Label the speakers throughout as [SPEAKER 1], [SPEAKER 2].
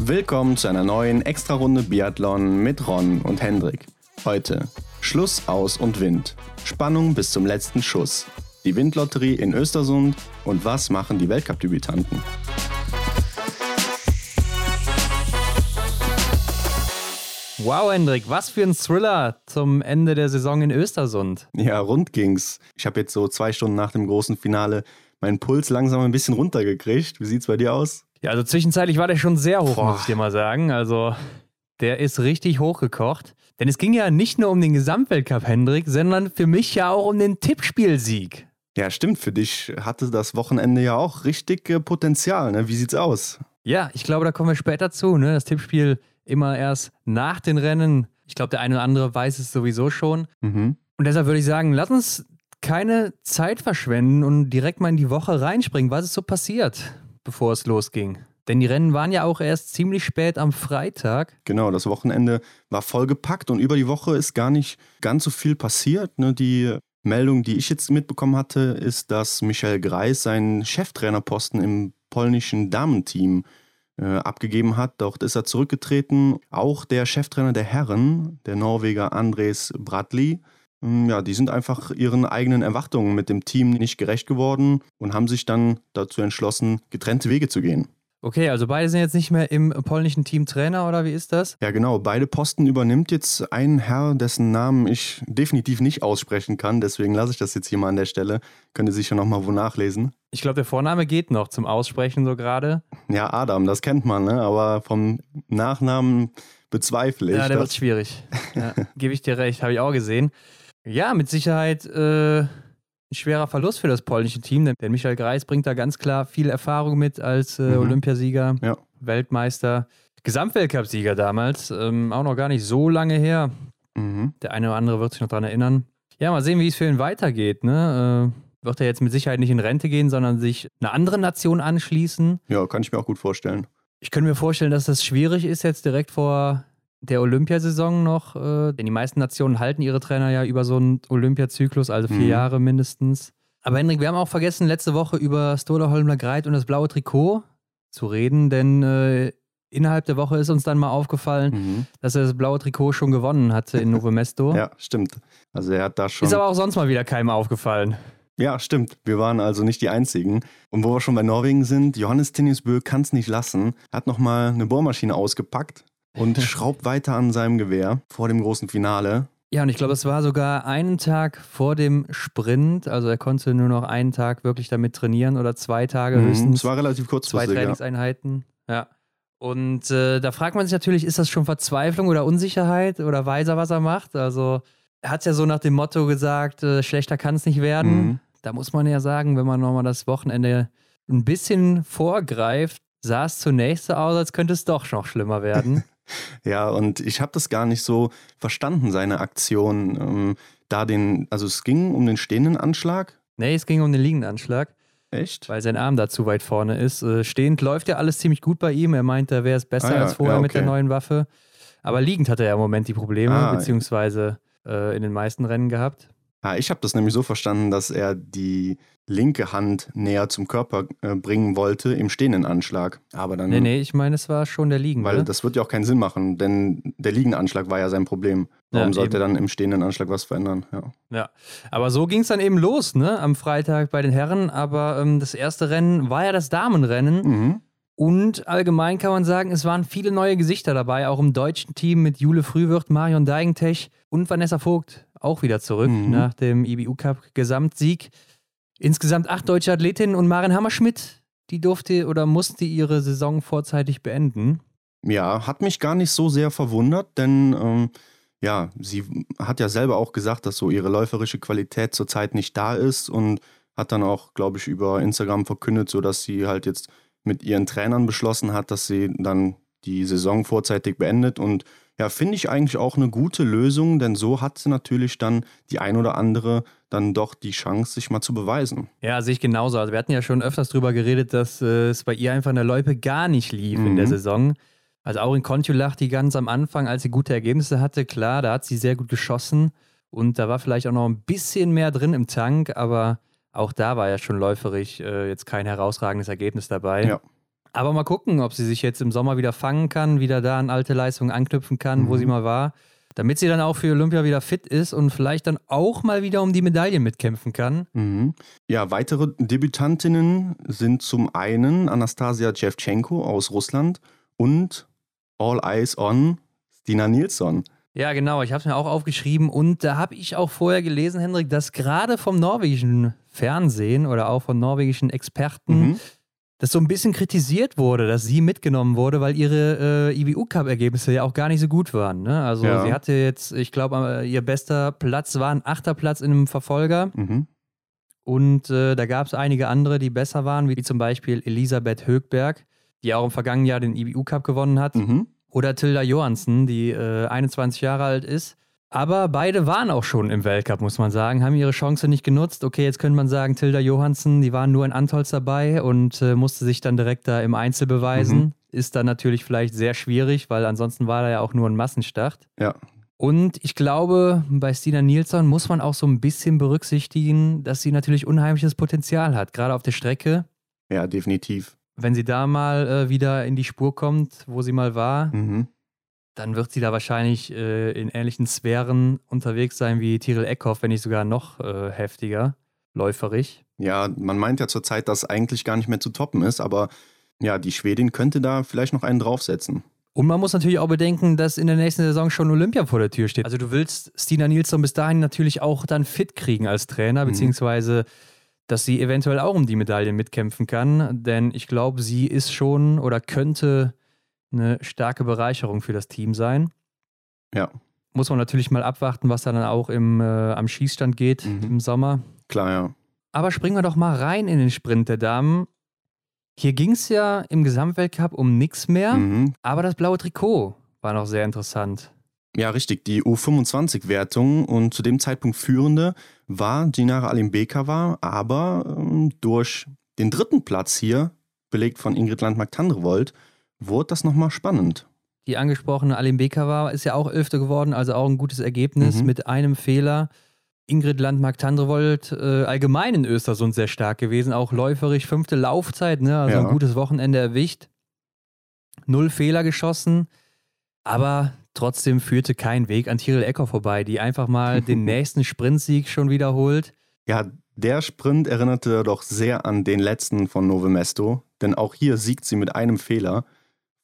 [SPEAKER 1] Willkommen zu einer neuen Extrarunde Biathlon mit Ron und Hendrik. Heute Schluss, Aus und Wind. Spannung bis zum letzten Schuss. Die Windlotterie in Östersund und was machen die Weltcup-Debütanten?
[SPEAKER 2] Wow, Hendrik, was für ein Thriller zum Ende der Saison in Östersund.
[SPEAKER 1] Ja, rund ging's. Ich habe jetzt so zwei Stunden nach dem großen Finale meinen Puls langsam ein bisschen runtergekriegt. Wie sieht's bei dir aus?
[SPEAKER 2] Ja, also zwischenzeitlich war der schon sehr hoch, Boah. muss ich dir mal sagen. Also der ist richtig hochgekocht. Denn es ging ja nicht nur um den Gesamtweltcup, Hendrik, sondern für mich ja auch um den Tippspielsieg.
[SPEAKER 1] Ja, stimmt. Für dich hatte das Wochenende ja auch richtig äh, Potenzial. Ne? Wie sieht's aus?
[SPEAKER 2] Ja, ich glaube, da kommen wir später zu. Ne? Das Tippspiel immer erst nach den Rennen. Ich glaube, der eine oder andere weiß es sowieso schon. Mhm. Und deshalb würde ich sagen, lass uns keine Zeit verschwenden und direkt mal in die Woche reinspringen. Was ist so passiert, bevor es losging? Denn die Rennen waren ja auch erst ziemlich spät am Freitag.
[SPEAKER 1] Genau, das Wochenende war vollgepackt und über die Woche ist gar nicht ganz so viel passiert. Ne? Die Meldung, die ich jetzt mitbekommen hatte, ist, dass Michael Greis seinen Cheftrainerposten im polnischen Damenteam äh, abgegeben hat. Dort ist er zurückgetreten. Auch der Cheftrainer der Herren, der Norweger Andres Bradley, ja, die sind einfach ihren eigenen Erwartungen mit dem Team nicht gerecht geworden und haben sich dann dazu entschlossen, getrennte Wege zu gehen.
[SPEAKER 2] Okay, also beide sind jetzt nicht mehr im polnischen Team Trainer oder wie ist das?
[SPEAKER 1] Ja, genau. Beide Posten übernimmt jetzt ein Herr, dessen Namen ich definitiv nicht aussprechen kann. Deswegen lasse ich das jetzt hier mal an der Stelle. Könnt ihr sicher nochmal wo nachlesen.
[SPEAKER 2] Ich glaube, der Vorname geht noch zum Aussprechen so gerade.
[SPEAKER 1] Ja, Adam, das kennt man, ne? aber vom Nachnamen bezweifle ich.
[SPEAKER 2] Ja, der wird schwierig. Ja, Gebe ich dir recht, habe ich auch gesehen. Ja, mit Sicherheit. Äh ein schwerer Verlust für das polnische Team, denn Michael Greis bringt da ganz klar viel Erfahrung mit als äh, mhm. Olympiasieger, ja. Weltmeister, Gesamtweltcupsieger damals, ähm, auch noch gar nicht so lange her. Mhm. Der eine oder andere wird sich noch daran erinnern. Ja, mal sehen, wie es für ihn weitergeht. Ne? Äh, wird er jetzt mit Sicherheit nicht in Rente gehen, sondern sich einer anderen Nation anschließen?
[SPEAKER 1] Ja, kann ich mir auch gut vorstellen.
[SPEAKER 2] Ich könnte mir vorstellen, dass das schwierig ist, jetzt direkt vor der Olympiasaison noch, äh, denn die meisten Nationen halten ihre Trainer ja über so einen Olympiazyklus, also vier mhm. Jahre mindestens. Aber Hendrik, wir haben auch vergessen, letzte Woche über Stola Holmler Greit und das blaue Trikot zu reden, denn äh, innerhalb der Woche ist uns dann mal aufgefallen, mhm. dass er das blaue Trikot schon gewonnen hatte in Novo Mesto.
[SPEAKER 1] ja, stimmt. Also er hat da schon.
[SPEAKER 2] Ist aber auch sonst mal wieder keinem aufgefallen.
[SPEAKER 1] Ja, stimmt. Wir waren also nicht die Einzigen. Und wo wir schon bei Norwegen sind, Johannes Tinnisbö kann es nicht lassen, hat nochmal eine Bohrmaschine ausgepackt und schraubt weiter an seinem Gewehr vor dem großen Finale.
[SPEAKER 2] Ja, und ich glaube, es war sogar einen Tag vor dem Sprint. Also er konnte nur noch einen Tag wirklich damit trainieren oder zwei Tage mhm, höchstens.
[SPEAKER 1] Es war relativ kurz.
[SPEAKER 2] Zwei Trainingseinheiten. Ja. Und äh, da fragt man sich natürlich, ist das schon Verzweiflung oder Unsicherheit oder weiß er, was er macht? Also er hat es ja so nach dem Motto gesagt, äh, schlechter kann es nicht werden. Mhm. Da muss man ja sagen, wenn man nochmal das Wochenende ein bisschen vorgreift, sah es zunächst so aus, als könnte es doch noch schlimmer werden.
[SPEAKER 1] Ja, und ich habe das gar nicht so verstanden, seine Aktion. Ähm, da den, also es ging um den stehenden Anschlag?
[SPEAKER 2] Nee, es ging um den liegenden Anschlag.
[SPEAKER 1] Echt?
[SPEAKER 2] Weil sein Arm da zu weit vorne ist. Äh, stehend läuft ja alles ziemlich gut bei ihm. Er meint, da wäre es besser ah, ja. als vorher ja, okay. mit der neuen Waffe. Aber liegend hat er ja im Moment die Probleme, ah, beziehungsweise äh, in den meisten Rennen gehabt.
[SPEAKER 1] Ah, ich habe das nämlich so verstanden, dass er die linke Hand näher zum Körper äh, bringen wollte im stehenden Anschlag. Aber dann.
[SPEAKER 2] Nee, nee, ich meine, es war schon der liegende.
[SPEAKER 1] Weil das wird ja auch keinen Sinn machen, denn der liegende Anschlag war ja sein Problem. Warum ja, sollte er dann im stehenden Anschlag was verändern? Ja,
[SPEAKER 2] ja. aber so ging es dann eben los, ne? Am Freitag bei den Herren. Aber ähm, das erste Rennen war ja das Damenrennen. Mhm. Und allgemein kann man sagen, es waren viele neue Gesichter dabei, auch im deutschen Team mit Jule Frühwirt, Marion Deigentech und Vanessa Vogt auch wieder zurück mhm. nach dem IBU Cup Gesamtsieg. Insgesamt acht deutsche Athletinnen und Maren Hammerschmidt, die durfte oder musste ihre Saison vorzeitig beenden.
[SPEAKER 1] Ja, hat mich gar nicht so sehr verwundert, denn ähm, ja, sie hat ja selber auch gesagt, dass so ihre läuferische Qualität zurzeit nicht da ist und hat dann auch, glaube ich, über Instagram verkündet, so dass sie halt jetzt mit ihren Trainern beschlossen hat, dass sie dann die Saison vorzeitig beendet und ja, finde ich eigentlich auch eine gute Lösung, denn so hat sie natürlich dann die ein oder andere dann doch die Chance, sich mal zu beweisen.
[SPEAKER 2] Ja, sehe ich genauso. Also wir hatten ja schon öfters darüber geredet, dass äh, es bei ihr einfach in der Loipe gar nicht lief mhm. in der mhm. Saison. Also auch in Kontiolach, die ganz am Anfang, als sie gute Ergebnisse hatte, klar, da hat sie sehr gut geschossen und da war vielleicht auch noch ein bisschen mehr drin im Tank, aber Auch da war ja schon läuferig äh, jetzt kein herausragendes Ergebnis dabei.
[SPEAKER 1] Ja.
[SPEAKER 2] Aber mal gucken, ob sie sich jetzt im Sommer wieder fangen kann, wieder da an alte Leistungen anknüpfen kann,
[SPEAKER 1] Mhm.
[SPEAKER 2] wo sie mal war. Damit sie dann auch für Olympia wieder fit ist und vielleicht dann auch mal wieder um die Medaillen mitkämpfen kann.
[SPEAKER 1] Mhm. Ja, weitere Debütantinnen sind zum einen Anastasia Shevchenko aus Russland und All Eyes on Stina Nilsson.
[SPEAKER 2] Ja, genau. Ich habe es mir auch aufgeschrieben und da habe ich auch vorher gelesen, Hendrik, dass gerade vom norwegischen Fernsehen oder auch von norwegischen Experten
[SPEAKER 1] Mhm.
[SPEAKER 2] Das so ein bisschen kritisiert wurde, dass sie mitgenommen wurde, weil ihre äh, IBU-Cup-Ergebnisse ja auch gar nicht so gut waren. Ne? Also
[SPEAKER 1] Ja.
[SPEAKER 2] sie hatte jetzt, ich glaube, ihr bester Platz war ein achter Platz in einem Verfolger
[SPEAKER 1] Mhm.
[SPEAKER 2] und äh, da gab es einige andere, die besser waren, wie zum Beispiel Elisabeth Högberg, die auch im vergangenen Jahr den IBU-Cup gewonnen hat.
[SPEAKER 1] Mhm.
[SPEAKER 2] Oder Tilda Johansen, die äh, 21 Jahre alt ist. Aber beide waren auch schon im Weltcup, muss man sagen, haben ihre Chance nicht genutzt. Okay, jetzt könnte man sagen, Tilda Johansen, die waren nur in Antolz dabei und äh, musste sich dann direkt da im Einzel beweisen.
[SPEAKER 1] Mhm.
[SPEAKER 2] Ist dann natürlich vielleicht sehr schwierig, weil ansonsten war da ja auch nur ein Massenstart.
[SPEAKER 1] Ja.
[SPEAKER 2] Und ich glaube, bei Stina Nilsson muss man auch so ein bisschen berücksichtigen, dass sie natürlich unheimliches Potenzial hat, gerade auf der Strecke.
[SPEAKER 1] Ja, definitiv.
[SPEAKER 2] Wenn sie da mal äh, wieder in die Spur kommt, wo sie mal war,
[SPEAKER 1] Mhm.
[SPEAKER 2] Dann wird sie da wahrscheinlich äh, in ähnlichen Sphären unterwegs sein wie Tiril Eckhoff, wenn nicht sogar noch äh, heftiger, läuferig.
[SPEAKER 1] Ja, man meint ja zurzeit, dass eigentlich gar nicht mehr zu toppen ist, aber ja, die Schwedin könnte da vielleicht noch einen draufsetzen.
[SPEAKER 2] Und man muss natürlich auch bedenken, dass in der nächsten Saison schon Olympia vor der Tür steht. Also du willst Stina Nilsson bis dahin natürlich auch dann fit kriegen als Trainer,
[SPEAKER 1] Mhm.
[SPEAKER 2] beziehungsweise dass sie eventuell auch um die Medaille mitkämpfen kann. Denn ich glaube, sie ist schon oder könnte eine starke Bereicherung für das Team sein.
[SPEAKER 1] Ja.
[SPEAKER 2] Muss man natürlich mal abwarten, was da dann auch im, äh, am Schießstand geht
[SPEAKER 1] Mhm.
[SPEAKER 2] im Sommer.
[SPEAKER 1] Klar, ja.
[SPEAKER 2] Aber springen wir doch mal rein in den Sprint der Damen. Hier ging es ja im Gesamtweltcup um nichts mehr,
[SPEAKER 1] Mhm.
[SPEAKER 2] aber das blaue Trikot war noch sehr interessant.
[SPEAKER 1] Ja, richtig. Die U25-Wertung und zu dem Zeitpunkt führende war Dinara Alimbekova, aber ähm, durch den dritten Platz hier, belegt von Ingrid Landmark-Tandrevold, wurde das nochmal spannend.
[SPEAKER 2] Die angesprochene Alim Bekava ist ja auch Elfte geworden, also auch ein gutes Ergebnis
[SPEAKER 1] Mhm.
[SPEAKER 2] mit einem Fehler. Ingrid Landmark-Tandrevold äh, allgemein in Östersund sehr stark gewesen, auch läuferisch, fünfte Laufzeit, ne? also
[SPEAKER 1] Ja.
[SPEAKER 2] ein gutes Wochenende erwischt. Null Fehler geschossen, aber trotzdem führte kein Weg an Tiril Ecker vorbei, die einfach mal den nächsten Sprintsieg schon wiederholt.
[SPEAKER 1] Ja, der Sprint erinnerte doch sehr an den letzten von Nove Mesto, denn auch hier siegt sie mit einem Fehler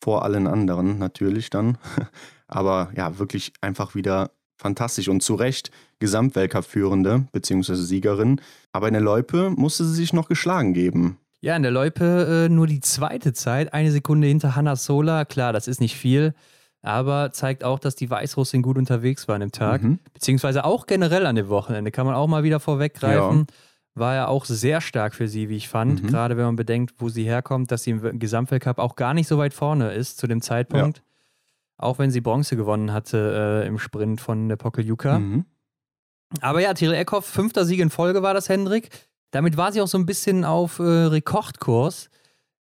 [SPEAKER 1] vor allen anderen natürlich dann. Aber ja, wirklich einfach wieder fantastisch und zu Recht Gesamtweltcup-Führende bzw. Siegerin. Aber in der Loipe musste sie sich noch geschlagen geben.
[SPEAKER 2] Ja, in der Loipe äh, nur die zweite Zeit, eine Sekunde hinter Hanna Sola. Klar, das ist nicht viel, aber zeigt auch, dass die Weißrussin gut unterwegs war an dem Tag.
[SPEAKER 1] Mhm.
[SPEAKER 2] Beziehungsweise auch generell an dem Wochenende, kann man auch mal wieder vorweggreifen. War ja auch sehr stark für sie, wie ich fand.
[SPEAKER 1] Mhm.
[SPEAKER 2] Gerade wenn man bedenkt, wo sie herkommt, dass sie im Gesamtweltcup auch gar nicht so weit vorne ist zu dem Zeitpunkt. Auch wenn sie Bronze gewonnen hatte äh, im Sprint von der Pokeljuka.
[SPEAKER 1] Mhm.
[SPEAKER 2] Aber ja, Tiril Eckhoff, fünfter Sieg in Folge war das, Hendrik. Damit war sie auch so ein bisschen auf äh, Rekordkurs.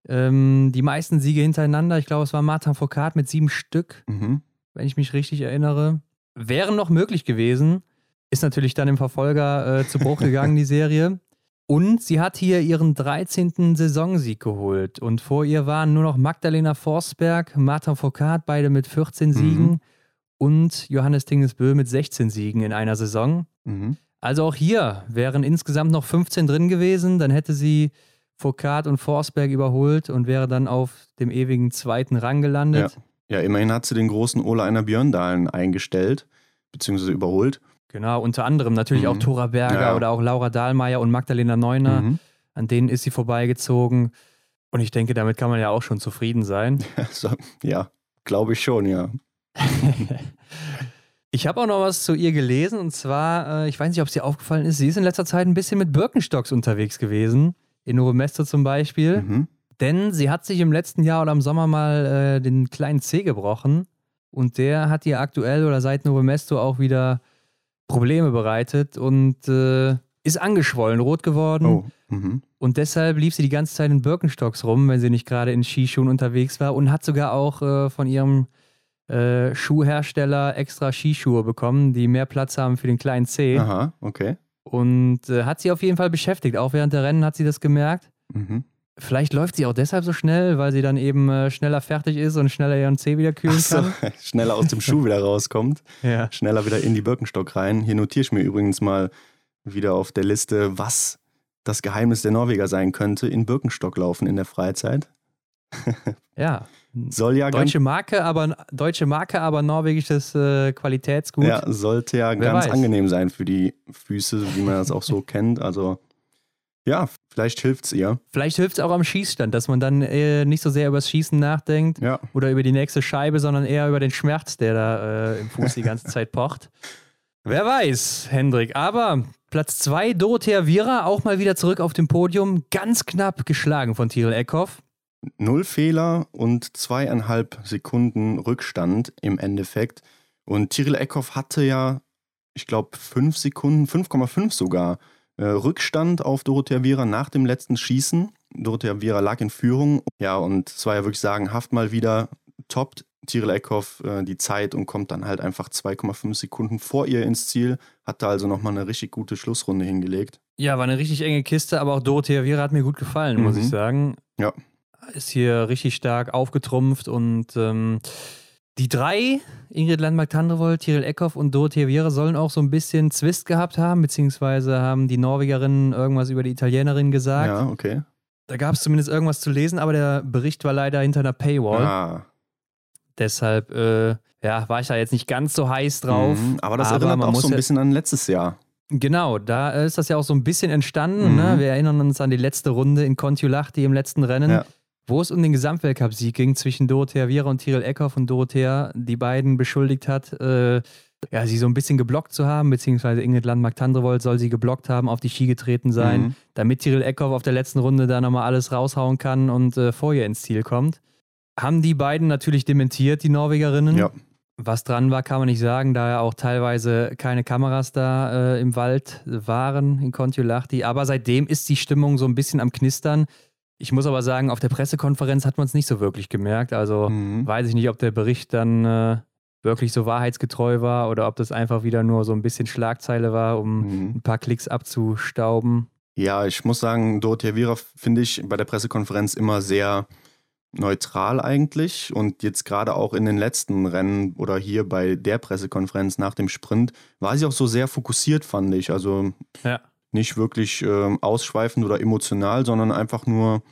[SPEAKER 2] Ähm, die meisten Siege hintereinander, ich glaube, es war Martin Foucault mit sieben Stück,
[SPEAKER 1] Mhm.
[SPEAKER 2] wenn ich mich richtig erinnere. Wären noch möglich gewesen. Ist natürlich dann im Verfolger äh, zu Bruch gegangen, die Serie. Und sie hat hier ihren 13. Saisonsieg geholt. Und vor ihr waren nur noch Magdalena Forsberg, Martin Foucault, beide mit 14 Siegen und Johannes Tingesbö mit 16 Siegen in einer Saison.
[SPEAKER 1] Mhm.
[SPEAKER 2] Also auch hier wären insgesamt noch 15 drin gewesen. Dann hätte sie Foucault und Forsberg überholt und wäre dann auf dem ewigen zweiten Rang gelandet.
[SPEAKER 1] Ja, immerhin hat sie den großen Ola Einer Björndalen eingestellt, beziehungsweise überholt.
[SPEAKER 2] Genau, unter anderem natürlich
[SPEAKER 1] Mhm.
[SPEAKER 2] auch Tora Berger
[SPEAKER 1] Ja.
[SPEAKER 2] oder auch Laura Dahlmeier und Magdalena Neuner.
[SPEAKER 1] Mhm.
[SPEAKER 2] An denen ist sie vorbeigezogen. Und ich denke, damit kann man ja auch schon zufrieden sein.
[SPEAKER 1] Ja, glaube ich schon, ja.
[SPEAKER 2] Ich habe auch noch was zu ihr gelesen und zwar, äh, ich weiß nicht, ob es dir aufgefallen ist, sie ist in letzter Zeit ein bisschen mit Birkenstocks unterwegs gewesen. In Novo Mesto zum Beispiel.
[SPEAKER 1] Mhm.
[SPEAKER 2] Denn sie hat sich im letzten Jahr oder im Sommer mal äh, den kleinen Zeh gebrochen. Und der hat ihr aktuell oder seit Novo Mesto auch wieder Probleme bereitet und äh, ist angeschwollen, rot geworden.
[SPEAKER 1] Oh. Mhm.
[SPEAKER 2] Und deshalb lief sie die ganze Zeit in Birkenstocks rum, wenn sie nicht gerade in Skischuhen unterwegs war. Und hat sogar auch äh, von ihrem äh, Schuhhersteller extra Skischuhe bekommen, die mehr Platz haben für den kleinen Zeh.
[SPEAKER 1] Aha, okay.
[SPEAKER 2] Und äh, hat sie auf jeden Fall beschäftigt. Auch während der Rennen hat sie das gemerkt.
[SPEAKER 1] Mhm.
[SPEAKER 2] Vielleicht läuft sie auch deshalb so schnell, weil sie dann eben äh, schneller fertig ist und schneller ihren Zeh wieder kühlen
[SPEAKER 1] Ach so,
[SPEAKER 2] kann.
[SPEAKER 1] schneller aus dem Schuh wieder rauskommt,
[SPEAKER 2] Ja.
[SPEAKER 1] schneller wieder in die Birkenstock rein. Hier notiere ich mir übrigens mal wieder auf der Liste, was das Geheimnis der Norweger sein könnte, in Birkenstock laufen in der Freizeit.
[SPEAKER 2] ja.
[SPEAKER 1] Soll ja ganz,
[SPEAKER 2] Deutsche Marke, aber deutsche Marke, aber norwegisches äh, Qualitätsgut.
[SPEAKER 1] ja, sollte ja
[SPEAKER 2] Wer
[SPEAKER 1] ganz
[SPEAKER 2] weiß.
[SPEAKER 1] angenehm sein für die Füße, wie man das auch so kennt. Also ja, vielleicht hilft es ihr.
[SPEAKER 2] Vielleicht hilft es auch am Schießstand, dass man dann äh, nicht so sehr übers Schießen nachdenkt
[SPEAKER 1] Ja,
[SPEAKER 2] oder über die nächste Scheibe, sondern eher über den Schmerz, der da äh, im Fuß die ganze Zeit pocht. Wer weiß, Hendrik. Aber Platz 2, Dorothea Viera, auch mal wieder zurück auf dem Podium. Ganz knapp geschlagen von Tyrell Eckhoff.
[SPEAKER 1] null Fehler und zweieinhalb Sekunden Rückstand im Endeffekt. Und Tyrell Eckhoff hatte ja, ich glaube, fünf Sekunden, 5,5 sogar, Rückstand auf Dorothea Viera nach dem letzten Schießen. Dorothea Viera lag in Führung. Ja, und es war ja wirklich sagenhaft mal wieder, toppt Tyrell Eckhoff äh, die Zeit und kommt dann halt einfach 2,5 Sekunden vor ihr ins Ziel. Hatte also nochmal eine richtig gute Schlussrunde hingelegt.
[SPEAKER 2] Ja, war eine richtig enge Kiste, aber auch Dorothea Viera hat mir gut gefallen, muss
[SPEAKER 1] Mhm.
[SPEAKER 2] ich sagen.
[SPEAKER 1] Ja.
[SPEAKER 2] Ist hier richtig stark aufgetrumpft und ähm, die drei, Ingrid Landmark-Tandrevold, Tyrell Eckhoff und Dorothea Viera, sollen auch so ein bisschen Zwist gehabt haben, beziehungsweise haben die Norwegerinnen irgendwas über die Italienerin gesagt.
[SPEAKER 1] Ja, okay.
[SPEAKER 2] Da gab es zumindest irgendwas zu lesen, aber der Bericht war leider hinter einer Paywall.
[SPEAKER 1] Ah,
[SPEAKER 2] Deshalb äh, ja, war ich da jetzt nicht ganz so heiß drauf.
[SPEAKER 1] mhm. Aber das
[SPEAKER 2] Aber
[SPEAKER 1] erinnert
[SPEAKER 2] man
[SPEAKER 1] auch so ein bisschen an letztes Jahr.
[SPEAKER 2] Genau, da ist das ja auch so ein bisschen entstanden.
[SPEAKER 1] Mhm.
[SPEAKER 2] Ne? Wir erinnern uns an die letzte Runde in Kontiolahti im letzten Rennen,
[SPEAKER 1] Ja.
[SPEAKER 2] Wo es um den Gesamtweltcup-Sieg ging zwischen Dorothea Viera und Tyrell Eckhoff und Dorothea die beiden beschuldigt hat, äh, ja, sie so ein bisschen geblockt zu haben, beziehungsweise Ingrid Landmark-Tandrevold soll sie geblockt haben, auf die Ski getreten sein,
[SPEAKER 1] Mhm.
[SPEAKER 2] damit Tyrell Eckhoff auf der letzten Runde da nochmal alles raushauen kann und äh, vor ihr ins Ziel kommt. Haben die beiden natürlich dementiert, die Norwegerinnen.
[SPEAKER 1] Ja.
[SPEAKER 2] Was dran war, kann man nicht sagen, da ja auch teilweise keine Kameras da äh, im Wald waren in Kontiolahti. Aber seitdem ist die Stimmung so ein bisschen am Knistern. Ich muss aber sagen, auf der Pressekonferenz hat man es nicht so wirklich gemerkt. Also
[SPEAKER 1] Mhm.
[SPEAKER 2] weiß ich nicht, ob der Bericht dann äh, wirklich so wahrheitsgetreu war oder ob das einfach wieder nur so ein bisschen Schlagzeile war, um
[SPEAKER 1] Mhm.
[SPEAKER 2] ein paar Klicks abzustauben.
[SPEAKER 1] Ja, ich muss sagen, Dorothea Viera finde ich bei der Pressekonferenz immer sehr neutral eigentlich. Und jetzt gerade auch in den letzten Rennen oder hier bei der Pressekonferenz nach dem Sprint war sie auch so sehr fokussiert, fand ich. Also
[SPEAKER 2] Ja.
[SPEAKER 1] Nicht wirklich ähm, ausschweifend oder emotional, sondern einfach nur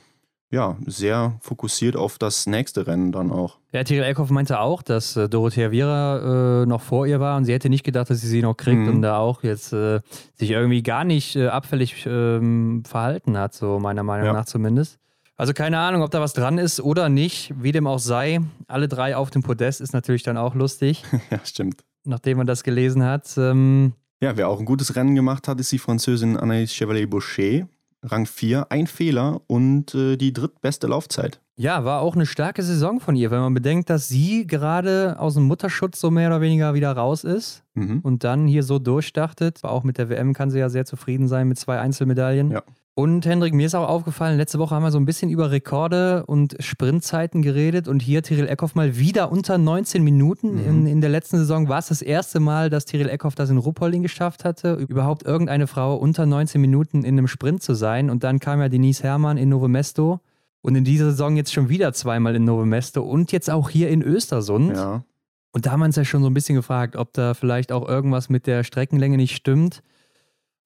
[SPEAKER 1] ja, sehr fokussiert auf das nächste Rennen dann auch.
[SPEAKER 2] Ja, Tyrell Eckhoff meinte auch, dass äh, Dorothea Viera äh, noch vor ihr war und sie hätte nicht gedacht, dass sie sie noch kriegt
[SPEAKER 1] Mhm.
[SPEAKER 2] und da auch jetzt äh, sich irgendwie gar nicht äh, abfällig ähm, verhalten hat, so meiner Meinung
[SPEAKER 1] Ja.
[SPEAKER 2] nach zumindest. Also keine Ahnung, ob da was dran ist oder nicht, wie dem auch sei. Alle drei auf dem Podest ist natürlich dann auch lustig,
[SPEAKER 1] ja, stimmt.
[SPEAKER 2] nachdem man das gelesen hat. Ähm,
[SPEAKER 1] Ja, wer auch ein gutes Rennen gemacht hat, ist die Französin Anaïs Chevalier-Boucher. Rang 4, ein Fehler und äh, die drittbeste Laufzeit.
[SPEAKER 2] ja, war auch eine starke Saison von ihr, wenn man bedenkt, dass sie gerade aus dem Mutterschutz so mehr oder weniger wieder raus ist.
[SPEAKER 1] Mhm.
[SPEAKER 2] und dann hier so durchstartet. Auch mit der WM kann sie ja sehr zufrieden sein mit zwei Einzelmedaillen.
[SPEAKER 1] Ja.
[SPEAKER 2] Und Hendrik, mir ist auch aufgefallen, letzte Woche haben wir so ein bisschen über Rekorde und Sprintzeiten geredet und hier Tyrell Eckhoff mal wieder unter 19 Minuten.
[SPEAKER 1] Mhm.
[SPEAKER 2] In, in der letzten Saison war es das erste Mal, dass Tyrell Eckhoff das in Ruppolding geschafft hatte, überhaupt irgendeine Frau unter 19 Minuten in einem Sprint zu sein. Und dann kam ja Denise Herrmann in Novo Mesto und in dieser Saison jetzt schon wieder zweimal in Novo Mesto und jetzt auch hier in Östersund.
[SPEAKER 1] Ja.
[SPEAKER 2] Und da haben wir uns ja schon so ein bisschen gefragt, ob da vielleicht auch irgendwas mit der Streckenlänge nicht stimmt.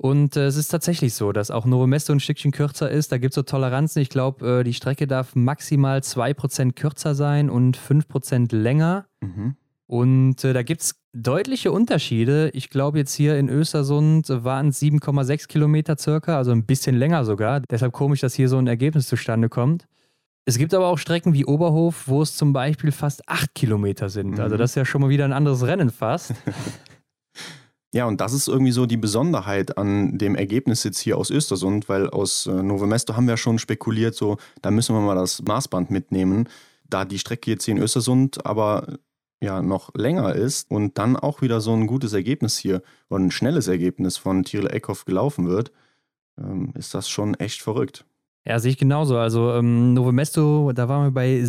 [SPEAKER 2] Und äh, es ist tatsächlich so, dass auch Novo Mesto ein Stückchen kürzer ist. Da gibt es so Toleranzen. Ich glaube, äh, die Strecke darf maximal 2% kürzer sein und 5% länger.
[SPEAKER 1] Mhm.
[SPEAKER 2] Und äh, da gibt es deutliche Unterschiede. Ich glaube, jetzt hier in Östersund waren es 7,6 Kilometer circa, also ein bisschen länger sogar. Deshalb komisch, dass hier so ein Ergebnis zustande kommt. Es gibt aber auch Strecken wie Oberhof, wo es zum Beispiel fast 8 Kilometer sind.
[SPEAKER 1] Mhm.
[SPEAKER 2] Also das ist ja schon mal wieder ein anderes Rennen fast.
[SPEAKER 1] Ja, und das ist irgendwie so die Besonderheit an dem Ergebnis jetzt hier aus Östersund, weil aus äh, Novo Mesto haben wir schon spekuliert, so, da müssen wir mal das Maßband mitnehmen, da die Strecke jetzt hier in Östersund aber ja noch länger ist und dann auch wieder so ein gutes Ergebnis hier oder ein schnelles Ergebnis von Tyrell Eckhoff gelaufen wird, ähm, ist das schon echt verrückt.
[SPEAKER 2] Ja, sehe ich genauso. Also ähm, Novo Mesto, da waren wir bei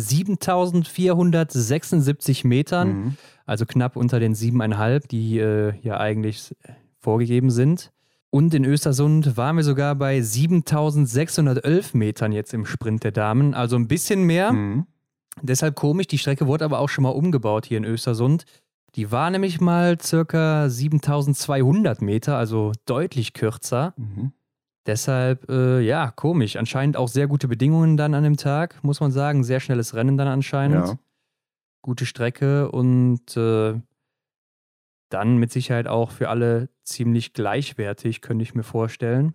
[SPEAKER 2] 7476 Metern,
[SPEAKER 1] Mhm.
[SPEAKER 2] also knapp unter den siebeneinhalb, die äh, ja eigentlich vorgegeben sind. Und in Östersund waren wir sogar bei 7611 Metern jetzt im Sprint der Damen, also ein bisschen mehr.
[SPEAKER 1] Mhm.
[SPEAKER 2] Deshalb komisch, die Strecke wurde aber auch schon mal umgebaut hier in Östersund. Die war nämlich mal circa 7200 Meter, also deutlich kürzer.
[SPEAKER 1] Mhm.
[SPEAKER 2] Deshalb, äh, ja, komisch. Anscheinend auch sehr gute Bedingungen dann an dem Tag, muss man sagen. Sehr schnelles Rennen dann anscheinend.
[SPEAKER 1] Ja.
[SPEAKER 2] Gute Strecke und äh, dann mit Sicherheit auch für alle ziemlich gleichwertig, könnte ich mir vorstellen.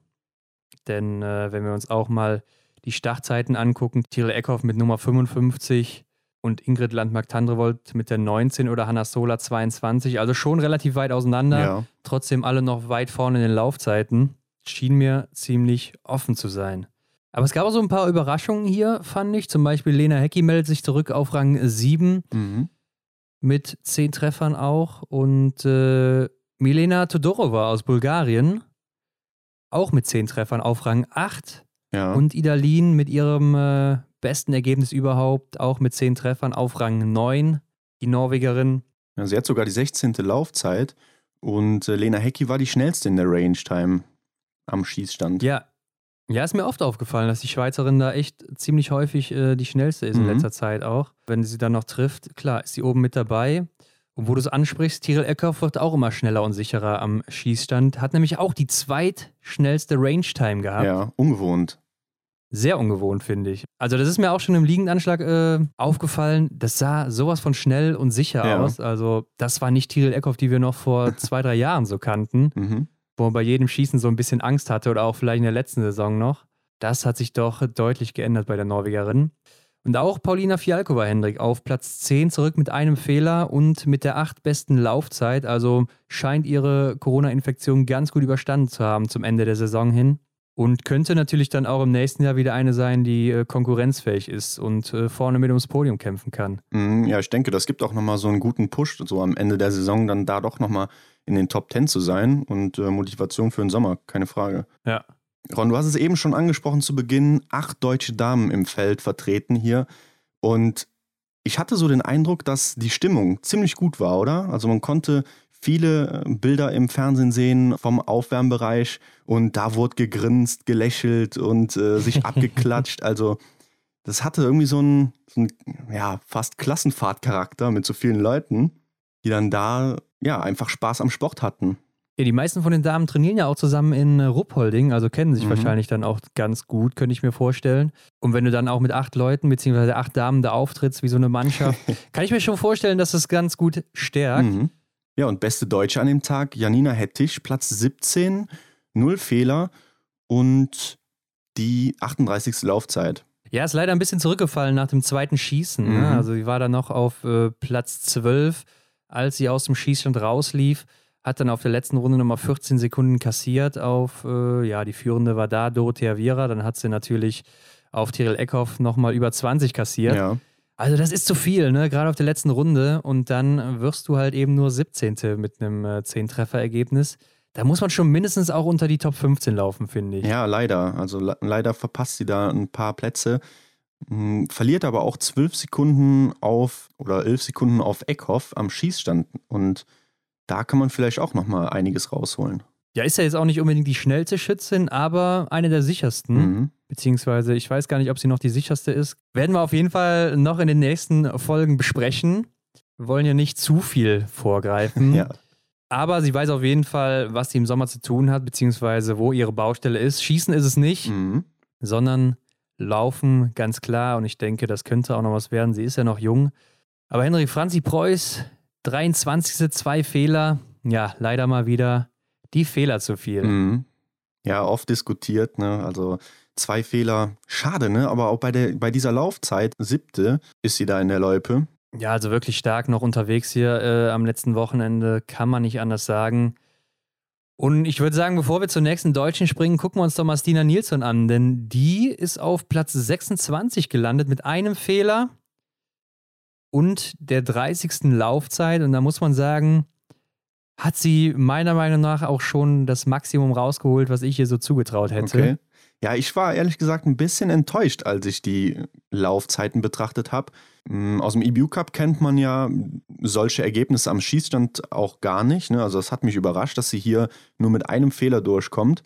[SPEAKER 2] Denn äh, wenn wir uns auch mal die Startzeiten angucken, Tyrell Eckhoff mit Nummer 55 und Ingrid Landmark-Tandrevold mit der 19 oder Hanna Sola 22, also schon relativ weit auseinander.
[SPEAKER 1] Ja.
[SPEAKER 2] Trotzdem alle noch weit vorne in den Laufzeiten. Schien mir ziemlich offen zu sein. Aber es gab auch so ein paar Überraschungen hier, fand ich. Zum Beispiel Lena Hecki meldet sich zurück auf Rang 7
[SPEAKER 1] Mhm.
[SPEAKER 2] mit 10 Treffern auch. Und äh, Milena Todorova aus Bulgarien auch mit 10 Treffern auf Rang 8.
[SPEAKER 1] Ja.
[SPEAKER 2] Und Idalin mit ihrem äh, besten Ergebnis überhaupt auch mit 10 Treffern auf Rang 9. Die Norwegerin.
[SPEAKER 1] ja, sie hat sogar die 16. Laufzeit und äh, Lena Hecki war die schnellste in der Range Time am Schießstand.
[SPEAKER 2] Ja. Ja, ist mir oft aufgefallen, dass die Schweizerin da echt ziemlich häufig äh, die schnellste ist in
[SPEAKER 1] Mhm.
[SPEAKER 2] letzter Zeit auch. Wenn sie dann noch trifft, klar, ist sie oben mit dabei. Und wo du es ansprichst, Tyrell Eckhoff wird auch immer schneller und sicherer am Schießstand. Hat nämlich auch die zweitschnellste Range-Time gehabt.
[SPEAKER 1] Ja, ungewohnt.
[SPEAKER 2] Sehr ungewohnt, finde ich. Also, das ist mir auch schon im Liegendanschlag äh, aufgefallen. Das sah sowas von schnell und sicher
[SPEAKER 1] Ja.
[SPEAKER 2] aus. Also, das war nicht Tyrell Eckhoff, die wir noch vor zwei, drei Jahren so kannten
[SPEAKER 1] Mhm.
[SPEAKER 2] Wo man bei jedem Schießen so ein bisschen Angst hatte oder auch vielleicht in der letzten Saison noch. Das hat sich doch deutlich geändert bei der Norwegerin. Und auch Paulina Fialkova, Hendrik, auf Platz 10 zurück mit einem Fehler und mit der acht besten Laufzeit. Also scheint ihre Corona-Infektion ganz gut überstanden zu haben zum Ende der Saison hin. Und könnte natürlich dann auch im nächsten Jahr wieder eine sein, die äh, konkurrenzfähig ist und äh, vorne mit ums Podium kämpfen kann.
[SPEAKER 1] Mhm, Ja, ich denke, das gibt auch nochmal so einen guten Push, so am Ende der Saison dann da doch nochmal in den Top 10 zu sein und äh, Motivation für den Sommer, keine Frage.
[SPEAKER 2] Ja.
[SPEAKER 1] Ron, du hast es eben schon angesprochen zu Beginn, acht deutsche Damen im Feld vertreten hier und ich hatte so den Eindruck, dass die Stimmung ziemlich gut war, oder? Also man konnte viele äh, Bilder im Fernsehen sehen vom Aufwärmbereich und da wurde gegrinst, gelächelt und äh, sich abgeklatscht. Also das hatte irgendwie so einen, so einen ja, fast Klassenfahrtcharakter mit so vielen Leuten, die dann da ja einfach Spaß am Sport hatten.
[SPEAKER 2] Ja, die meisten von den Damen trainieren ja auch zusammen in äh, Ruppolding, also kennen sich
[SPEAKER 1] Mhm.
[SPEAKER 2] wahrscheinlich dann auch ganz gut, könnte ich mir vorstellen. Und wenn du dann auch mit acht Leuten beziehungsweise acht Damen da auftrittst wie so eine Mannschaft, kann ich mir schon vorstellen, dass das ganz gut stärkt.
[SPEAKER 1] Mhm. Ja, und beste Deutsche an dem Tag, Janina Hettich, Platz 17, null Fehler und die 38. Laufzeit.
[SPEAKER 2] Ja, ist leider ein bisschen zurückgefallen nach dem zweiten Schießen.
[SPEAKER 1] Mhm.
[SPEAKER 2] Ne? Also sie war dann noch auf äh, Platz 12, als sie aus dem Schießstand rauslief. Hat dann auf der letzten Runde nochmal 14 Sekunden kassiert auf, äh, ja, die Führende war da, Dorothea Viera. Dann hat sie natürlich auf Tyrell Eckhoff nochmal über 20 kassiert.
[SPEAKER 1] Ja.
[SPEAKER 2] Also das ist zu viel, ne? Gerade auf der letzten Runde. Und dann wirst du halt eben nur 17. mit einem äh, 10-Treffer-Ergebnis. Da muss man schon mindestens auch unter die Top 15 laufen, finde ich.
[SPEAKER 1] Ja, leider. Also le leider verpasst sie da ein paar Plätze. Hm, Verliert aber auch 12 Sekunden auf oder 11 Sekunden auf Eckhoff am Schießstand. Und da kann man vielleicht auch nochmal einiges rausholen.
[SPEAKER 2] Ja, ist ja jetzt auch nicht unbedingt die schnellste Schützin, aber eine der sichersten.
[SPEAKER 1] Mhm.
[SPEAKER 2] Beziehungsweise, ich weiß gar nicht, ob sie noch die sicherste ist. Werden wir auf jeden Fall noch in den nächsten Folgen besprechen. Wir wollen ja nicht zu viel vorgreifen.
[SPEAKER 1] Ja.
[SPEAKER 2] Aber sie weiß auf jeden Fall, was sie im Sommer zu tun hat, beziehungsweise wo ihre Baustelle ist. Schießen ist es nicht,
[SPEAKER 1] Mhm.
[SPEAKER 2] sondern Laufen, ganz klar. Und ich denke, das könnte auch noch was werden. Sie ist ja noch jung. Aber Henrik Franzi Preuß, 23. zwei Fehler. Ja, leider mal wieder die Fehler zu viel.
[SPEAKER 1] Mhm. Ja, oft diskutiert, ne? Also zwei Fehler, schade, ne? Aber auch bei, der, bei dieser Laufzeit, siebte, ist sie da in der Loipe.
[SPEAKER 2] Ja, also wirklich stark noch unterwegs hier äh, am letzten Wochenende, kann man nicht anders sagen. Und ich würde sagen, bevor wir zur nächsten Deutschen springen, gucken wir uns doch mal Stina Nilsson an, denn die ist auf Platz 26 gelandet mit einem Fehler und der 30. Laufzeit. Und da muss man sagen, hat sie meiner Meinung nach auch schon das Maximum rausgeholt, was ich ihr so zugetraut hätte.
[SPEAKER 1] Okay. Ja, ich war ehrlich gesagt ein bisschen enttäuscht, als ich die Laufzeiten betrachtet habe. Mm, aus dem EBU Cup kennt man ja solche Ergebnisse am Schießstand auch gar nicht. Ne? Also das hat mich überrascht, dass sie hier nur mit einem Fehler durchkommt.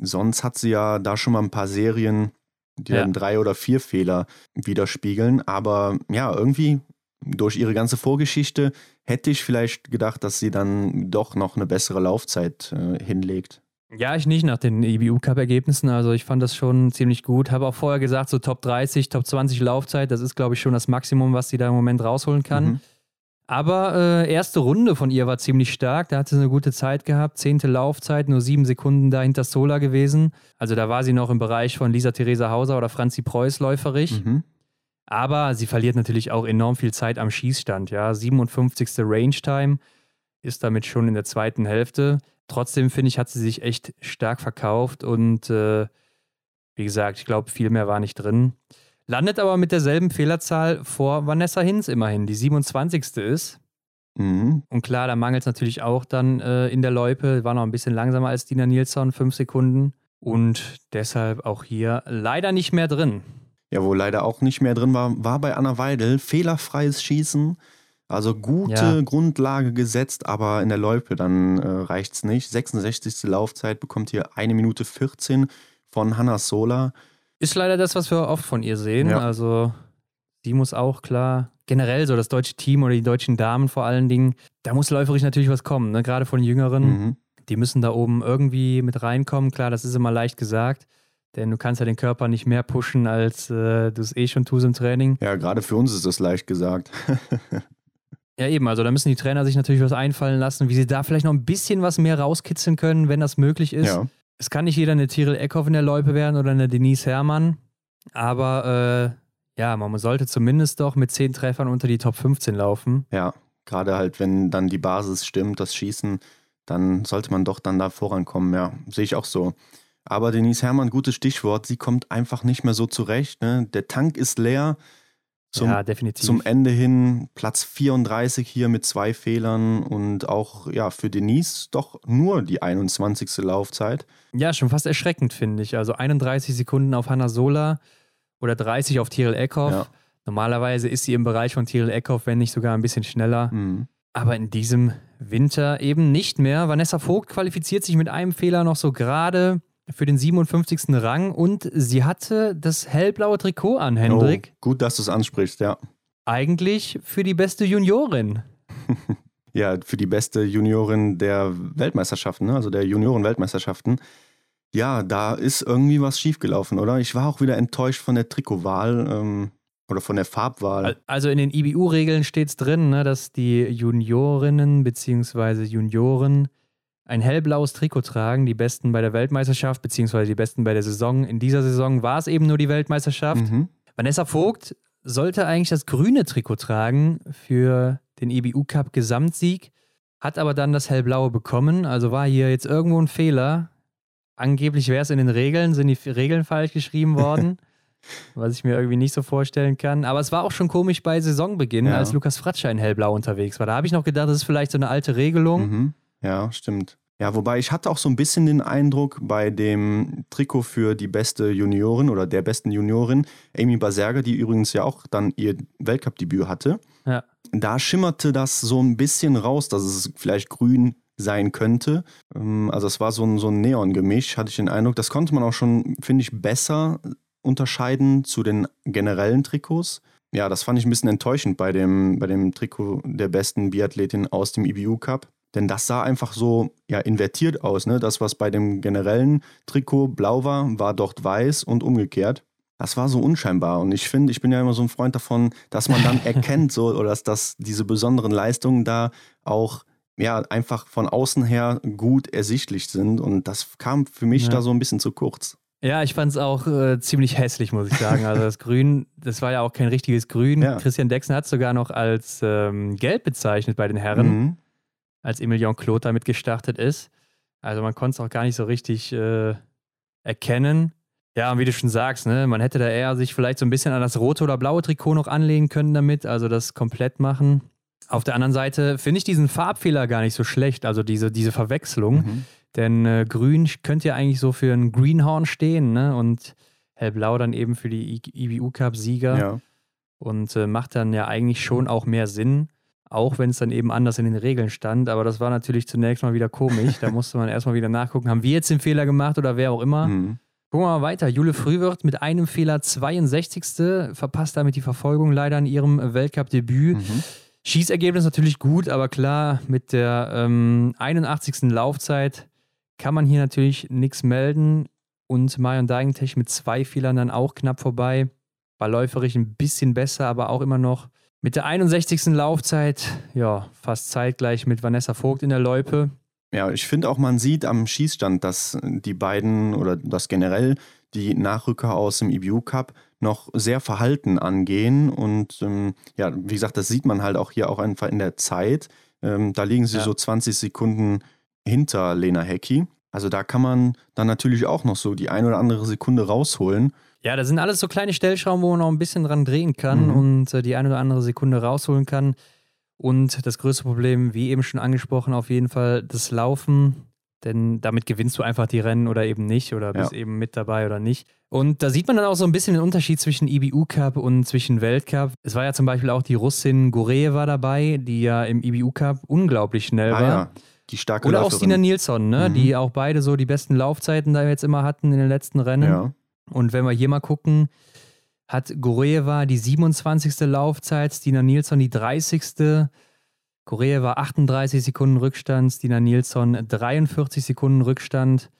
[SPEAKER 1] Sonst hat sie ja da schon mal ein paar Serien, die ja. dann drei oder vier Fehler widerspiegeln. Aber ja, irgendwie durch ihre ganze Vorgeschichte hätte ich vielleicht gedacht, dass sie dann doch noch eine bessere Laufzeit äh, hinlegt.
[SPEAKER 2] Ja, ich nicht nach den EBU-Cup-Ergebnissen. Also ich fand das schon ziemlich gut. Habe auch vorher gesagt, so Top 30, Top 20 Laufzeit, das ist, glaube ich, schon das Maximum, was sie da im Moment rausholen kann. Mhm. Aber äh, erste Runde von ihr war ziemlich stark. Da hat sie eine gute Zeit gehabt. Zehnte Laufzeit, nur sieben Sekunden dahinter Sola gewesen. Also da war sie noch im Bereich von Lisa Theresa Hauser oder Franzi Preuß läuferig. Mhm. Aber sie verliert natürlich auch enorm viel Zeit am Schießstand. Ja, 57. Range Time ist damit schon in der zweiten Hälfte. Trotzdem finde ich, hat sie sich echt stark verkauft und äh, wie gesagt, ich glaube, viel mehr war nicht drin. Landet aber mit derselben Fehlerzahl vor Vanessa Hinz immerhin, die 27. ist. Mhm. Und klar, da mangelt es natürlich auch dann äh, in der Loipe. War noch ein bisschen langsamer als Dina Nilsson, fünf Sekunden. Und deshalb auch hier leider nicht mehr drin.
[SPEAKER 1] Ja, wo leider auch nicht mehr drin war, war bei Anna Weidel fehlerfreies Schießen. Also gute ja. Grundlage gesetzt, aber in der Loipe dann äh, reicht es nicht. 66. Laufzeit bekommt hier eine Minute 14 von Hanna Sola.
[SPEAKER 2] Ist leider das, was wir oft von ihr sehen. Ja. Also sie muss auch klar, generell so das deutsche Team oder die deutschen Damen vor allen Dingen, da muss läuferisch natürlich was kommen, ne? gerade von den Jüngeren. Mhm. Die müssen da oben irgendwie mit reinkommen. Klar, das ist immer leicht gesagt. Denn du kannst ja den Körper nicht mehr pushen, als äh, du es eh schon tust im Training.
[SPEAKER 1] Ja, gerade für uns ist das leicht gesagt.
[SPEAKER 2] ja, eben. Also da müssen die Trainer sich natürlich was einfallen lassen, wie sie da vielleicht noch ein bisschen was mehr rauskitzeln können, wenn das möglich ist. Ja. Es kann nicht jeder eine Tyrell Eckhoff in der Loipe werden oder eine Denise Herrmann. Aber äh, ja, man sollte zumindest doch mit zehn Treffern unter die Top 15 laufen.
[SPEAKER 1] Ja, gerade halt, wenn dann die Basis stimmt, das Schießen, dann sollte man doch dann da vorankommen. Ja, sehe ich auch so. Aber Denise Herrmann, gutes Stichwort, sie kommt einfach nicht mehr so zurecht. Ne? Der Tank ist leer. Zum,
[SPEAKER 2] ja, definitiv.
[SPEAKER 1] Zum Ende hin Platz 34 hier mit zwei Fehlern und auch ja für Denise doch nur die 21. Laufzeit.
[SPEAKER 2] Ja, schon fast erschreckend, finde ich. Also 31 Sekunden auf Hanna Sola oder 30 auf Tyrell Eckhoff. Ja. Normalerweise ist sie im Bereich von Tyrell Eckhoff, wenn nicht sogar ein bisschen schneller. Mhm. Aber in diesem Winter eben nicht mehr. Vanessa Vogt qualifiziert sich mit einem Fehler noch so gerade für den 57. Rang und sie hatte das hellblaue Trikot an, Hendrik.
[SPEAKER 1] Oh, gut, dass du es ansprichst, ja.
[SPEAKER 2] Eigentlich für die beste Juniorin.
[SPEAKER 1] ja, für die beste Juniorin der Weltmeisterschaften, ne? also der Junioren-Weltmeisterschaften. Ja, da ist irgendwie was schiefgelaufen, oder? Ich war auch wieder enttäuscht von der Trikotwahl ähm, oder von der Farbwahl.
[SPEAKER 2] Also in den IBU-Regeln steht es drin, ne, dass die Juniorinnen bzw. Junioren ein hellblaues Trikot tragen, die Besten bei der Weltmeisterschaft, beziehungsweise die Besten bei der Saison. In dieser Saison war es eben nur die Weltmeisterschaft. Mhm. Vanessa Vogt sollte eigentlich das grüne Trikot tragen für den EBU Cup Gesamtsieg, hat aber dann das hellblaue bekommen. Also war hier jetzt irgendwo ein Fehler. Angeblich wäre es in den Regeln, sind die Regeln falsch geschrieben worden. was ich mir irgendwie nicht so vorstellen kann. Aber es war auch schon komisch bei Saisonbeginn, ja. als Lukas Fratscher in hellblau unterwegs war. Da habe ich noch gedacht, das ist vielleicht so eine alte Regelung.
[SPEAKER 1] Mhm. Ja, stimmt. Ja, wobei ich hatte auch so ein bisschen den Eindruck bei dem Trikot für die beste Juniorin oder der besten Juniorin, Amy Baserga, die übrigens ja auch dann ihr Weltcup-Debüt hatte. Ja. Da schimmerte das so ein bisschen raus, dass es vielleicht grün sein könnte. Ähm, also es war so ein, so ein Neon-Gemisch, hatte ich den Eindruck. Das konnte man auch schon, finde ich, besser unterscheiden zu den generellen Trikots. Ja, das fand ich ein bisschen enttäuschend bei dem, bei dem Trikot der besten Biathletin aus dem IBU Cup. Denn das sah einfach so ja, invertiert aus. Ne? Das, was bei dem generellen Trikot blau war, war dort weiß und umgekehrt. Das war so unscheinbar. Und ich finde, ich bin ja immer so ein Freund davon, dass man dann erkennt, so, oder dass, dass diese besonderen Leistungen da auch ja, einfach von außen her gut ersichtlich sind. Und das kam für mich ja. da so ein bisschen zu kurz.
[SPEAKER 2] Ja, ich fand es auch äh, ziemlich hässlich, muss ich sagen. Also das Grün, das war ja auch kein richtiges Grün. Ja. Christian Dexen hat es sogar noch als ähm, gelb bezeichnet bei den Herren. Mhm als Emilion Claude damit gestartet ist. Also man konnte es auch gar nicht so richtig äh, erkennen. Ja, und wie du schon sagst, ne, man hätte da eher sich vielleicht so ein bisschen an das rote oder blaue Trikot noch anlegen können damit, also das komplett machen. Auf der anderen Seite finde ich diesen Farbfehler gar nicht so schlecht, also diese, diese Verwechslung. Mhm. Denn äh, grün könnte ja eigentlich so für ein Greenhorn stehen, ne? Und hellblau dann eben für die IBU Cup-Sieger.
[SPEAKER 1] Ja.
[SPEAKER 2] Und äh, macht dann ja eigentlich schon auch mehr Sinn, auch wenn es dann eben anders in den Regeln stand. Aber das war natürlich zunächst mal wieder komisch. Da musste man erstmal wieder nachgucken, haben wir jetzt den Fehler gemacht oder wer auch immer.
[SPEAKER 1] Mhm.
[SPEAKER 2] Gucken wir mal weiter. Jule Frühwirt mit einem Fehler 62. verpasst damit die Verfolgung leider in ihrem Weltcup-Debüt.
[SPEAKER 1] Mhm.
[SPEAKER 2] Schießergebnis natürlich gut, aber klar, mit der ähm, 81. Laufzeit kann man hier natürlich nichts melden. Und Marion Deigentech mit zwei Fehlern dann auch knapp vorbei. War läuferig ein bisschen besser, aber auch immer noch mit der 61. Laufzeit, ja, fast zeitgleich mit Vanessa Vogt in der Loipe.
[SPEAKER 1] Ja, ich finde auch, man sieht am Schießstand, dass die beiden oder dass generell die Nachrücker aus dem EBU Cup noch sehr verhalten angehen. Und ähm, ja, wie gesagt, das sieht man halt auch hier auch einfach in der Zeit. Ähm, da liegen sie
[SPEAKER 2] Ja.
[SPEAKER 1] so 20 Sekunden hinter Lena Hecki. Also da kann man dann natürlich auch noch so die ein oder andere Sekunde rausholen.
[SPEAKER 2] Ja, das sind alles so kleine Stellschrauben, wo man noch ein bisschen dran drehen kann
[SPEAKER 1] Mhm.
[SPEAKER 2] und äh, die eine oder andere Sekunde rausholen kann. Und das größte Problem, wie eben schon angesprochen, auf jeden Fall das Laufen. Denn damit gewinnst du einfach die Rennen oder eben nicht oder bist eben mit dabei oder nicht. Und da sieht man dann auch so ein bisschen den Unterschied zwischen IBU Cup und zwischen Weltcup. Es war ja zum Beispiel auch die Russin Goreeva dabei, die ja im IBU Cup unglaublich schnell
[SPEAKER 1] Ah
[SPEAKER 2] war.
[SPEAKER 1] ja, die starke
[SPEAKER 2] Oder auch
[SPEAKER 1] Läuferin.
[SPEAKER 2] Stina Nilsson, ne?
[SPEAKER 1] Mhm.
[SPEAKER 2] die auch beide so die besten Laufzeiten da jetzt immer hatten in den letzten Rennen.
[SPEAKER 1] Ja,
[SPEAKER 2] Und wenn wir hier mal gucken, hat Goreeva die 27. Laufzeit, Stina Nilsson die 30. Goreeva 38 Sekunden Rückstand, Stina Nilsson 43 Sekunden Rückstand.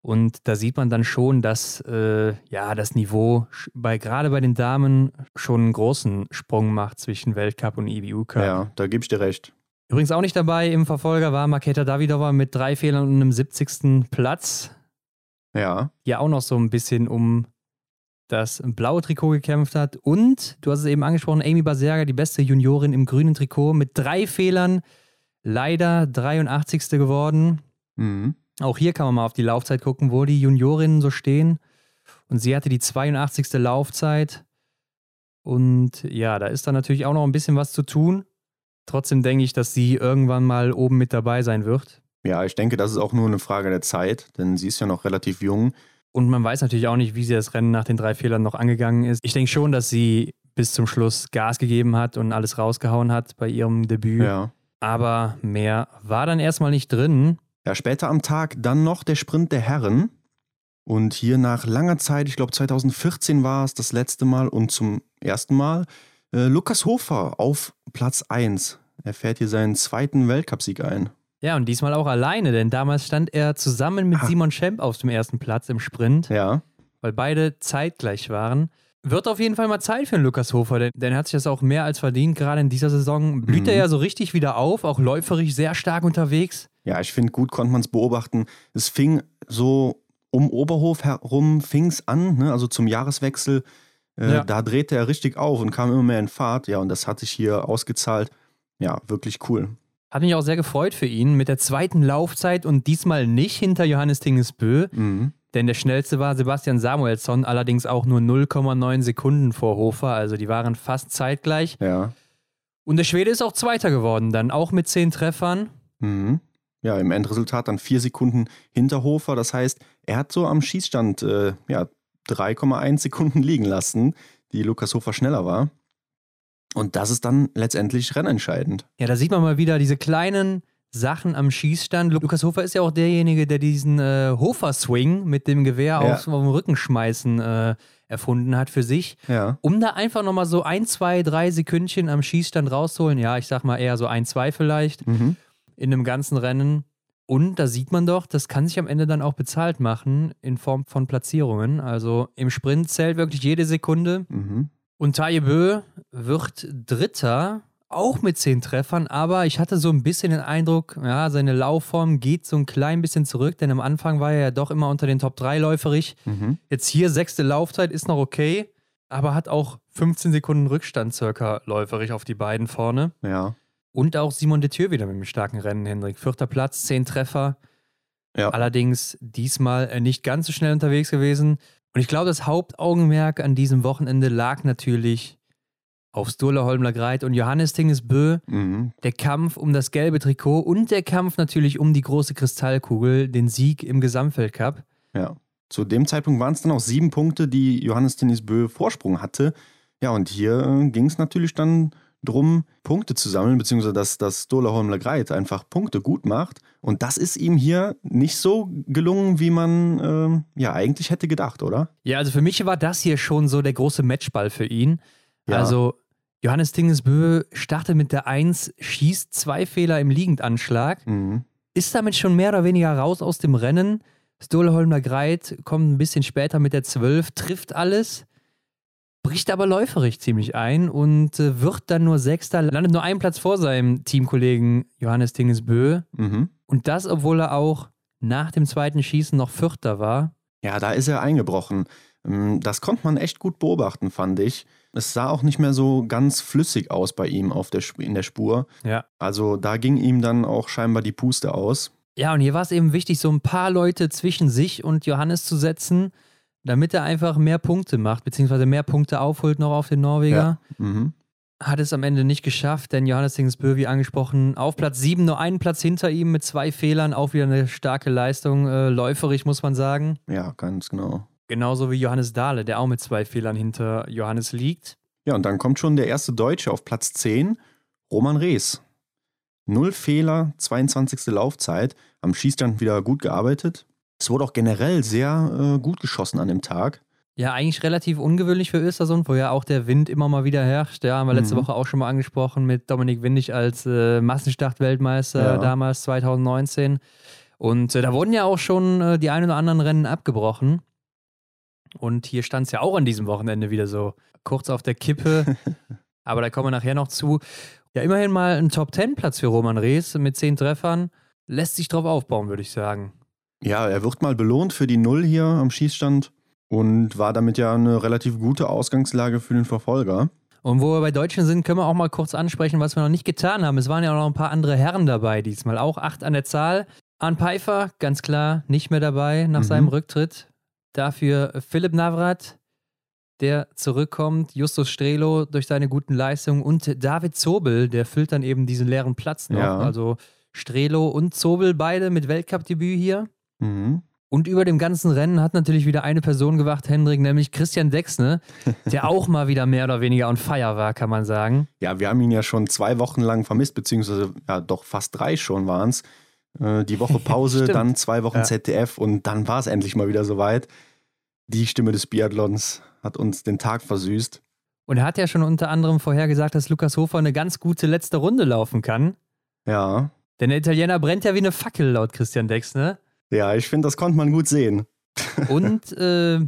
[SPEAKER 2] Und da sieht man dann schon, dass äh, ja, das Niveau bei, gerade bei den Damen schon einen großen Sprung macht zwischen Weltcup und IBU Cup.
[SPEAKER 1] ja, da gebe ich dir recht.
[SPEAKER 2] Übrigens auch nicht dabei im Verfolger war Maketa Davidova mit drei Fehlern und einem 70. Platz
[SPEAKER 1] Ja,
[SPEAKER 2] ja auch noch so ein bisschen um das blaue Trikot gekämpft hat. Und, du hast es eben angesprochen, Amy Baserga, die beste Juniorin im grünen Trikot, mit drei Fehlern, leider 83. geworden.
[SPEAKER 1] mhm.
[SPEAKER 2] Auch hier kann man mal auf die Laufzeit gucken, wo die Juniorinnen so stehen. Und sie hatte die 82. Laufzeit. Und ja, da ist dann natürlich auch noch ein bisschen was zu tun. Trotzdem denke ich, dass sie irgendwann mal oben mit dabei sein wird.
[SPEAKER 1] Ja, ich denke, das ist auch nur eine Frage der Zeit, denn sie ist ja noch relativ jung.
[SPEAKER 2] Und man weiß natürlich auch nicht, wie sie das Rennen nach den drei Fehlern noch angegangen ist. Ich denke schon, dass sie bis zum Schluss Gas gegeben hat und alles rausgehauen hat bei ihrem Debüt.
[SPEAKER 1] Ja.
[SPEAKER 2] Aber mehr war dann erstmal nicht drin.
[SPEAKER 1] Ja, später am Tag dann noch der Sprint der Herren. Und hier nach langer Zeit, ich glaube 2014 war es das letzte Mal und zum ersten Mal, äh, Lukas Hofer auf Platz 1. Er fährt hier seinen zweiten Weltcupsieg ein.
[SPEAKER 2] Ja, und diesmal auch alleine, denn damals stand er zusammen mit
[SPEAKER 1] Ah.
[SPEAKER 2] Simon Schemp auf dem ersten Platz im Sprint,
[SPEAKER 1] Ja,
[SPEAKER 2] weil beide zeitgleich waren. Wird auf jeden Fall mal Zeit für den Lukas Hofer, denn, denn er hat sich das auch mehr als verdient. Gerade in dieser Saison blüht
[SPEAKER 1] Mhm.
[SPEAKER 2] er ja so richtig wieder auf, auch läuferisch sehr stark unterwegs.
[SPEAKER 1] ja, ich finde, gut konnte man es beobachten. Es fing so um Oberhof herum fing es an, ne? also zum Jahreswechsel. Äh,
[SPEAKER 2] Ja.
[SPEAKER 1] Da drehte er richtig auf und kam immer mehr in Fahrt. Ja, und das hat sich hier ausgezahlt. Ja, wirklich cool.
[SPEAKER 2] Hat mich auch sehr gefreut für ihn mit der zweiten Laufzeit und diesmal nicht hinter Johannes Tingesbö,
[SPEAKER 1] Mhm.
[SPEAKER 2] denn der schnellste war Sebastian Samuelsson, allerdings auch nur 0,9 Sekunden vor Hofer, also die waren fast zeitgleich.
[SPEAKER 1] Ja.
[SPEAKER 2] Und der Schwede ist auch Zweiter geworden, dann auch mit 10 Treffern.
[SPEAKER 1] Mhm. Ja, im Endresultat dann vier Sekunden hinter Hofer. Das heißt, er hat so am Schießstand äh, ja, 3,1 Sekunden liegen lassen, die Lukas Hofer schneller war. Und das ist dann letztendlich rennentscheidend.
[SPEAKER 2] Ja, da sieht man mal wieder diese kleinen Sachen am Schießstand. Lukas Hofer ist ja auch derjenige, der diesen äh, Hofer-Swing mit dem Gewehr
[SPEAKER 1] Ja.
[SPEAKER 2] auf, dem Rücken schmeißen äh, erfunden hat für sich.
[SPEAKER 1] Ja.
[SPEAKER 2] um da einfach nochmal so ein, zwei, drei Sekündchen am Schießstand rauszuholen. Ja, ich sag mal eher so ein, zwei vielleicht
[SPEAKER 1] Mhm.
[SPEAKER 2] in einem ganzen Rennen. Und da sieht man doch, das kann sich am Ende dann auch bezahlt machen in Form von Platzierungen. Also im Sprint zählt wirklich jede Sekunde.
[SPEAKER 1] Mhm.
[SPEAKER 2] Und Taye Bö wird Dritter, auch mit zehn Treffern, aber ich hatte so ein bisschen den Eindruck, ja, seine Laufform geht so ein klein bisschen zurück, denn am Anfang war er ja doch immer unter den Top 3 läuferig.
[SPEAKER 1] Mhm.
[SPEAKER 2] Jetzt hier sechste Laufzeit ist noch okay, aber hat auch 15 Sekunden Rückstand circa läuferig auf die beiden vorne.
[SPEAKER 1] Ja.
[SPEAKER 2] Und auch Simon Detieu wieder mit einem starken Rennen, Hendrik. Vierter Platz, zehn Treffer.
[SPEAKER 1] Ja.
[SPEAKER 2] Allerdings diesmal äh, nicht ganz so schnell unterwegs gewesen. Und ich glaube, das Hauptaugenmerk an diesem Wochenende lag natürlich auf Sturla Holmler Greit und Johannes Tingesbö.
[SPEAKER 1] Mhm.
[SPEAKER 2] Der Kampf um das gelbe Trikot und der Kampf natürlich um die große Kristallkugel, den Sieg im Gesamtweltcup.
[SPEAKER 1] Ja. Zu dem Zeitpunkt waren es dann auch sieben Punkte, die Johannes Tinnisbö Vorsprung hatte. Ja, und hier äh, ging es natürlich dann drum, Punkte zu sammeln, beziehungsweise dass, dass Stola Holmler Greit einfach Punkte gut macht. Und das ist ihm hier nicht so gelungen, wie man ähm, ja eigentlich hätte gedacht, oder?
[SPEAKER 2] Ja, also für mich war das hier schon so der große Matchball für ihn.
[SPEAKER 1] Ja.
[SPEAKER 2] Also Johannes Tingesbö startet mit der 1, schießt zwei Fehler im Liegendanschlag,
[SPEAKER 1] Mhm.
[SPEAKER 2] ist damit schon mehr oder weniger raus aus dem Rennen. Stole Holmler Greit kommt ein bisschen später mit der 12, trifft alles, bricht aber läuferig ziemlich ein und äh, wird dann nur Sechster, landet nur einen Platz vor seinem Teamkollegen Johannes Tingesbö.
[SPEAKER 1] Mhm.
[SPEAKER 2] Und das, obwohl er auch nach dem zweiten Schießen noch Vierter war.
[SPEAKER 1] Ja, da ist er eingebrochen. Ähm, Das konnte man echt gut beobachten, fand ich. Es sah auch nicht mehr so ganz flüssig aus bei ihm auf der, in der Spur.
[SPEAKER 2] Ja.
[SPEAKER 1] Also da ging ihm dann auch scheinbar die Puste aus.
[SPEAKER 2] Ja, und hier war es eben wichtig, so ein paar Leute zwischen sich und Johannes zu setzen, damit er einfach mehr Punkte macht, beziehungsweise mehr Punkte aufholt noch auf den Norweger.
[SPEAKER 1] Mhm.
[SPEAKER 2] Hat es am Ende nicht geschafft, denn Johannes Dingsbö, wie angesprochen, auf Platz 7, nur einen Platz hinter ihm mit zwei Fehlern, auch wieder eine starke Leistung, äh, läuferig muss man sagen.
[SPEAKER 1] Ja, ganz genau.
[SPEAKER 2] Genauso wie Johannes Dahle, der auch mit zwei Fehlern hinter Johannes liegt.
[SPEAKER 1] Ja, und dann kommt schon der erste Deutsche auf Platz 10, Roman Rees. Null Fehler, 22. Laufzeit, am Schießstand wieder gut gearbeitet. Es wurde auch generell sehr äh, gut geschossen an dem Tag.
[SPEAKER 2] Ja, eigentlich relativ ungewöhnlich für Östersund, wo ja auch der Wind immer mal wieder herrscht. Ja, haben wir letzte
[SPEAKER 1] Mhm.
[SPEAKER 2] Woche auch schon mal angesprochen mit Dominik Windig als äh, Massenstart-Weltmeister
[SPEAKER 1] Ja.
[SPEAKER 2] damals 2019. Und äh, da wurden ja auch schon äh, die ein oder anderen Rennen abgebrochen. Und hier stand es ja auch an diesem Wochenende wieder so kurz auf der Kippe. Aber da kommen wir nachher noch zu. Ja, immerhin mal ein Top-10-Platz für Roman Rees mit zehn Treffern. Lässt sich drauf aufbauen, würde ich sagen.
[SPEAKER 1] Ja, er wird mal belohnt für die Null hier am Schießstand und war damit ja eine relativ gute Ausgangslage für den Verfolger.
[SPEAKER 2] Und wo wir bei Deutschen sind, können wir auch mal kurz ansprechen, was wir noch nicht getan haben. Es waren ja auch noch ein paar andere Herren dabei diesmal, auch acht an der Zahl. Arne Pfeiffer, ganz klar, nicht mehr dabei nach
[SPEAKER 1] Mhm.
[SPEAKER 2] seinem Rücktritt. Dafür Philipp Navrat, der zurückkommt, Justus Strelo durch seine guten Leistungen und David Zobel, der füllt dann eben diesen leeren Platz noch.
[SPEAKER 1] Ja.
[SPEAKER 2] Also Strelo und Zobel beide mit Weltcup-Debüt hier.
[SPEAKER 1] Mhm.
[SPEAKER 2] Und über dem ganzen Rennen hat natürlich wieder eine Person gewacht, Hendrik, nämlich Christian Dexne, der auch mal wieder mehr oder weniger on fire war, kann man sagen.
[SPEAKER 1] Ja, wir haben ihn ja schon zwei Wochen lang vermisst, beziehungsweise ja doch fast drei schon waren es. Äh, die Woche Pause, dann zwei Wochen
[SPEAKER 2] Ja.
[SPEAKER 1] ZDF und dann war es endlich mal wieder soweit. Die Stimme des Biathlons hat uns den Tag versüßt.
[SPEAKER 2] Und er hat ja schon unter anderem vorhergesagt, dass Lukas Hofer eine ganz gute letzte Runde laufen kann.
[SPEAKER 1] Ja,
[SPEAKER 2] Denn der Italiener brennt ja wie eine Fackel, laut Christian Dexne.
[SPEAKER 1] Ja, ich finde, das konnte man gut sehen.
[SPEAKER 2] Und äh,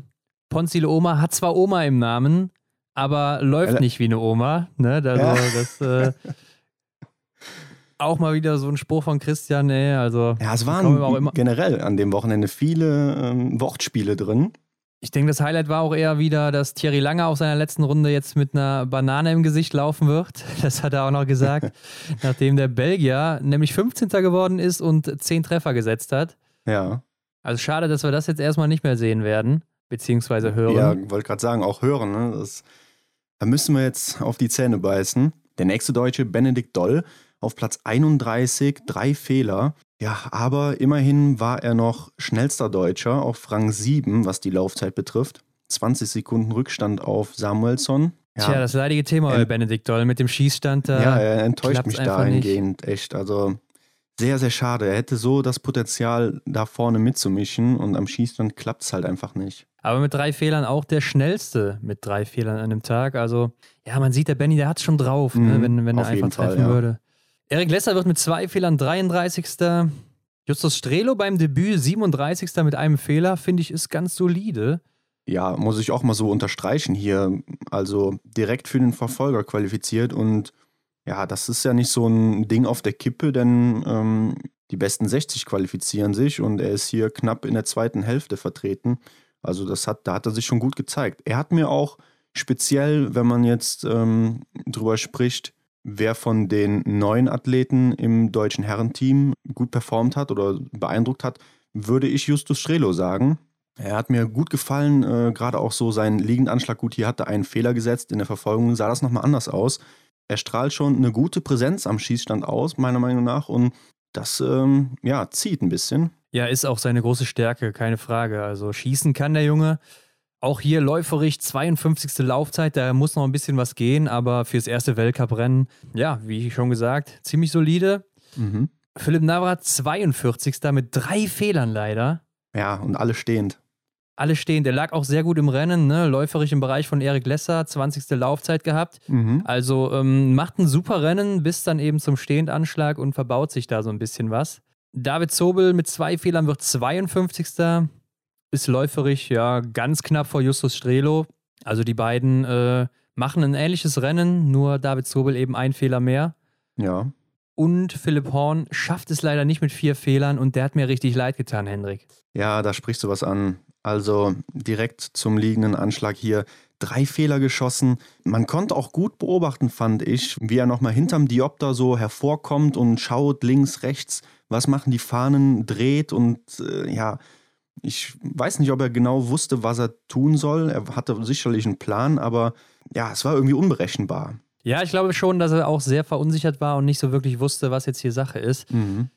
[SPEAKER 2] Ponzile Oma hat zwar Oma im Namen, aber läuft
[SPEAKER 1] Ja.
[SPEAKER 2] nicht wie eine Oma. Ne? Also,
[SPEAKER 1] Ja.
[SPEAKER 2] das äh, auch mal wieder so ein Spruch von Christian, ey, also
[SPEAKER 1] Ja, es waren generell an dem Wochenende viele ähm, Wortspiele drin.
[SPEAKER 2] Ich denke, das Highlight war auch eher wieder, dass Thierry Lange auf seiner letzten Runde jetzt mit einer Banane im Gesicht laufen wird. Das hat er auch noch gesagt, nachdem der Belgier nämlich 15. geworden ist und 10 Treffer gesetzt hat.
[SPEAKER 1] Ja,
[SPEAKER 2] Also schade, dass wir das jetzt erstmal nicht mehr sehen werden, beziehungsweise hören.
[SPEAKER 1] ja wollte gerade sagen, auch hören. Ne? Das, da müssen wir jetzt auf die Zähne beißen. Der nächste Deutsche, Benedikt Doll, auf Platz 31, drei Fehler. Ja, aber immerhin war er noch schnellster Deutscher auf Rang 7, was die Laufzeit betrifft. 20 Sekunden Rückstand auf Samuelsson. Ja,
[SPEAKER 2] Tja, das leidige Thema bei Benedikt Doll mit dem Schießstand da.
[SPEAKER 1] ja, er enttäuscht mich
[SPEAKER 2] einfach nicht.
[SPEAKER 1] dahingehend echt. Also sehr, sehr schade. Er hätte so das Potenzial, da vorne mitzumischen und am Schießstand klappt es halt einfach nicht.
[SPEAKER 2] Aber mit drei Fehlern auch der schnellste mit drei Fehlern an einem Tag. Also, ja, man sieht, der Benny, der hat schon drauf, ne,
[SPEAKER 1] Mhm,
[SPEAKER 2] wenn, wenn er einfach
[SPEAKER 1] Fall,
[SPEAKER 2] treffen
[SPEAKER 1] ja.
[SPEAKER 2] würde. Erik Lesser wird mit zwei Fehlern 33. Justus Strelo beim Debüt 37. mit einem Fehler, finde ich, ist ganz solide.
[SPEAKER 1] Ja, muss ich auch mal so unterstreichen hier. Also direkt für den Verfolger qualifiziert und ja, das ist ja nicht so ein Ding auf der Kippe, denn ähm, die besten 60 qualifizieren sich und er ist hier knapp in der zweiten Hälfte vertreten. Also das hat, da hat er sich schon gut gezeigt. Er hat mir auch speziell, wenn man jetzt ähm, drüber spricht, wer von den neuen Athleten im deutschen Herrenteam gut performt hat oder beeindruckt hat, würde ich Justus Strelo sagen. Er hat mir gut gefallen, äh, gerade auch so sein Liegendanschlag. Gut, hier hat er einen Fehler gesetzt. In der Verfolgung sah das nochmal anders aus. Er strahlt schon eine gute Präsenz am Schießstand aus, meiner Meinung nach. Und das ähm, ja, zieht ein bisschen.
[SPEAKER 2] Ja, ist auch seine große Stärke, keine Frage. Also schießen kann der Junge. Auch hier läuferig 52. Laufzeit, da muss noch ein bisschen was gehen, aber fürs erste Weltcuprennen, ja, wie schon gesagt, ziemlich solide. Mhm. Philipp Navrat 42. mit drei Fehlern leider.
[SPEAKER 1] Ja, und alle stehend.
[SPEAKER 2] Alle stehend. Der lag auch sehr gut im Rennen, ne? läuferig im Bereich von Erik Lesser, 20. Laufzeit gehabt. Mhm. Also ähm, macht ein super Rennen bis dann eben zum Stehendanschlag und verbaut sich da so ein bisschen was. David Zobel mit zwei Fehlern wird 52 ist läuferig ja ganz knapp vor Justus Strelo. Also die beiden äh, machen ein ähnliches Rennen, nur David Zobel eben ein Fehler mehr.
[SPEAKER 1] Ja.
[SPEAKER 2] Und Philipp Horn schafft es leider nicht mit vier Fehlern und der hat mir richtig leid getan, Hendrik.
[SPEAKER 1] Ja, da sprichst du was an. Also direkt zum liegenden Anschlag hier. Drei Fehler geschossen. Man konnte auch gut beobachten, fand ich, wie er nochmal hinterm Diopter so hervorkommt und schaut links, rechts, was machen die Fahnen, dreht und äh, ja, ich weiß nicht, ob er genau wusste, was er tun soll. Er hatte sicherlich einen Plan, aber ja, es war irgendwie unberechenbar.
[SPEAKER 2] Ja, ich glaube schon, dass er auch sehr verunsichert war und nicht so wirklich wusste, was jetzt hier Sache ist. Mhm.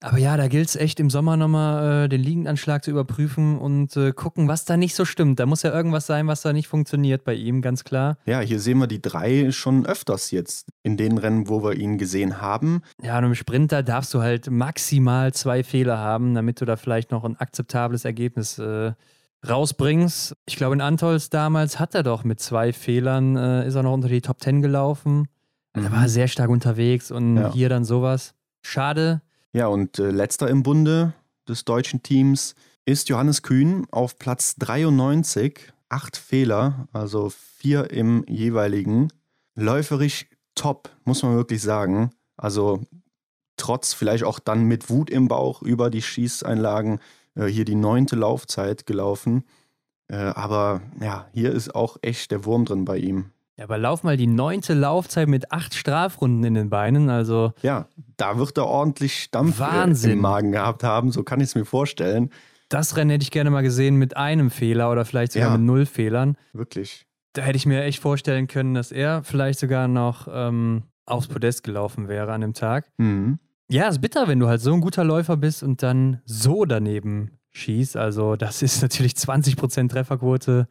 [SPEAKER 2] Aber ja, da gilt es echt im Sommer nochmal äh, den Liegendanschlag zu überprüfen und äh, gucken, was da nicht so stimmt. Da muss ja irgendwas sein, was da nicht funktioniert bei ihm, ganz klar.
[SPEAKER 1] Ja, hier sehen wir die drei schon öfters jetzt in den Rennen, wo wir ihn gesehen haben.
[SPEAKER 2] Ja, und im Sprinter darfst du halt maximal zwei Fehler haben, damit du da vielleicht noch ein akzeptables Ergebnis äh, rausbringst. Ich glaube, in Antols damals hat er doch mit zwei Fehlern, äh, ist er noch unter die Top Ten gelaufen. Mhm. Er war sehr stark unterwegs und ja. hier dann sowas. Schade,
[SPEAKER 1] ja, und äh, letzter im Bunde des deutschen Teams ist Johannes Kühn auf Platz 93. Acht Fehler, also vier im jeweiligen. Läuferisch top, muss man wirklich sagen. Also trotz vielleicht auch dann mit Wut im Bauch über die Schießeinlagen äh, hier die neunte Laufzeit gelaufen. Äh, aber ja, hier ist auch echt der Wurm drin bei ihm.
[SPEAKER 2] Ja, aber lauf mal die neunte Laufzeit mit acht Strafrunden in den Beinen. Also
[SPEAKER 1] ja, da wird er ordentlich Dampf Wahnsinn. im Magen gehabt haben, so kann ich es mir vorstellen.
[SPEAKER 2] Das Rennen hätte ich gerne mal gesehen mit einem Fehler oder vielleicht sogar ja, mit null Fehlern.
[SPEAKER 1] Wirklich.
[SPEAKER 2] Da hätte ich mir echt vorstellen können, dass er vielleicht sogar noch ähm, aufs Podest gelaufen wäre an dem Tag. Mhm. Ja, ist bitter, wenn du halt so ein guter Läufer bist und dann so daneben schießt. Also, das ist natürlich 20% Trefferquote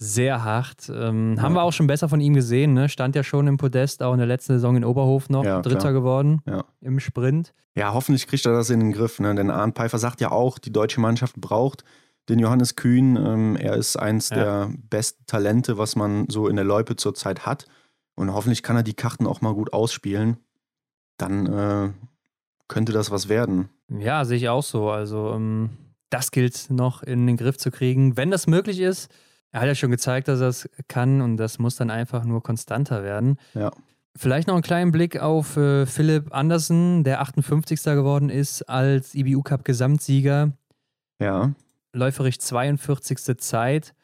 [SPEAKER 2] sehr hart. Ähm, ja. Haben wir auch schon besser von ihm gesehen, ne? Stand ja schon im Podest, auch in der letzten Saison in Oberhof noch, ja, Dritter klar. geworden ja. im Sprint.
[SPEAKER 1] Ja, hoffentlich kriegt er das in den Griff, ne? Denn Arndt Pfeiffer sagt ja auch, die deutsche Mannschaft braucht den Johannes Kühn. Ähm, er ist eins der besten Talente, was man so in der Loipe zurzeit hat. Und hoffentlich kann er die Karten auch mal gut ausspielen. Dann äh, könnte das was werden.
[SPEAKER 2] Ja, sehe ich auch so. Also, ähm, das gilt noch in den Griff zu kriegen. Wenn das möglich ist, er hat ja schon gezeigt, dass er es kann und das muss dann einfach nur konstanter werden.
[SPEAKER 1] Ja.
[SPEAKER 2] Vielleicht noch einen kleinen Blick auf äh, Philipp Andersen, der 58. geworden ist als IBU Cup Gesamtsieger.
[SPEAKER 1] Ja.
[SPEAKER 2] Läuferich 42. Zeit,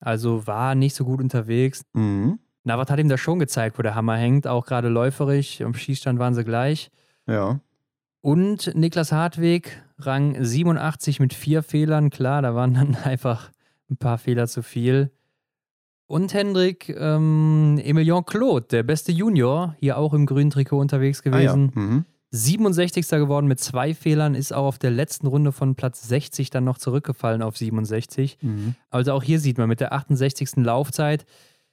[SPEAKER 2] also war nicht so gut unterwegs. Mhm. Navrat hat ihm da schon gezeigt, wo der Hammer hängt, auch gerade läuferig. Im Schießstand waren sie gleich.
[SPEAKER 1] Ja.
[SPEAKER 2] Und Niklas Hartweg, Rang 87 mit vier Fehlern. Klar, da waren dann einfach ein paar Fehler zu viel. Und Hendrik, ähm, Emilien Claude, der beste Junior, hier auch im grünen Trikot unterwegs gewesen. Ah, ja. mhm. 67. geworden mit zwei Fehlern, ist auch auf der letzten Runde von Platz 60 dann noch zurückgefallen auf 67. Mhm. Also auch hier sieht man mit der 68. Laufzeit,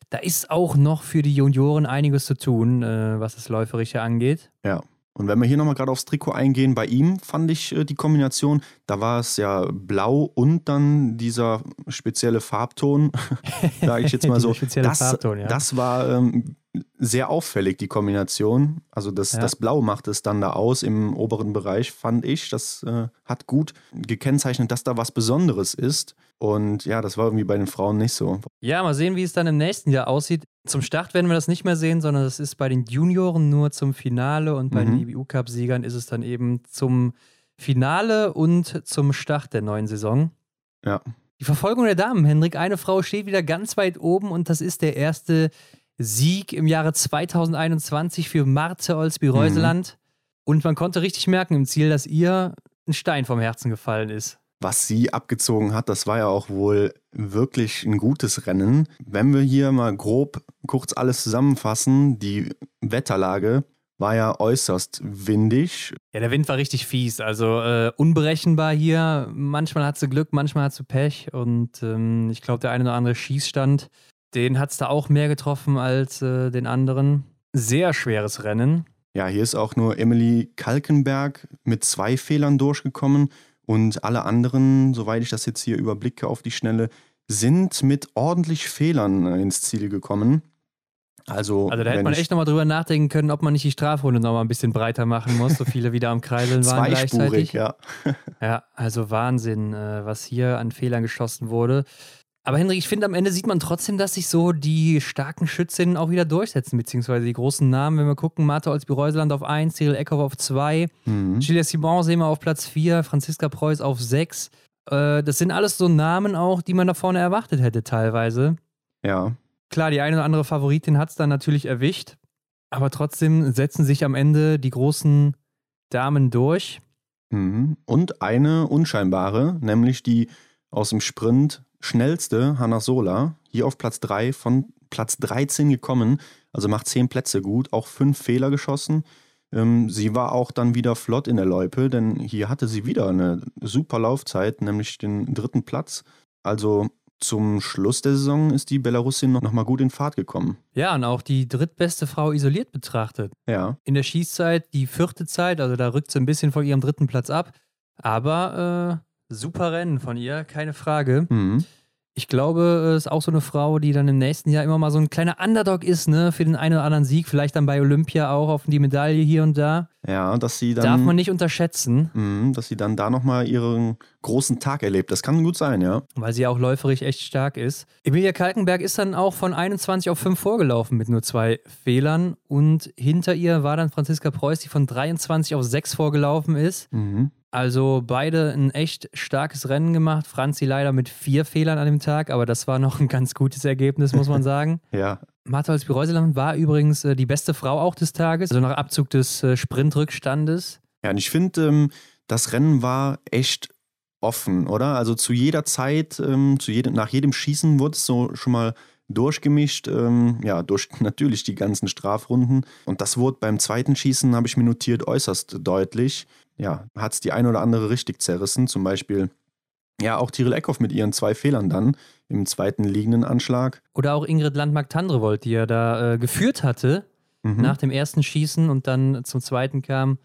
[SPEAKER 2] da ist auch noch für die Junioren einiges zu tun, äh, was das Läuferische angeht.
[SPEAKER 1] Ja. Und wenn wir hier nochmal gerade aufs Trikot eingehen, bei ihm fand ich äh, die Kombination, da war es ja blau und dann dieser spezielle Farbton, sage ich jetzt mal so. das, Farbton, ja. das war ähm, sehr auffällig, die Kombination. Also das, ja. das Blau macht es dann da aus im oberen Bereich, fand ich. Das äh, hat gut gekennzeichnet, dass da was Besonderes ist. Und ja, das war irgendwie bei den Frauen nicht so.
[SPEAKER 2] Ja, mal sehen, wie es dann im nächsten Jahr aussieht. Zum Start werden wir das nicht mehr sehen, sondern das ist bei den Junioren nur zum Finale und bei mhm. den IBU-Cup-Siegern ist es dann eben zum Finale und zum Start der neuen Saison.
[SPEAKER 1] Ja.
[SPEAKER 2] Die Verfolgung der Damen, Hendrik. Eine Frau steht wieder ganz weit oben und das ist der erste Sieg im Jahre 2021 für Marte Olsby-Reuseland. Mhm. Und man konnte richtig merken im Ziel, dass ihr ein Stein vom Herzen gefallen ist.
[SPEAKER 1] was sie abgezogen hat, das war ja auch wohl wirklich ein gutes Rennen. Wenn wir hier mal grob kurz alles zusammenfassen, die Wetterlage war ja äußerst windig.
[SPEAKER 2] Ja, der Wind war richtig fies, also äh, unberechenbar hier. Manchmal hat sie Glück, manchmal hat sie Pech und ähm, ich glaube, der eine oder andere Schießstand, den hat es da auch mehr getroffen als äh, den anderen. Sehr schweres Rennen.
[SPEAKER 1] Ja, hier ist auch nur Emily Kalkenberg mit zwei Fehlern durchgekommen und alle anderen, soweit ich das jetzt hier überblicke auf die Schnelle, sind mit ordentlich Fehlern äh, ins Ziel gekommen. Also,
[SPEAKER 2] also da hätte man echt nochmal drüber nachdenken können, ob man nicht die Strafrunde nochmal ein bisschen breiter machen muss, so viele wieder am Kreiseln waren gleichzeitig.
[SPEAKER 1] ja.
[SPEAKER 2] ja, also Wahnsinn, äh, was hier an Fehlern geschossen wurde. Aber Henrik, ich finde, am Ende sieht man trotzdem, dass sich so die starken Schützinnen auch wieder durchsetzen, beziehungsweise die großen Namen. Wenn wir gucken, Martha Olsby-Reuseland auf 1, Cyril Eckhoff auf 2, mhm. Julia Simon sehen wir auf Platz 4, Franziska Preuß auf 6. Äh, das sind alles so Namen auch, die man da vorne erwartet hätte teilweise.
[SPEAKER 1] Ja.
[SPEAKER 2] Klar, die eine oder andere Favoritin hat es dann natürlich erwischt, aber trotzdem setzen sich am Ende die großen Damen durch.
[SPEAKER 1] Mhm. Und eine unscheinbare, nämlich die aus dem Sprint schnellste Hanna Sola, hier auf Platz 3 von Platz 13 gekommen, also macht 10 Plätze gut, auch 5 Fehler geschossen. Ähm, sie war auch dann wieder flott in der Loipe, denn hier hatte sie wieder eine super Laufzeit, nämlich den dritten Platz. Also zum Schluss der Saison ist die Belarusin noch, noch mal gut in Fahrt gekommen.
[SPEAKER 2] Ja, und auch die drittbeste Frau isoliert betrachtet.
[SPEAKER 1] Ja.
[SPEAKER 2] In der Schießzeit die vierte Zeit, also da rückt sie ein bisschen von ihrem dritten Platz ab. Aber äh, Super Rennen von ihr, keine Frage.
[SPEAKER 1] Mhm.
[SPEAKER 2] Ich glaube, es ist auch so eine Frau, die dann im nächsten Jahr immer mal so ein kleiner Underdog ist, ne, für den einen oder anderen Sieg, vielleicht dann bei Olympia auch auf die Medaille hier und da.
[SPEAKER 1] Ja, dass sie dann.
[SPEAKER 2] Darf man nicht unterschätzen.
[SPEAKER 1] Mh, dass sie dann da nochmal ihren großen Tag erlebt. Das kann gut sein, ja.
[SPEAKER 2] Weil sie auch läuferig echt stark ist. Emilia Kalkenberg ist dann auch von 21 auf 5 vorgelaufen mit nur zwei Fehlern. Und hinter ihr war dann Franziska Preuß, die von 23 auf 6 vorgelaufen ist.
[SPEAKER 1] Mhm.
[SPEAKER 2] Also beide ein echt starkes Rennen gemacht. Franzi leider mit vier Fehlern an dem Tag, aber das war noch ein ganz gutes Ergebnis, muss man sagen.
[SPEAKER 1] ja.
[SPEAKER 2] Martha Holzby-Reuseland war übrigens äh, die beste Frau auch des Tages, also nach Abzug des äh, Sprintrückstandes.
[SPEAKER 1] Ja, und ich finde, ähm, das Rennen war echt offen, oder? Also zu jeder Zeit, ähm, zu jedem, nach jedem Schießen wurde es so schon mal durchgemischt, ähm, ja, durch natürlich die ganzen Strafrunden. Und das wurde beim zweiten Schießen, habe ich mir notiert, äußerst deutlich ja, hat es die ein oder andere richtig zerrissen. Zum Beispiel ja, auch Tiril Eckhoff mit ihren zwei Fehlern dann im zweiten liegenden Anschlag.
[SPEAKER 2] Oder auch Ingrid Landmark-Tandrevold, die ja da äh, geführt hatte mhm. nach dem ersten Schießen und dann zum zweiten kam.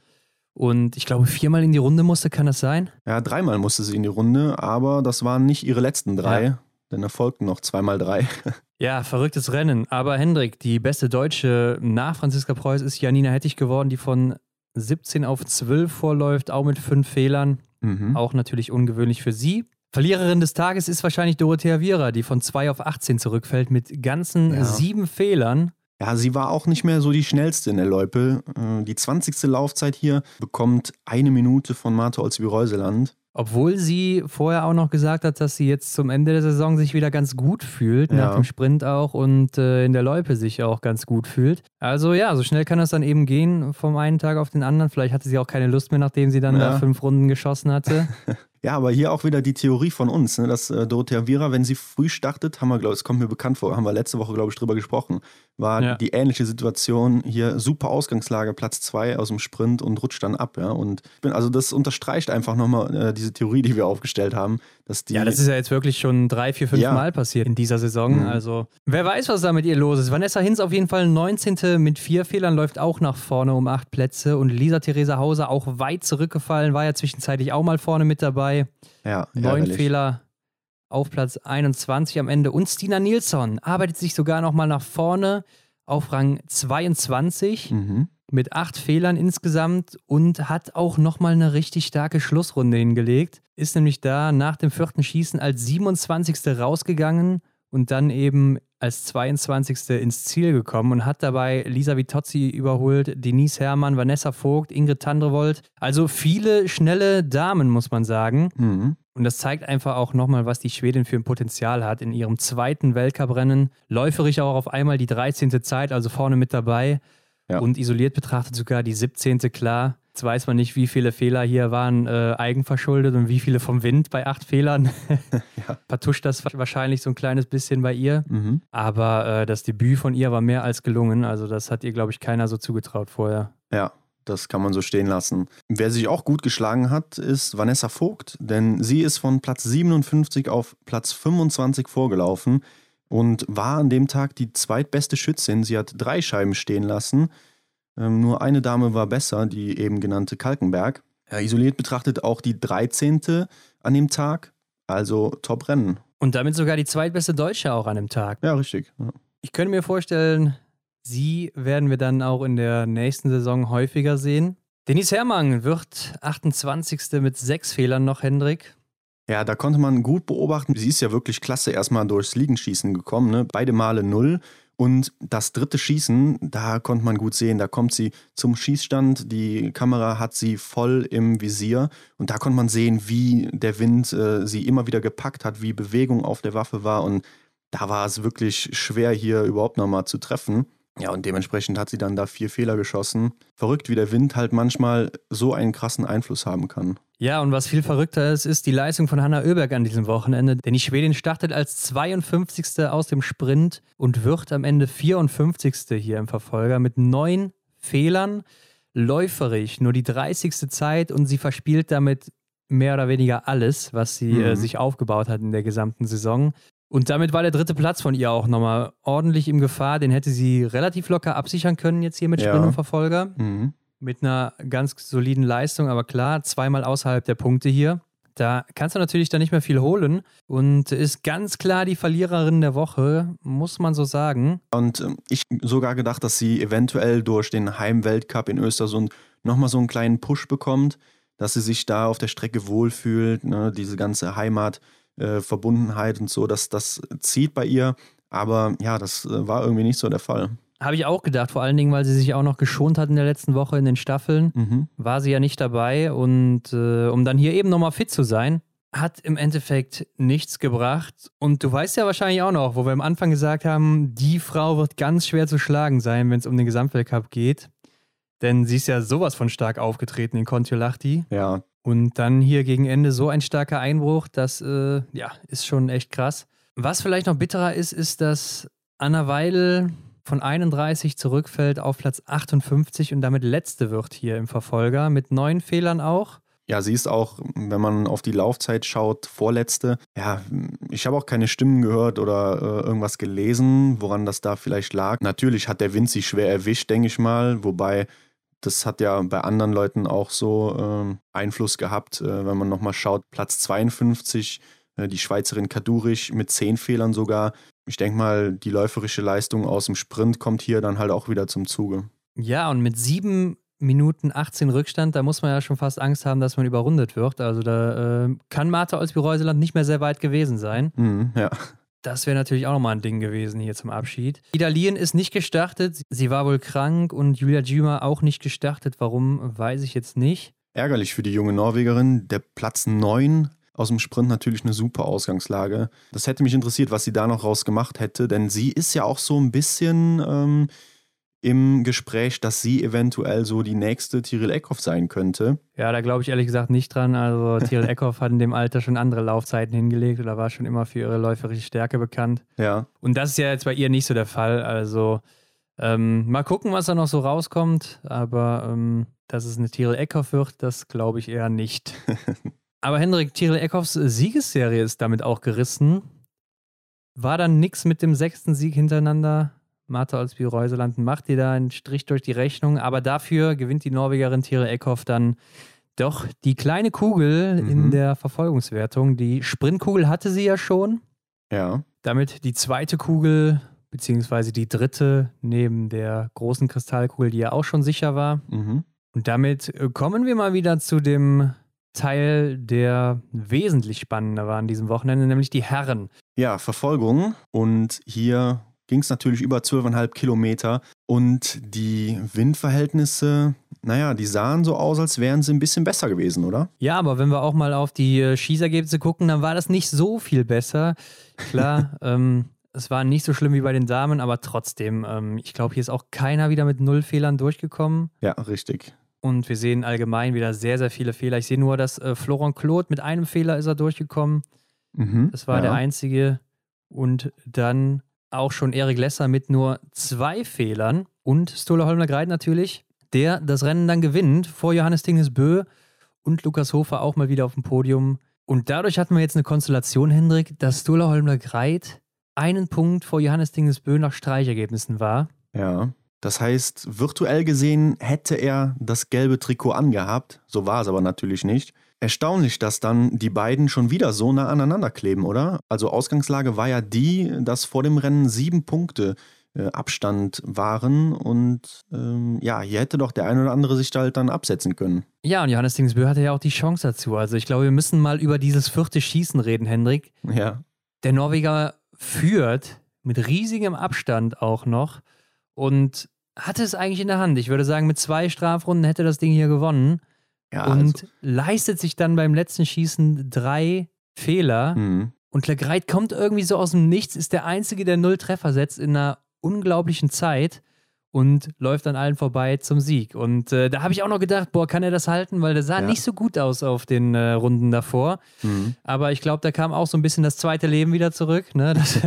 [SPEAKER 2] Und ich glaube, viermal in die Runde musste, kann das sein?
[SPEAKER 1] Ja, dreimal musste sie in die Runde, aber das waren nicht ihre letzten drei, ja. denn da folgten noch zweimal drei.
[SPEAKER 2] Ja, verrücktes Rennen. Aber Hendrik, die beste Deutsche nach Franziska Preuß ist Janina Hettich geworden, die von 17 auf 12 vorläuft, auch mit fünf Fehlern. Mhm. Auch natürlich ungewöhnlich für sie. Verliererin des Tages ist wahrscheinlich Dorothea Viera, die von 2 auf 18 zurückfällt mit ganzen ja. sieben Fehlern.
[SPEAKER 1] Ja, sie war auch nicht mehr so die schnellste in der Loipe. Äh, die 20. Laufzeit hier bekommt eine Minute von Martha Olsby-Reuseland.
[SPEAKER 2] Obwohl sie vorher auch noch gesagt hat, dass sie jetzt zum Ende der Saison sich wieder ganz gut fühlt, ja. nach dem Sprint auch und äh, in der Loipe sich auch ganz gut fühlt. Also ja, so schnell kann das dann eben gehen vom einen Tag auf den anderen. Vielleicht hatte sie auch keine Lust mehr, nachdem sie dann ja. da fünf Runden geschossen hatte.
[SPEAKER 1] Ja, aber hier auch wieder die Theorie von uns, ne, dass äh, Dorothea Viera, wenn sie früh startet, haben wir, glaube ich, es kommt mir bekannt vor, haben wir letzte Woche, glaube ich, drüber gesprochen, war ja. die ähnliche Situation hier, super Ausgangslage, Platz zwei aus dem Sprint und rutscht dann ab, ja. Und also das unterstreicht einfach nochmal äh, diese Theorie, die wir aufgestellt haben, dass die.
[SPEAKER 2] Ja, das ist ja jetzt wirklich schon drei, vier, fünf ja. Mal passiert in dieser Saison. Mhm. Also, wer weiß, was da mit ihr los ist. Vanessa Hinz auf jeden Fall 19. mit vier Fehlern läuft auch nach vorne um acht Plätze und Lisa Theresa Hauser auch weit zurückgefallen, war ja zwischenzeitlich auch mal vorne mit dabei.
[SPEAKER 1] Ja,
[SPEAKER 2] Neun Fehler auf Platz 21 am Ende. Und Stina Nilsson arbeitet sich sogar nochmal nach vorne auf Rang 22
[SPEAKER 1] mhm.
[SPEAKER 2] mit acht Fehlern insgesamt und hat auch nochmal eine richtig starke Schlussrunde hingelegt. Ist nämlich da nach dem vierten Schießen als 27. rausgegangen und dann eben als 22. ins Ziel gekommen und hat dabei Lisa Vitozzi überholt, Denise Herrmann, Vanessa Vogt, Ingrid Tandrevold. Also viele schnelle Damen, muss man sagen.
[SPEAKER 1] Mhm.
[SPEAKER 2] Und das zeigt einfach auch nochmal, was die Schwedin für ein Potenzial hat in ihrem zweiten Weltcuprennen. Läuferig auch auf einmal die 13. Zeit, also vorne mit dabei. Ja. Und isoliert betrachtet sogar die 17. klar. Jetzt weiß man nicht, wie viele Fehler hier waren äh, eigenverschuldet und wie viele vom Wind bei acht Fehlern. ja. Vertuscht das wahrscheinlich so ein kleines bisschen bei ihr. Mhm. Aber äh, das Debüt von ihr war mehr als gelungen. Also das hat ihr, glaube ich, keiner so zugetraut vorher.
[SPEAKER 1] Ja, das kann man so stehen lassen. Wer sich auch gut geschlagen hat, ist Vanessa Vogt, denn sie ist von Platz 57 auf Platz 25 vorgelaufen und war an dem Tag die zweitbeste Schützin. Sie hat drei Scheiben stehen lassen. Ähm, nur eine Dame war besser, die eben genannte Kalkenberg. Isoliert betrachtet auch die 13. an dem Tag, also Top-Rennen.
[SPEAKER 2] Und damit sogar die zweitbeste Deutsche auch an dem Tag.
[SPEAKER 1] Ja, richtig. Ja.
[SPEAKER 2] Ich könnte mir vorstellen, Sie werden wir dann auch in der nächsten Saison häufiger sehen. Denise Herrmann wird 28. mit sechs Fehlern noch, Hendrik.
[SPEAKER 1] Ja, da konnte man gut beobachten. Sie ist ja wirklich klasse erstmal durchs Liegenschießen gekommen. Ne? Beide Male null. Und das dritte Schießen, da konnte man gut sehen, da kommt sie zum Schießstand, die Kamera hat sie voll im Visier und da konnte man sehen, wie der Wind äh, sie immer wieder gepackt hat, wie Bewegung auf der Waffe war und da war es wirklich schwer, hier überhaupt nochmal zu treffen. Ja, und dementsprechend hat sie dann da vier Fehler geschossen. Verrückt, wie der Wind halt manchmal so einen krassen Einfluss haben kann.
[SPEAKER 2] Ja, und was viel verrückter ist, ist die Leistung von Hanna Oeberg an diesem Wochenende. Denn die Schwedin startet als 52. aus dem Sprint und wird am Ende 54. hier im Verfolger mit neun Fehlern. Läuferig, nur die 30. Zeit und sie verspielt damit mehr oder weniger alles, was sie mhm. äh, sich aufgebaut hat in der gesamten Saison. Und damit war der dritte Platz von ihr auch nochmal ordentlich in Gefahr. Den hätte sie relativ locker absichern können jetzt hier mit Sprint und Verfolger. Mhm. Mit einer ganz soliden Leistung, aber klar, zweimal außerhalb der Punkte hier. Da kannst du natürlich dann nicht mehr viel holen und ist ganz klar die Verliererin der Woche, muss man so sagen.
[SPEAKER 1] Und ähm, ich sogar gedacht, dass sie eventuell durch den Heimweltcup in Östersund nochmal so einen kleinen Push bekommt, dass sie sich da auf der Strecke wohlfühlt, ne, diese ganze Heimat äh, und so, dass das zieht bei ihr. Aber ja, das äh, war irgendwie nicht so der Fall.
[SPEAKER 2] Habe ich auch gedacht, vor allen Dingen, weil sie sich auch noch geschont hat in der letzten Woche in den Staffeln. Mhm. War sie ja nicht dabei und äh, um dann hier eben nochmal fit zu sein, hat im Endeffekt nichts gebracht. Und du weißt ja wahrscheinlich auch noch, wo wir am Anfang gesagt haben, die Frau wird ganz schwer zu schlagen sein, wenn es um den Gesamtweltcup geht. Denn sie ist ja sowas von stark aufgetreten in Kontiolahti.
[SPEAKER 1] Ja,
[SPEAKER 2] und dann hier gegen Ende so ein starker Einbruch, das äh, ja, ist schon echt krass. Was vielleicht noch bitterer ist, ist, dass Anna Weidel von 31 zurückfällt auf Platz 58 und damit letzte wird hier im Verfolger mit neun Fehlern auch.
[SPEAKER 1] Ja, sie ist auch, wenn man auf die Laufzeit schaut, vorletzte. Ja, ich habe auch keine Stimmen gehört oder äh, irgendwas gelesen, woran das da vielleicht lag. Natürlich hat der Wind sie schwer erwischt, denke ich mal, wobei das hat ja bei anderen Leuten auch so äh, Einfluss gehabt, äh, wenn man nochmal schaut. Platz 52, äh, die Schweizerin Kadurich mit 10 Fehlern sogar. Ich denke mal, die läuferische Leistung aus dem Sprint kommt hier dann halt auch wieder zum Zuge.
[SPEAKER 2] Ja, und mit 7 Minuten 18 Rückstand, da muss man ja schon fast Angst haben, dass man überrundet wird. Also da äh, kann Martha Olsby-Reuseland nicht mehr sehr weit gewesen sein.
[SPEAKER 1] Mhm, ja.
[SPEAKER 2] Das wäre natürlich auch nochmal ein Ding gewesen hier zum Abschied. Idalien ist nicht gestartet. Sie war wohl krank und Julia Juma auch nicht gestartet. Warum, weiß ich jetzt nicht.
[SPEAKER 1] Ärgerlich für die junge Norwegerin. Der Platz 9 aus dem Sprint natürlich eine super Ausgangslage. Das hätte mich interessiert, was sie da noch rausgemacht hätte, denn sie ist ja auch so ein bisschen ähm, im Gespräch, dass sie eventuell so die nächste Tiril Eckhoff sein könnte.
[SPEAKER 2] Ja, da glaube ich ehrlich gesagt nicht dran. Also Tiril Eckhoff hat in dem Alter schon andere Laufzeiten hingelegt oder war schon immer für ihre läuferische Stärke bekannt.
[SPEAKER 1] Ja.
[SPEAKER 2] Und das ist ja jetzt bei ihr nicht so der Fall. Also ähm, mal gucken, was da noch so rauskommt. Aber ähm, dass es eine Tiril Eckhoff wird, das glaube ich eher nicht. Aber Hendrik, Tiril Eckhoffs Siegesserie ist damit auch gerissen. War dann nichts mit dem sechsten Sieg hintereinander Martha Olsby-Reuseland macht dir da einen Strich durch die Rechnung, aber dafür gewinnt die Norwegerin Thierry Eckhoff dann doch die kleine Kugel mhm. in der Verfolgungswertung. Die Sprintkugel hatte sie ja schon.
[SPEAKER 1] Ja.
[SPEAKER 2] Damit die zweite Kugel, beziehungsweise die dritte neben der großen Kristallkugel, die ja auch schon sicher war. Mhm. Und damit kommen wir mal wieder zu dem Teil, der wesentlich spannender war an diesem Wochenende, nämlich die Herren.
[SPEAKER 1] Ja, Verfolgung. Und hier ging es natürlich über 12,5 Kilometer und die Windverhältnisse, naja, die sahen so aus, als wären sie ein bisschen besser gewesen, oder?
[SPEAKER 2] Ja, aber wenn wir auch mal auf die äh, Schießergebnisse gucken, dann war das nicht so viel besser. Klar, ähm, es war nicht so schlimm wie bei den Damen, aber trotzdem, ähm, ich glaube, hier ist auch keiner wieder mit null Fehlern durchgekommen.
[SPEAKER 1] Ja, richtig.
[SPEAKER 2] Und wir sehen allgemein wieder sehr, sehr viele Fehler. Ich sehe nur, dass äh, Florent Claude mit einem Fehler ist er durchgekommen.
[SPEAKER 1] Mhm,
[SPEAKER 2] Das war
[SPEAKER 1] ja.
[SPEAKER 2] der einzige. Und dann auch schon Erik Lesser mit nur zwei Fehlern. Und Stola Holmler Greit natürlich, der das Rennen dann gewinnt vor Johannes Tingesbö und Lukas Hofer auch mal wieder auf dem Podium. Und dadurch hatten wir jetzt eine Konstellation, Hendrik, dass Stola Holmler Greit einen Punkt vor Johannes Tingesbö nach Streichergebnissen war.
[SPEAKER 1] Ja. Das heißt, virtuell gesehen hätte er das gelbe Trikot angehabt. So war es aber natürlich nicht. Erstaunlich, dass dann die beiden schon wieder so nah aneinander kleben, oder? Also Ausgangslage war ja die, dass vor dem Rennen sieben Punkte äh, Abstand waren und ähm, ja, hier hätte doch der ein oder andere sich da halt dann absetzen können.
[SPEAKER 2] Ja, und Johannes Tingesbö hatte ja auch die Chance dazu. Also ich glaube, wir müssen mal über dieses vierte Schießen reden, Hendrik.
[SPEAKER 1] Ja,
[SPEAKER 2] Der Norweger führt mit riesigem Abstand auch noch und hatte es eigentlich in der Hand. Ich würde sagen, mit zwei Strafrunden hätte das Ding hier gewonnen
[SPEAKER 1] ja
[SPEAKER 2] und
[SPEAKER 1] also,
[SPEAKER 2] leistet sich dann beim letzten Schießen drei Fehler.
[SPEAKER 1] mh.
[SPEAKER 2] Und Legreit kommt irgendwie so aus dem Nichts, ist der Einzige, der null Treffer setzt in einer unglaublichen Zeit und läuft an allen vorbei zum Sieg. Und äh, da habe ich auch noch gedacht, boah, kann er das halten? Weil der sah
[SPEAKER 1] Ja.
[SPEAKER 2] nicht so gut aus auf den äh, Runden davor.
[SPEAKER 1] Mhm.
[SPEAKER 2] Aber ich glaube, da kam auch so ein bisschen das zweite Leben wieder zurück. Ne? Das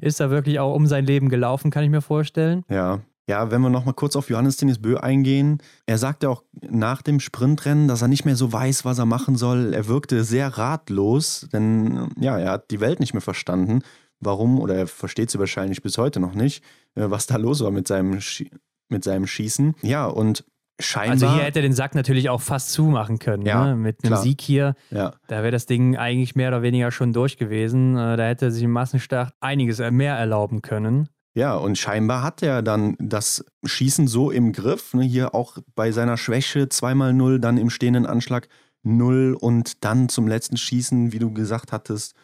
[SPEAKER 2] ist da wirklich auch um sein Leben gelaufen, kann ich mir vorstellen.
[SPEAKER 1] Ja. Ja, wenn wir nochmal kurz auf Johannes Dennis Bö eingehen. Er sagte auch nach dem Sprintrennen, dass er nicht mehr so weiß, was er machen soll. Er wirkte sehr ratlos, denn ja, er hat die Welt nicht mehr verstanden. Warum, oder er versteht sie wahrscheinlich bis heute noch nicht, äh, was da los war mit seinem, Schie mit seinem Schießen. Ja, und scheinbar.
[SPEAKER 2] Also hier hätte er den Sack natürlich auch fast zumachen können.
[SPEAKER 1] Ja,
[SPEAKER 2] ne? Mit einem
[SPEAKER 1] klar.
[SPEAKER 2] Sieg hier,
[SPEAKER 1] ja,
[SPEAKER 2] da wäre das Ding eigentlich mehr oder weniger schon durch gewesen. Äh, Da hätte er sich im Massenstart einiges mehr erlauben können.
[SPEAKER 1] Ja, und scheinbar hat er dann das Schießen so im Griff. Ne? Hier auch bei seiner Schwäche zweimal null, dann im stehenden Anschlag null und dann zum letzten Schießen, wie du gesagt hattest,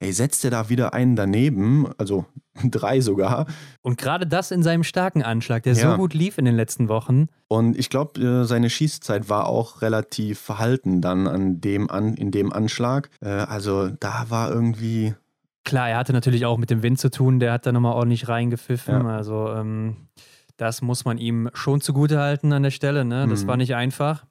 [SPEAKER 1] ey, setzt er da wieder einen daneben, also drei sogar.
[SPEAKER 2] Und gerade das in seinem starken Anschlag, der
[SPEAKER 1] Ja.
[SPEAKER 2] so gut lief in den letzten Wochen.
[SPEAKER 1] Und ich glaube, seine Schießzeit war auch relativ verhalten dann an dem an, in dem Anschlag. Äh, Also da war irgendwie,
[SPEAKER 2] Klar, er hatte natürlich auch mit dem Wind zu tun, der hat da nochmal ordentlich reingepfiffen.
[SPEAKER 1] Ja.
[SPEAKER 2] Also ähm, das muss man ihm schon zugute halten an der Stelle. Ne? Das
[SPEAKER 1] Mhm.
[SPEAKER 2] war nicht einfach.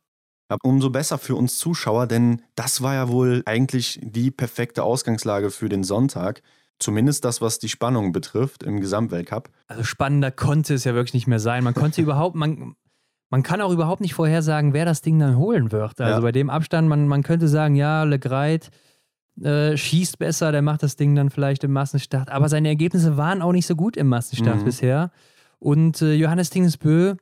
[SPEAKER 1] Umso besser für uns Zuschauer, denn das war ja wohl eigentlich die perfekte Ausgangslage für den Sonntag. Zumindest das, was die Spannung betrifft im Gesamtweltcup.
[SPEAKER 2] Also spannender konnte es ja wirklich nicht mehr sein. Man konnte überhaupt, man, man kann auch überhaupt nicht vorhersagen, wer das Ding dann holen wird. Also
[SPEAKER 1] Ja.
[SPEAKER 2] bei dem Abstand, man, man könnte sagen, ja, Le Greit äh, schießt besser, der macht das Ding dann vielleicht im Massenstart. Aber seine Ergebnisse waren auch nicht so gut im Massenstart
[SPEAKER 1] Mhm.
[SPEAKER 2] bisher. Und äh, Johannes Dingesbö,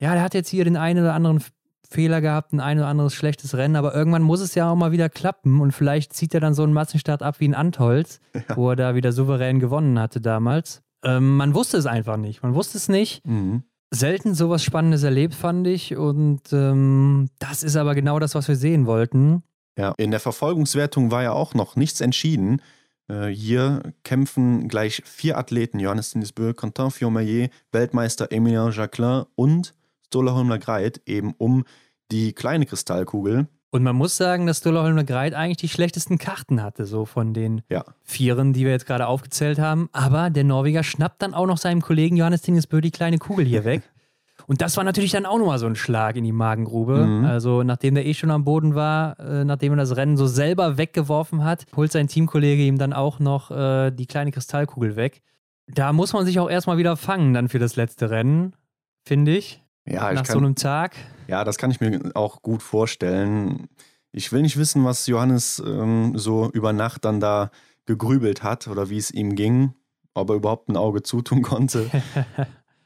[SPEAKER 2] ja, der hat jetzt hier den einen oder anderen Fehler gehabt, ein ein oder anderes schlechtes Rennen, aber irgendwann muss es ja auch mal wieder klappen und vielleicht zieht er dann so einen Massenstart ab wie ein Antholz, wo er da wieder souverän gewonnen hatte damals. Ähm, man wusste es einfach nicht. Man wusste es nicht.
[SPEAKER 1] Mhm.
[SPEAKER 2] Selten sowas Spannendes erlebt, fand ich. Und ähm, das ist aber genau das, was wir sehen wollten.
[SPEAKER 1] Ja, in der Verfolgungswertung war ja auch noch nichts entschieden. Äh, Hier kämpfen gleich vier Athleten: Johannes Dinisbö, Quentin Fiormaillet, Weltmeister Emilien Jacquelin und Stola Holmler Greit eben um die kleine Kristallkugel.
[SPEAKER 2] Und man muss sagen, dass Stola Holmler Greit eigentlich die schlechtesten Karten hatte, so von den
[SPEAKER 1] Ja.
[SPEAKER 2] Vieren, die wir jetzt gerade aufgezählt haben. Aber der Norweger schnappt dann auch noch seinem Kollegen Johannes Tingesbö die kleine Kugel hier weg. Und das war natürlich dann auch nochmal so ein Schlag in die Magengrube.
[SPEAKER 1] Mhm.
[SPEAKER 2] Also, nachdem der eh schon am Boden war, äh, nachdem er das Rennen so selber weggeworfen hat, holt sein Teamkollege ihm dann auch noch äh, die kleine Kristallkugel weg. Da muss man sich auch erstmal wieder fangen dann für das letzte Rennen, finde ich.
[SPEAKER 1] Ja, ich
[SPEAKER 2] Nach
[SPEAKER 1] kann,
[SPEAKER 2] so einem Tag.
[SPEAKER 1] Ja, das kann ich mir auch gut vorstellen. Ich will nicht wissen, was Johannes ähm, so über Nacht dann da gegrübelt hat oder wie es ihm ging, ob er überhaupt ein Auge zutun konnte.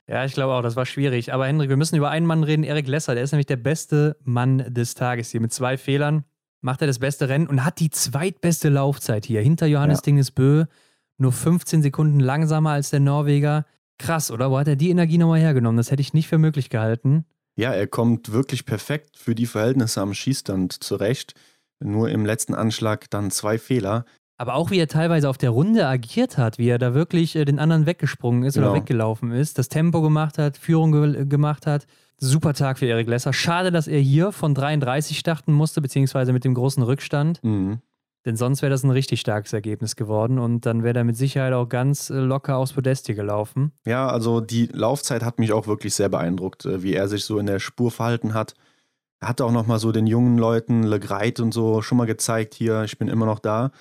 [SPEAKER 2] Ja, ich glaube auch, das war schwierig. Aber Hendrik, wir müssen über einen Mann reden, Erik Lesser. Der ist nämlich der beste Mann des Tages hier. Mit zwei Fehlern macht er das beste Rennen und hat die zweitbeste Laufzeit hier. Hinter Johannes
[SPEAKER 1] Ja.
[SPEAKER 2] Dingesbö nur 15 Sekunden langsamer als der Norweger. Krass, oder? Wo hat er die Energie nochmal hergenommen? Das hätte ich nicht für möglich gehalten.
[SPEAKER 1] Ja, er kommt wirklich perfekt für die Verhältnisse am Schießstand zurecht. Nur im letzten Anschlag dann zwei Fehler.
[SPEAKER 2] Aber auch wie er teilweise auf der Runde agiert hat, wie er da wirklich äh, den anderen weggesprungen ist oder
[SPEAKER 1] Genau.
[SPEAKER 2] weggelaufen ist, das Tempo gemacht hat, Führung ge gemacht hat. Super Tag für Erik Lesser. Schade, dass er hier von 33 starten musste, beziehungsweise mit dem großen Rückstand.
[SPEAKER 1] Mhm.
[SPEAKER 2] Denn sonst wäre das ein richtig starkes Ergebnis geworden und dann wäre er mit Sicherheit auch ganz äh, locker aufs Podest hier gelaufen.
[SPEAKER 1] Ja, also die Laufzeit hat mich auch wirklich sehr beeindruckt, äh, wie er sich so in der Spur verhalten hat. Er hat auch nochmal so den jungen Leuten, Le Greit und so, schon mal gezeigt, hier, ich bin immer noch da,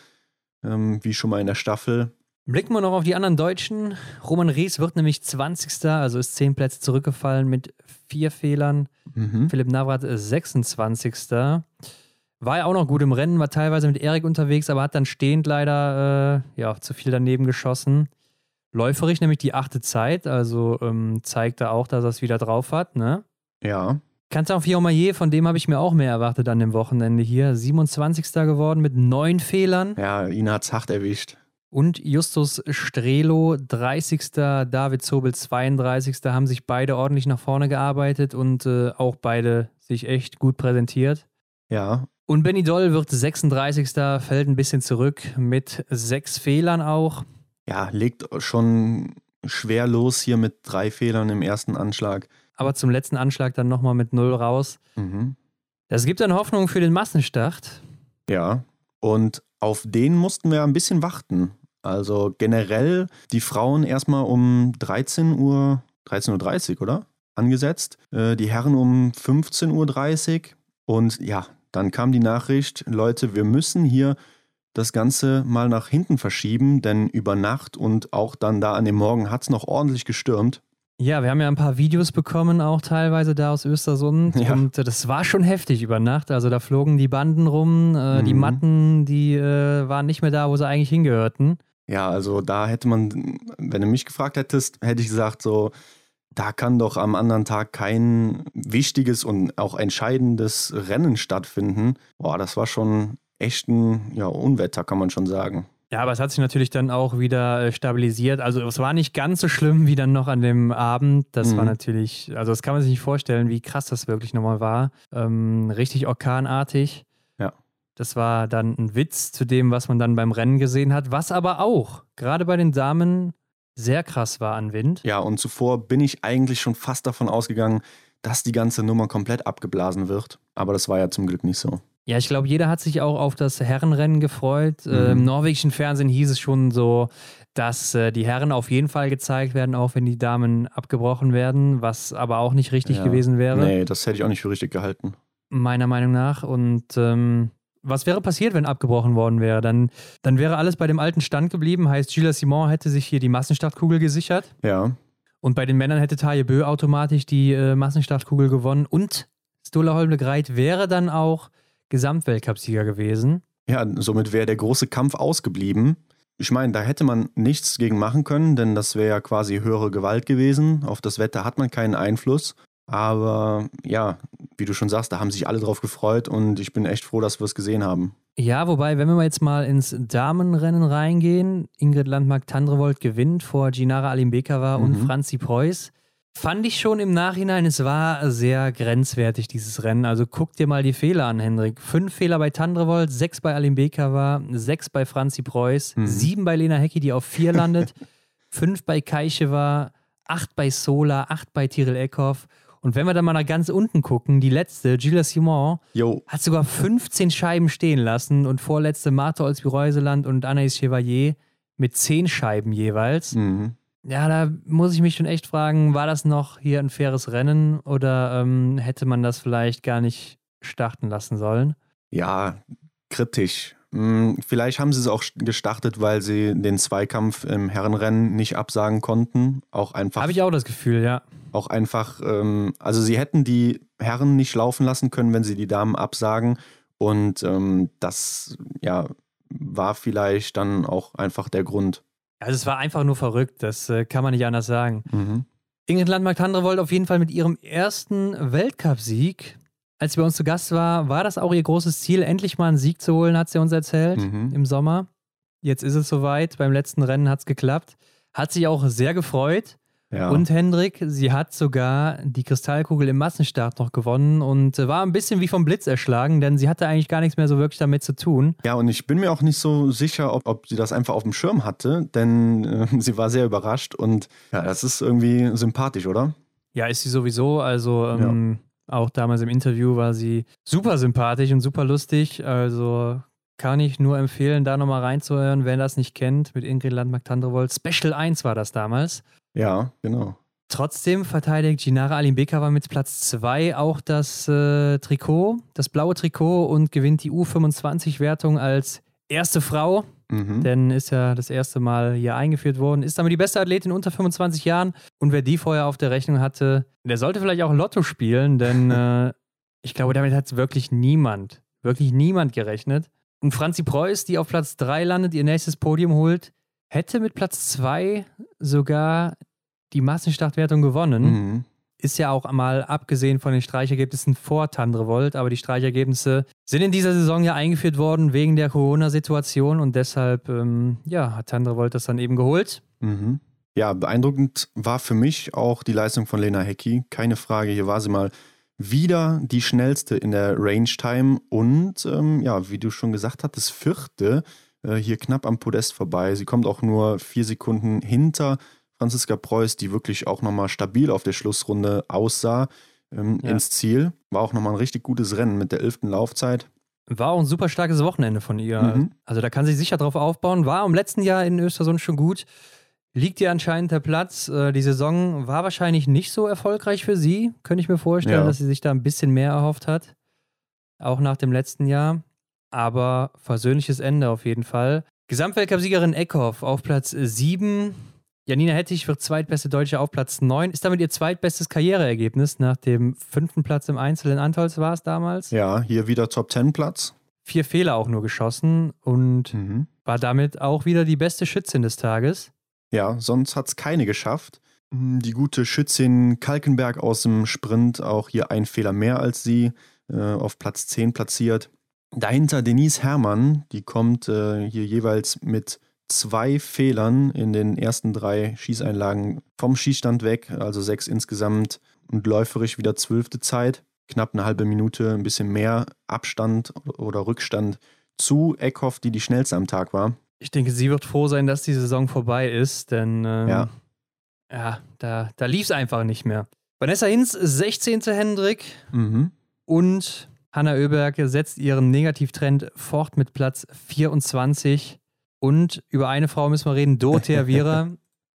[SPEAKER 1] ähm, wie schon mal in der Staffel.
[SPEAKER 2] Blicken wir noch auf die anderen Deutschen. Roman Ries wird nämlich 20. Also ist 10 Plätze zurückgefallen mit vier Fehlern. Mhm. Philipp Navrat 26. War ja auch noch gut im Rennen, war teilweise mit Erik unterwegs, aber hat dann stehend leider äh, ja, zu viel daneben geschossen. Läuferig nämlich die achte Zeit, also ähm, zeigt er auch, dass er es wieder drauf hat, ne?
[SPEAKER 1] Ja.
[SPEAKER 2] Kanzler Fiormaillet, von dem habe ich mir auch mehr erwartet an dem Wochenende hier. 27. geworden mit neun Fehlern.
[SPEAKER 1] Ja, ihn hat es hart erwischt.
[SPEAKER 2] Und Justus Strelo, 30. David Zobel, 32. haben sich beide ordentlich nach vorne gearbeitet und äh, auch beide sich echt gut präsentiert.
[SPEAKER 1] Ja.
[SPEAKER 2] Und Benny Doll wird 36. fällt ein bisschen zurück mit sechs Fehlern auch.
[SPEAKER 1] Ja, legt schon schwer los hier mit drei Fehlern im ersten Anschlag.
[SPEAKER 2] Aber zum letzten Anschlag dann nochmal mit null raus.
[SPEAKER 1] Mhm.
[SPEAKER 2] Das gibt dann Hoffnung für den Massenstart.
[SPEAKER 1] Ja, und auf den mussten wir ein bisschen warten. Also generell die Frauen erstmal um 13 Uhr, 13.30 Uhr, oder? Angesetzt. Äh, die Herren um 15.30 Uhr. Und ja, dann kam die Nachricht, Leute, wir müssen hier das Ganze mal nach hinten verschieben, denn über Nacht und auch dann da an dem Morgen hat es noch ordentlich gestürmt.
[SPEAKER 2] Ja, wir haben ja ein paar Videos bekommen, auch teilweise da aus Östersund. Ja. Und äh, das war schon heftig über Nacht. Also da flogen die Banden rum, äh, mhm. die Matten, die äh, waren nicht mehr da, wo sie eigentlich hingehörten.
[SPEAKER 1] Ja, also da hätte man, wenn du mich gefragt hättest, hätte ich gesagt, so, da kann doch am anderen Tag kein wichtiges und auch entscheidendes Rennen stattfinden. Boah, das war schon echt ein ja, Unwetter, kann man schon sagen.
[SPEAKER 2] Ja, aber es hat sich natürlich dann auch wieder äh, stabilisiert. Also es war nicht ganz so schlimm wie dann noch an dem Abend. Das mhm. war natürlich, also das kann man sich nicht vorstellen, wie krass das wirklich nochmal war. Ähm, richtig orkanartig. Das war dann ein Witz zu dem, was man dann beim Rennen gesehen hat, was aber auch gerade bei den Damen sehr krass war an Wind.
[SPEAKER 1] Ja, und zuvor bin ich eigentlich schon fast davon ausgegangen, dass die ganze Nummer komplett abgeblasen wird. Aber das war ja zum Glück nicht so.
[SPEAKER 2] Ja, ich glaube, jeder hat sich auch auf das Herrenrennen gefreut. Mhm. Äh, Im norwegischen Fernsehen hieß es schon so, dass äh, die Herren auf jeden Fall gezeigt werden, auch wenn die Damen abgebrochen werden, was aber auch nicht richtig ja. gewesen wäre.
[SPEAKER 1] Nee, das hätte ich auch nicht für richtig gehalten.
[SPEAKER 2] Meiner Meinung nach. Und ähm, was wäre passiert, wenn abgebrochen worden wäre? Dann, dann wäre alles bei dem alten Stand geblieben. Heißt, Gilles Simon hätte sich hier die Massenstartkugel gesichert.
[SPEAKER 1] Ja.
[SPEAKER 2] Und bei den Männern hätte Taje Bö automatisch die äh, Massenstartkugel gewonnen. Und Stola Holmle Greit wäre dann auch Gesamtweltcupsieger gewesen.
[SPEAKER 1] Ja, somit wäre der große Kampf ausgeblieben. Ich meine, da hätte man nichts gegen machen können, denn das wäre ja quasi höhere Gewalt gewesen. Auf das Wetter hat man keinen Einfluss. Aber ja, wie du schon sagst, da haben sich alle drauf gefreut und ich bin echt froh, dass wir es gesehen haben.
[SPEAKER 2] Ja, wobei, wenn wir jetzt mal ins Damenrennen reingehen, Ingrid Landmark-Tandrevold gewinnt vor Ginara Alimbekova mhm. und Franzi Preuß. Fand ich schon im Nachhinein, es war sehr grenzwertig, dieses Rennen. Also guck dir mal die Fehler an, Hendrik. Fünf Fehler bei Tandrevold, sechs bei Alimbekova, sechs bei Franzi Preuß, mhm. sieben bei Lena Hecki, die auf vier landet, fünf bei Kaicheva, acht bei Sola, acht bei Tiril Eckhoff und wenn wir dann mal nach ganz unten gucken, die letzte, Gilles Simon,
[SPEAKER 1] jo.
[SPEAKER 2] hat sogar 15 Scheiben stehen lassen und vorletzte Martha Olsby-Reuseland und Anaïs Chevalier mit 10 Scheiben jeweils.
[SPEAKER 1] Mhm.
[SPEAKER 2] Ja, da muss ich mich schon echt fragen, war das noch hier ein faires Rennen oder ähm, hätte man das vielleicht gar nicht starten lassen sollen?
[SPEAKER 1] Ja, kritisch. Hm, vielleicht haben sie es auch gestartet, weil sie den Zweikampf im Herrenrennen nicht absagen konnten. Auch einfach.
[SPEAKER 2] Habe ich auch das Gefühl, ja
[SPEAKER 1] auch einfach, ähm, also sie hätten die Herren nicht laufen lassen können, wenn sie die Damen absagen. Und ähm, das ja, war vielleicht dann auch einfach der Grund.
[SPEAKER 2] Also es war einfach nur verrückt, das äh, kann man nicht anders sagen.
[SPEAKER 1] Mhm.
[SPEAKER 2] Ingrid Landmark-Tandrevold auf jeden Fall mit ihrem ersten Weltcupsieg. Als sie bei uns zu Gast war, war das auch ihr großes Ziel, endlich mal einen Sieg zu holen, hat sie uns erzählt
[SPEAKER 1] mhm.
[SPEAKER 2] im Sommer. Jetzt ist es soweit, beim letzten Rennen hat es geklappt. Hat sich auch sehr gefreut.
[SPEAKER 1] Ja.
[SPEAKER 2] Und Hendrik, sie hat sogar die Kristallkugel im Massenstart noch gewonnen und war ein bisschen wie vom Blitz erschlagen, denn sie hatte eigentlich gar nichts mehr so wirklich damit zu tun.
[SPEAKER 1] Ja, und ich bin mir auch nicht so sicher, ob, ob sie das einfach auf dem Schirm hatte, denn äh, sie war sehr überrascht und ja, das ist irgendwie sympathisch, oder?
[SPEAKER 2] Ja, ist sie sowieso. Also ähm, ja. Auch damals im Interview war sie super sympathisch und super lustig. Also kann ich nur empfehlen, da nochmal reinzuhören, wer das nicht kennt, mit Ingrid Landmark-Tandrevold. Special 1 war das damals.
[SPEAKER 1] Ja, genau.
[SPEAKER 2] Trotzdem verteidigt Ginara Alimbekova mit Platz 2 auch das äh, Trikot, das blaue Trikot und gewinnt die U25-Wertung als erste Frau. Mhm. Denn ist ja das erste Mal hier eingeführt worden. Ist damit die beste Athletin unter 25 Jahren. Und wer die vorher auf der Rechnung hatte, der sollte vielleicht auch Lotto spielen, denn äh, ich glaube, damit hat wirklich niemand, wirklich niemand gerechnet. Und Franzi Preuß, die auf Platz 3 landet, ihr nächstes Podium holt, hätte mit Platz 2 sogar die Massenstartwertung gewonnen. Mhm. Ist ja auch mal abgesehen von den Streichergebnissen vor Tandrevolt, aber die Streichergebnisse sind in dieser Saison ja eingeführt worden wegen der Corona-Situation und deshalb ähm, ja, hat Tandrevolt das dann eben geholt.
[SPEAKER 1] Mhm. Ja, beeindruckend war für mich auch die Leistung von Lena Hecki. Keine Frage, hier war sie mal wieder die schnellste in der Range Time und ähm, ja, wie du schon gesagt hattest, vierte äh, hier knapp am Podest vorbei. Sie kommt auch nur vier Sekunden hinter Franziska Preuß, die wirklich auch nochmal stabil auf der Schlussrunde aussah, ähm, ja. ins Ziel. War auch nochmal ein richtig gutes Rennen mit der elften Laufzeit.
[SPEAKER 2] War auch ein super starkes Wochenende von ihr. Mhm. Also da kann sie sicher drauf aufbauen. War im letzten Jahr in Östersund schon gut. Liegt ihr anscheinend der Platz. Äh, die Saison war wahrscheinlich nicht so erfolgreich für sie. Könnte ich mir vorstellen, ja. dass sie sich da ein bisschen mehr erhofft hat. Auch nach dem letzten Jahr. Aber versöhnliches Ende auf jeden Fall. Gesamtweltcupsiegerin Eckhoff auf Platz 7 Janina Hettich wird zweitbeste Deutsche auf Platz 9. Ist damit ihr zweitbestes Karriereergebnis nach dem fünften Platz im Einzel in Antolz war es damals?
[SPEAKER 1] Ja, hier wieder Top 10 Platz.
[SPEAKER 2] Vier Fehler auch nur geschossen und mhm. war damit auch wieder die beste Schützin des Tages.
[SPEAKER 1] Ja, sonst hat es keine geschafft. Mhm, die gute Schützin Kalkenberg aus dem Sprint, auch hier ein Fehler mehr als sie, äh, auf Platz 10 platziert. Dahinter Denise Herrmann, die kommt äh, hier jeweils mit zwei Fehlern in den ersten drei Schießeinlagen vom Schießstand weg, also sechs insgesamt und läuferisch wieder zwölfte Zeit. Knapp eine halbe Minute, ein bisschen mehr Abstand oder Rückstand zu Eckhoff, die die schnellste am Tag war.
[SPEAKER 2] Ich denke, sie wird froh sein, dass die Saison vorbei ist, denn ähm, ja. ja, da, da lief es einfach nicht mehr. Vanessa Hinz, 16. Hendrik mhm. und Hanna Oeberg setzt ihren Negativtrend fort mit Platz 24. Und über eine Frau müssen wir reden, Dorothea Viera,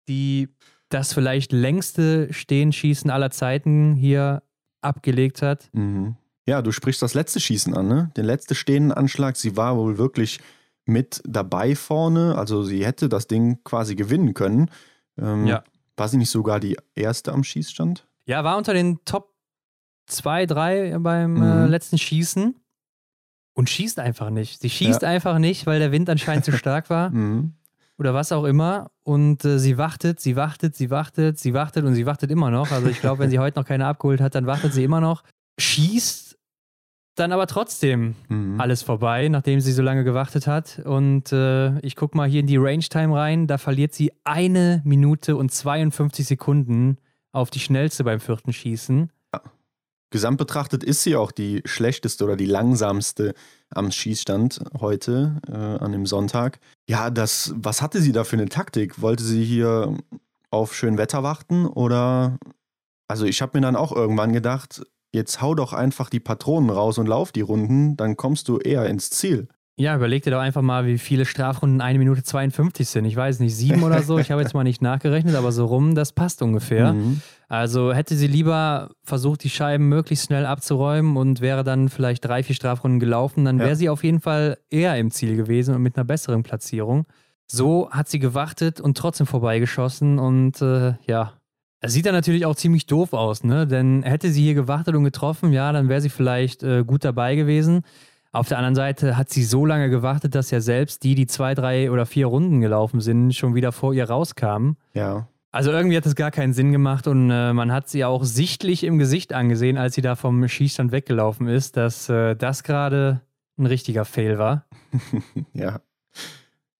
[SPEAKER 2] die das vielleicht längste Stehenschießen aller Zeiten hier abgelegt hat.
[SPEAKER 1] Mhm. Ja, du sprichst das letzte Schießen an, ne? Den letzten stehenden Anschlag. Sie war wohl wirklich mit dabei vorne. Also sie hätte das Ding quasi gewinnen können. Ähm, ja. War sie nicht sogar die erste am Schießstand?
[SPEAKER 2] Ja, war unter den Top 2, 3 beim äh, mhm. äh, letzten Schießen und schießt einfach nicht. Sie schießt ja. einfach nicht, weil der Wind anscheinend zu stark war. Mhm. Oder was auch immer. Und äh, sie wartet, sie wartet, sie wartet, sie wartet und sie wartet immer noch. Also ich glaube, wenn sie heute noch keine abgeholt hat, dann wartet sie immer noch. Schießt dann aber trotzdem mhm. alles vorbei, nachdem sie so lange gewartet hat. Und äh, ich gucke mal hier in die Range Time rein. Da verliert sie eine Minute und 52 Sekunden auf die schnellste beim vierten Schießen.
[SPEAKER 1] Gesamt betrachtet ist sie auch die schlechteste oder die langsamste am Schießstand heute, äh, an dem Sonntag. Ja, das, was hatte sie da für eine Taktik? Wollte sie hier auf schön Wetter warten oder? Also ich habe mir dann auch irgendwann gedacht, jetzt hau doch einfach die Patronen raus und lauf die Runden, dann kommst du eher ins Ziel.
[SPEAKER 2] Ja, überleg dir doch einfach mal, wie viele Strafrunden 1 Minute 52 sind. Ich weiß nicht, sieben oder so. Ich habe jetzt mal nicht nachgerechnet, aber so rum, das passt ungefähr. Mhm. Also hätte sie lieber versucht, die Scheiben möglichst schnell abzuräumen und wäre dann vielleicht drei, vier Strafrunden gelaufen, dann wäre ja. sie auf jeden Fall eher im Ziel gewesen und mit einer besseren Platzierung. So hat sie gewartet und trotzdem vorbeigeschossen und äh, ja, es sieht dann natürlich auch ziemlich doof aus, ne? Denn hätte sie hier gewartet und getroffen, ja, dann wäre sie vielleicht äh, gut dabei gewesen. Auf der anderen Seite hat sie so lange gewartet, dass ja selbst die, die zwei, drei oder vier Runden gelaufen sind, schon wieder vor ihr rauskamen.
[SPEAKER 1] Ja.
[SPEAKER 2] Also irgendwie hat es gar keinen Sinn gemacht und äh, man hat sie auch sichtlich im Gesicht angesehen, als sie da vom Schießstand weggelaufen ist, dass äh, das gerade ein richtiger Fail war.
[SPEAKER 1] ja.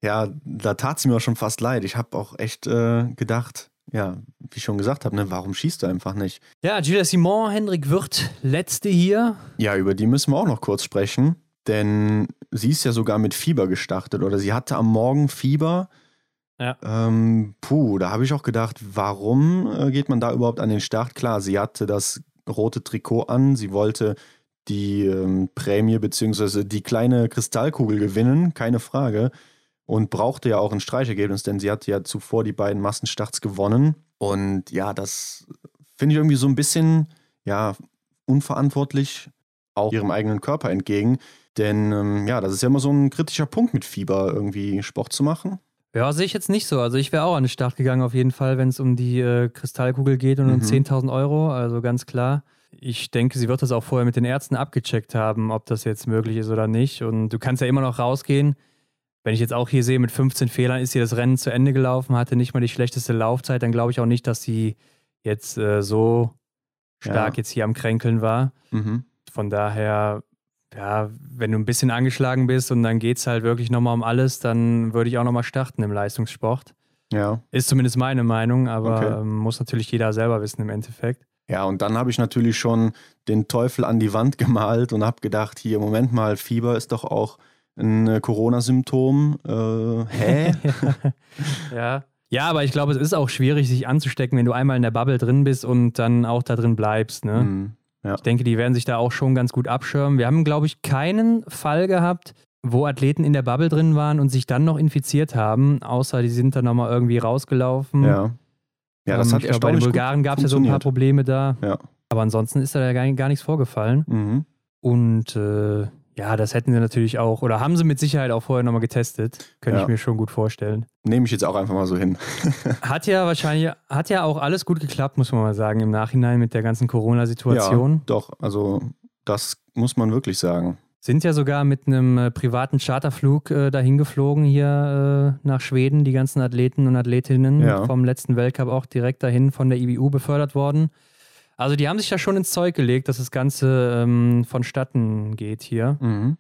[SPEAKER 1] Ja, da tat sie mir auch schon fast leid. Ich habe auch echt äh, gedacht, ja, wie ich schon gesagt habe, ne, warum schießt du einfach nicht?
[SPEAKER 2] Ja, Gilles Simon, Hendrik Wirth, letzte hier.
[SPEAKER 1] Ja, über die müssen wir auch noch kurz sprechen. Denn sie ist ja sogar mit Fieber gestartet oder sie hatte am Morgen Fieber. Ja. Ähm, puh, da habe ich auch gedacht, warum äh, geht man da überhaupt an den Start? Klar, sie hatte das rote Trikot an, sie wollte die ähm, Prämie bzw. die kleine Kristallkugel gewinnen, keine Frage. Und brauchte ja auch ein Streichergebnis, denn sie hatte ja zuvor die beiden Massenstarts gewonnen. Und ja, das finde ich irgendwie so ein bisschen, ja, unverantwortlich auch ihrem eigenen Körper entgegen. Denn ähm, ja, das ist ja immer so ein kritischer Punkt mit Fieber, irgendwie Sport zu machen.
[SPEAKER 2] Ja, sehe ich jetzt nicht so. Also ich wäre auch an den Start gegangen auf jeden Fall, wenn es um die äh, Kristallkugel geht und mhm. um 10.000 Euro. Also ganz klar. Ich denke, sie wird das auch vorher mit den Ärzten abgecheckt haben, ob das jetzt möglich ist oder nicht. Und du kannst ja immer noch rausgehen. Wenn ich jetzt auch hier sehe, mit 15 Fehlern ist sie das Rennen zu Ende gelaufen, hatte nicht mal die schlechteste Laufzeit, dann glaube ich auch nicht, dass sie jetzt äh, so stark ja. jetzt hier am Kränkeln war. Mhm. Von daher ja, wenn du ein bisschen angeschlagen bist und dann geht es halt wirklich nochmal um alles, dann würde ich auch nochmal starten im Leistungssport.
[SPEAKER 1] Ja.
[SPEAKER 2] Ist zumindest meine Meinung, aber okay. ähm, muss natürlich jeder selber wissen im Endeffekt.
[SPEAKER 1] Ja, und dann habe ich natürlich schon den Teufel an die Wand gemalt und habe gedacht, hier, Moment mal, Fieber ist doch auch ein äh, Corona-Symptom. Äh, hä?
[SPEAKER 2] ja. ja. aber ich glaube, es ist auch schwierig, sich anzustecken, wenn du einmal in der Bubble drin bist und dann auch da drin bleibst. Ne? Mhm. Ja. Ich denke, die werden sich da auch schon ganz gut abschirmen. Wir haben, glaube ich, keinen Fall gehabt, wo Athleten in der Bubble drin waren und sich dann noch infiziert haben, außer die sind dann nochmal irgendwie rausgelaufen.
[SPEAKER 1] Ja. Ja, das ähm, hat
[SPEAKER 2] ich Bei den Bulgaren gab es ja so ein paar Probleme da. Ja. Aber ansonsten ist da ja gar, gar nichts vorgefallen. Mhm. Und äh, ja, das hätten sie natürlich auch, oder haben sie mit Sicherheit auch vorher nochmal getestet. Könnte ja. ich mir schon gut vorstellen.
[SPEAKER 1] Nehme ich jetzt auch einfach mal so hin.
[SPEAKER 2] hat ja wahrscheinlich, hat ja auch alles gut geklappt, muss man mal sagen, im Nachhinein mit der ganzen Corona-Situation. Ja,
[SPEAKER 1] doch, also das muss man wirklich sagen.
[SPEAKER 2] Sind ja sogar mit einem äh, privaten Charterflug äh, dahin geflogen hier äh, nach Schweden, die ganzen Athleten und Athletinnen ja. vom letzten Weltcup auch direkt dahin von der IBU befördert worden. Also die haben sich ja schon ins Zeug gelegt, dass das Ganze ähm, vonstatten geht hier. Mhm.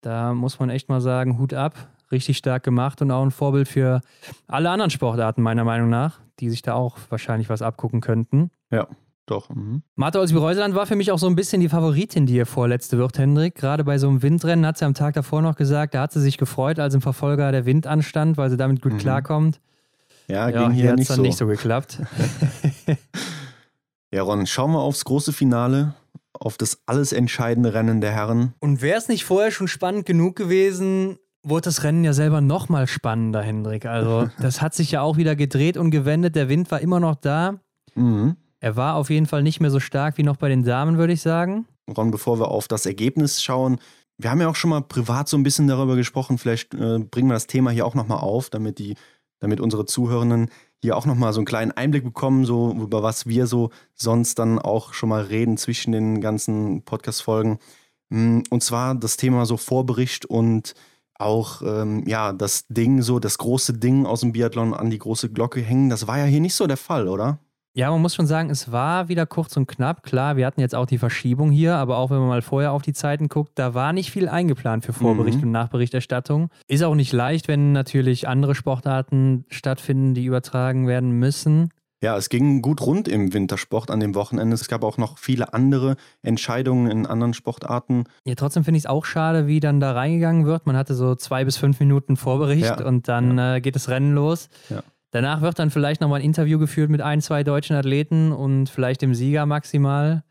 [SPEAKER 2] Da muss man echt mal sagen, Hut ab, richtig stark gemacht und auch ein Vorbild für alle anderen Sportarten meiner Meinung nach, die sich da auch wahrscheinlich was abgucken könnten.
[SPEAKER 1] Ja. Doch. Mhm.
[SPEAKER 2] Martha Olsby-Reuseland war für mich auch so ein bisschen die Favoritin, die hier vorletzte wird, Hendrik. Gerade bei so einem Windrennen hat sie am Tag davor noch gesagt, da hat sie sich gefreut, als im Verfolger der Wind anstand, weil sie damit gut mhm. klarkommt.
[SPEAKER 1] Ja, ja ging hier, hier nicht
[SPEAKER 2] dann
[SPEAKER 1] so.
[SPEAKER 2] nicht so geklappt.
[SPEAKER 1] Ja, Ron, schauen wir aufs große Finale, auf das alles entscheidende Rennen der Herren.
[SPEAKER 2] Und wäre es nicht vorher schon spannend genug gewesen, wurde das Rennen ja selber nochmal spannender, Hendrik. Also, das hat sich ja auch wieder gedreht und gewendet. Der Wind war immer noch da. Mhm. Er war auf jeden Fall nicht mehr so stark wie noch bei den Damen, würde ich sagen.
[SPEAKER 1] Ron, bevor wir auf das Ergebnis schauen, wir haben ja auch schon mal privat so ein bisschen darüber gesprochen. Vielleicht äh, bringen wir das Thema hier auch nochmal auf, damit, die, damit unsere Zuhörenden hier auch nochmal so einen kleinen Einblick bekommen, so über was wir so sonst dann auch schon mal reden zwischen den ganzen Podcast-Folgen. Mm, und zwar das Thema so Vorbericht und auch ähm, ja das Ding, so das große Ding aus dem Biathlon an die große Glocke hängen. Das war ja hier nicht so der Fall, oder?
[SPEAKER 2] Ja, man muss schon sagen, es war wieder kurz und knapp. Klar, wir hatten jetzt auch die Verschiebung hier, aber auch wenn man mal vorher auf die Zeiten guckt, da war nicht viel eingeplant für Vorbericht mhm. und Nachberichterstattung. Ist auch nicht leicht, wenn natürlich andere Sportarten stattfinden, die übertragen werden müssen.
[SPEAKER 1] Ja, es ging gut rund im Wintersport an dem Wochenende. Es gab auch noch viele andere Entscheidungen in anderen Sportarten.
[SPEAKER 2] Ja, trotzdem finde ich es auch schade, wie dann da reingegangen wird. Man hatte so zwei bis fünf Minuten Vorbericht ja. und dann ja. äh, geht das Rennen los. Ja. Danach wird dann vielleicht nochmal ein Interview geführt mit ein, zwei deutschen Athleten und vielleicht dem Sieger maximal.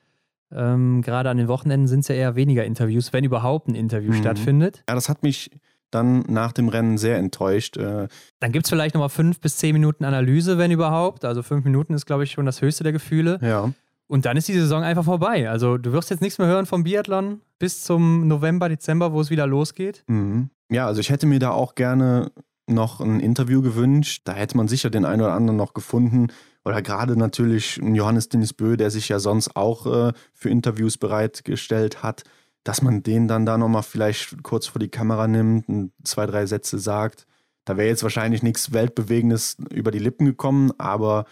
[SPEAKER 2] Ähm, Gerade an den Wochenenden sind es ja eher weniger Interviews, wenn überhaupt ein Interview mhm. stattfindet.
[SPEAKER 1] Ja, das hat mich dann nach dem Rennen sehr enttäuscht. Äh.
[SPEAKER 2] Dann gibt es vielleicht nochmal fünf bis zehn Minuten Analyse, wenn überhaupt. Also fünf Minuten ist, glaube ich, schon das höchste der Gefühle.
[SPEAKER 1] Ja.
[SPEAKER 2] Und dann ist die Saison einfach vorbei. Also du wirst jetzt nichts mehr hören vom Biathlon bis zum November, Dezember, wo es wieder losgeht.
[SPEAKER 1] Mhm. Ja, also ich hätte mir da auch gerne noch ein Interview gewünscht. Da hätte man sicher den einen oder anderen noch gefunden. Oder gerade natürlich Johannes Dennis Bö, der sich ja sonst auch äh, für Interviews bereitgestellt hat, dass man den dann da nochmal vielleicht kurz vor die Kamera nimmt und zwei, drei Sätze sagt. Da wäre jetzt wahrscheinlich nichts Weltbewegendes über die Lippen gekommen, aber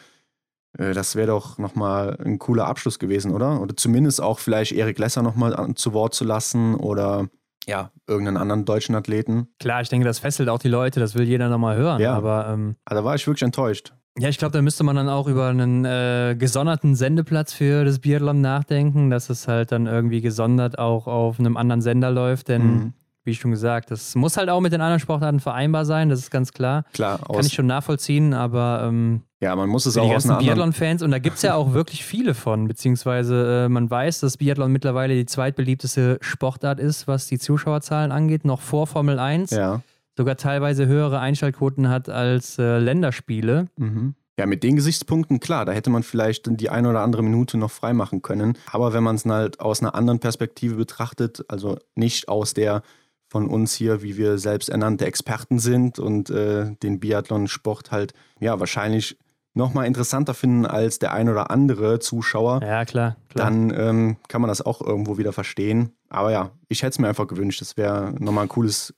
[SPEAKER 1] äh, das wäre doch nochmal ein cooler Abschluss gewesen, oder? Oder zumindest auch vielleicht Erik Lesser nochmal zu Wort zu lassen oder ja, irgendeinen anderen deutschen Athleten.
[SPEAKER 2] Klar, ich denke, das fesselt auch die Leute, das will jeder nochmal hören. Ja. Aber ähm,
[SPEAKER 1] also da war ich wirklich enttäuscht.
[SPEAKER 2] Ja, ich glaube, da müsste man dann auch über einen äh, gesonderten Sendeplatz für das Biathlon nachdenken, dass es halt dann irgendwie gesondert auch auf einem anderen Sender läuft, denn mhm. wie schon gesagt, das muss halt auch mit den anderen Sportarten vereinbar sein, das ist ganz klar.
[SPEAKER 1] Klar,
[SPEAKER 2] kann ich schon nachvollziehen, aber ähm,
[SPEAKER 1] ja, man muss es auch
[SPEAKER 2] die
[SPEAKER 1] aus
[SPEAKER 2] ganzen Biathlon-Fans und da gibt es ja auch wirklich viele von, beziehungsweise äh, man weiß, dass Biathlon mittlerweile die zweitbeliebteste Sportart ist, was die Zuschauerzahlen angeht, noch vor Formel 1.
[SPEAKER 1] Ja.
[SPEAKER 2] Sogar teilweise höhere Einschaltquoten hat als äh, Länderspiele. Mhm.
[SPEAKER 1] Ja, mit den Gesichtspunkten, klar, da hätte man vielleicht die eine oder andere Minute noch freimachen können. Aber wenn man es halt aus einer anderen Perspektive betrachtet, also nicht aus der von uns hier, wie wir selbst ernannte Experten sind und äh, den Biathlon-Sport halt ja wahrscheinlich nochmal interessanter finden als der ein oder andere Zuschauer,
[SPEAKER 2] ja, klar, klar.
[SPEAKER 1] dann ähm, kann man das auch irgendwo wieder verstehen. Aber ja, ich hätte es mir einfach gewünscht. Das wäre nochmal ein cooles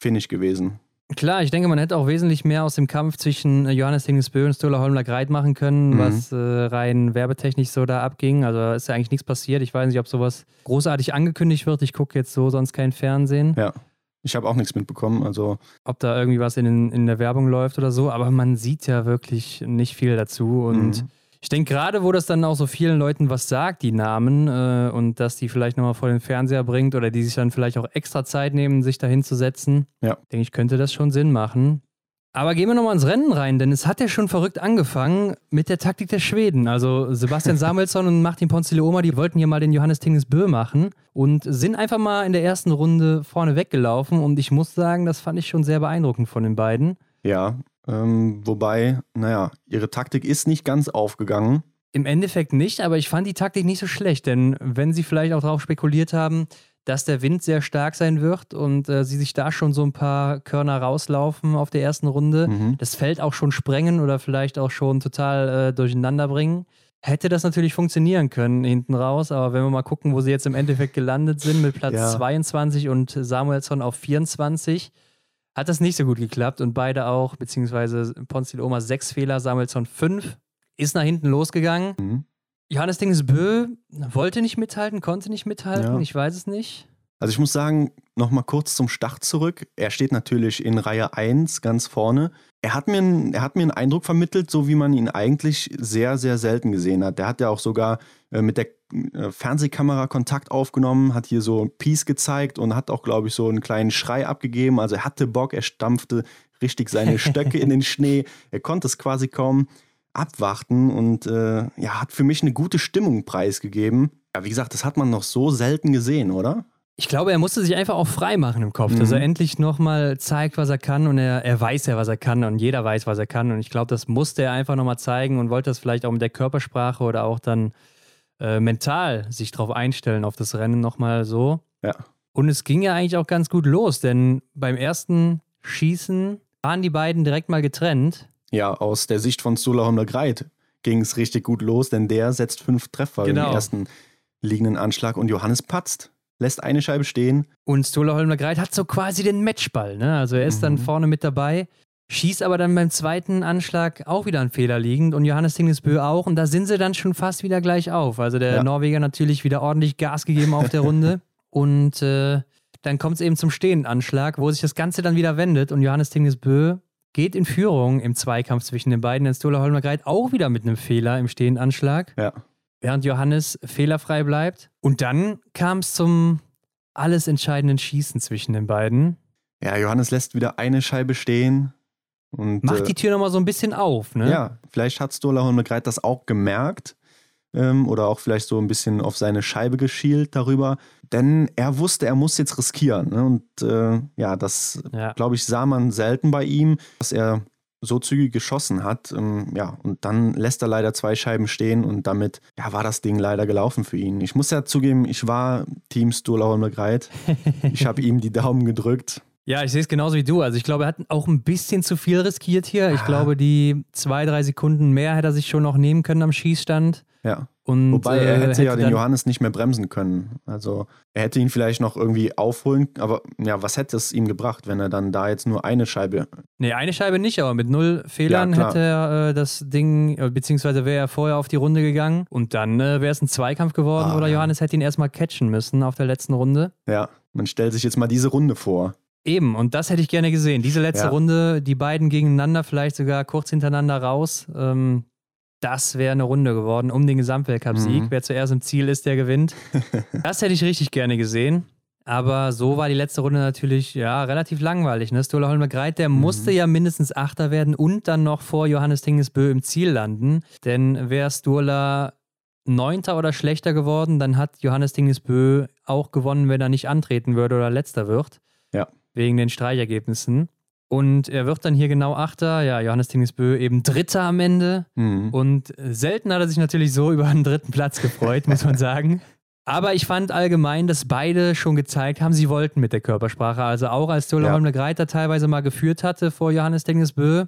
[SPEAKER 1] Finish gewesen.
[SPEAKER 2] Klar, ich denke, man hätte auch wesentlich mehr aus dem Kampf zwischen Johannes Dingesbö und Stola Holmler Greit machen können, mhm. was äh, rein werbetechnisch so da abging. Also ist ja eigentlich nichts passiert. Ich weiß nicht, ob sowas großartig angekündigt wird. Ich gucke jetzt so sonst kein Fernsehen.
[SPEAKER 1] Ja. Ich habe auch nichts mitbekommen. Also
[SPEAKER 2] ob da irgendwie was in, in der Werbung läuft oder so, aber man sieht ja wirklich nicht viel dazu. Und mhm. ich denke, gerade wo das dann auch so vielen Leuten was sagt, die Namen, äh, und dass die vielleicht nochmal vor den Fernseher bringt oder die sich dann vielleicht auch extra Zeit nehmen, sich da hinzusetzen,
[SPEAKER 1] ja.
[SPEAKER 2] denke ich, könnte das schon Sinn machen. Aber gehen wir nochmal ins Rennen rein, denn es hat ja schon verrückt angefangen mit der Taktik der Schweden. Also Sebastian Samuelsson und Martin Ponzilioma, die wollten hier mal den Johannes Tingnes Bö machen und sind einfach mal in der ersten Runde vorne weggelaufen. Und ich muss sagen, das fand ich schon sehr beeindruckend von den beiden.
[SPEAKER 1] Ja, ähm, wobei, naja, ihre Taktik ist nicht ganz aufgegangen.
[SPEAKER 2] Im Endeffekt nicht, aber ich fand die Taktik nicht so schlecht, denn wenn sie vielleicht auch darauf spekuliert haben, dass der Wind sehr stark sein wird und äh, sie sich da schon so ein paar Körner rauslaufen auf der ersten Runde, mhm. das Feld auch schon sprengen oder vielleicht auch schon total äh, durcheinander bringen. Hätte das natürlich funktionieren können hinten raus, aber wenn wir mal gucken, wo sie jetzt im Endeffekt gelandet sind mit Platz ja. 22 und Samuelsson auf 24, hat das nicht so gut geklappt und beide auch, beziehungsweise Ponzil Oma sechs Fehler, Samuelsson fünf, ist nach hinten losgegangen. Mhm. Johannes Dingesbö wollte nicht mithalten, konnte nicht mithalten, ja. ich weiß es nicht.
[SPEAKER 1] Also ich muss sagen, nochmal kurz zum Start zurück. Er steht natürlich in Reihe 1 ganz vorne. Er hat, mir, er hat mir einen Eindruck vermittelt, so wie man ihn eigentlich sehr, sehr selten gesehen hat. Der hat ja auch sogar äh, mit der äh, Fernsehkamera Kontakt aufgenommen, hat hier so Peace gezeigt und hat auch, glaube ich, so einen kleinen Schrei abgegeben. Also er hatte Bock, er stampfte richtig seine Stöcke in den Schnee. Er konnte es quasi kaum abwarten und äh, ja, hat für mich eine gute Stimmung preisgegeben. Ja, wie gesagt, das hat man noch so selten gesehen, oder?
[SPEAKER 2] Ich glaube, er musste sich einfach auch frei machen im Kopf, mhm. dass er endlich nochmal zeigt, was er kann und er, er weiß ja, was er kann und jeder weiß, was er kann und ich glaube, das musste er einfach nochmal zeigen und wollte das vielleicht auch mit der Körpersprache oder auch dann äh, mental sich darauf einstellen, auf das Rennen nochmal so.
[SPEAKER 1] Ja.
[SPEAKER 2] Und es ging ja eigentlich auch ganz gut los, denn beim ersten Schießen waren die beiden direkt mal getrennt
[SPEAKER 1] ja, aus der Sicht von Sula Holmler Greit ging es richtig gut los, denn der setzt fünf Treffer genau. im ersten liegenden Anschlag und Johannes patzt, lässt eine Scheibe stehen.
[SPEAKER 2] Und Stola Holmler Greit hat so quasi den Matchball, ne? Also er ist mhm. dann vorne mit dabei, schießt aber dann beim zweiten Anschlag auch wieder einen Fehler liegend und Johannes Tingesbö auch und da sind sie dann schon fast wieder gleich auf. Also der ja. Norweger natürlich wieder ordentlich Gas gegeben auf der Runde und äh, dann kommt es eben zum stehenden Anschlag, wo sich das Ganze dann wieder wendet und Johannes Tingesbö geht in Führung im Zweikampf zwischen den beiden. Denn Stola Holmer-Greit auch wieder mit einem Fehler im Stehendanschlag.
[SPEAKER 1] Ja.
[SPEAKER 2] Während Johannes fehlerfrei bleibt. Und dann kam es zum alles entscheidenden Schießen zwischen den beiden.
[SPEAKER 1] Ja, Johannes lässt wieder eine Scheibe stehen. Und,
[SPEAKER 2] Macht die Tür nochmal so ein bisschen auf, ne?
[SPEAKER 1] Ja, vielleicht hat Stola Holmer-Greit das auch gemerkt ähm, oder auch vielleicht so ein bisschen auf seine Scheibe geschielt darüber. Denn er wusste, er muss jetzt riskieren. Ne? Und äh, ja, das, ja. glaube ich, sah man selten bei ihm, dass er so zügig geschossen hat. Ähm, ja, und dann lässt er leider zwei Scheiben stehen und damit ja, war das Ding leider gelaufen für ihn. Ich muss ja zugeben, ich war Team Stola Holmgreit. Ich habe ihm die Daumen gedrückt.
[SPEAKER 2] Ja, ich sehe es genauso wie du. Also ich glaube, er hat auch ein bisschen zu viel riskiert hier. Ich ah. glaube, die zwei, drei Sekunden mehr hätte er sich schon noch nehmen können am Schießstand.
[SPEAKER 1] Ja. Und, Wobei er hätte, äh, hätte ja den Johannes nicht mehr bremsen können. Also er hätte ihn vielleicht noch irgendwie aufholen, aber ja, was hätte es ihm gebracht, wenn er dann da jetzt nur eine Scheibe.
[SPEAKER 2] Nee, eine Scheibe nicht, aber mit null Fehlern ja, hätte er äh, das Ding, äh, beziehungsweise wäre er vorher auf die Runde gegangen und dann äh, wäre es ein Zweikampf geworden ah, oder Johannes hätte ihn erstmal catchen müssen auf der letzten Runde.
[SPEAKER 1] Ja, man stellt sich jetzt mal diese Runde vor.
[SPEAKER 2] Eben, und das hätte ich gerne gesehen. Diese letzte ja. Runde, die beiden gegeneinander, vielleicht sogar kurz hintereinander raus. Ähm, das wäre eine Runde geworden um den Gesamtweltcup-Sieg. Mhm. Wer zuerst im Ziel ist, der gewinnt. das hätte ich richtig gerne gesehen. Aber so war die letzte Runde natürlich ja relativ langweilig. Ne? Stola Holmer Greit, der mhm. musste ja mindestens Achter werden und dann noch vor Johannes Tingesbö im Ziel landen. Denn wäre Stola Neunter oder schlechter geworden, dann hat Johannes Tingesbö auch gewonnen, wenn er nicht antreten würde oder letzter wird.
[SPEAKER 1] Ja.
[SPEAKER 2] Wegen den Streichergebnissen. Und er wird dann hier genau Achter. Ja, Johannes Tingesbö eben Dritter am Ende.
[SPEAKER 1] Mhm.
[SPEAKER 2] Und selten hat er sich natürlich so über einen dritten Platz gefreut, muss man sagen. Aber ich fand allgemein, dass beide schon gezeigt haben, sie wollten mit der Körpersprache. Also auch als Tola
[SPEAKER 1] Ja.
[SPEAKER 2] Greiter teilweise mal geführt hatte vor Johannes Tingesbö,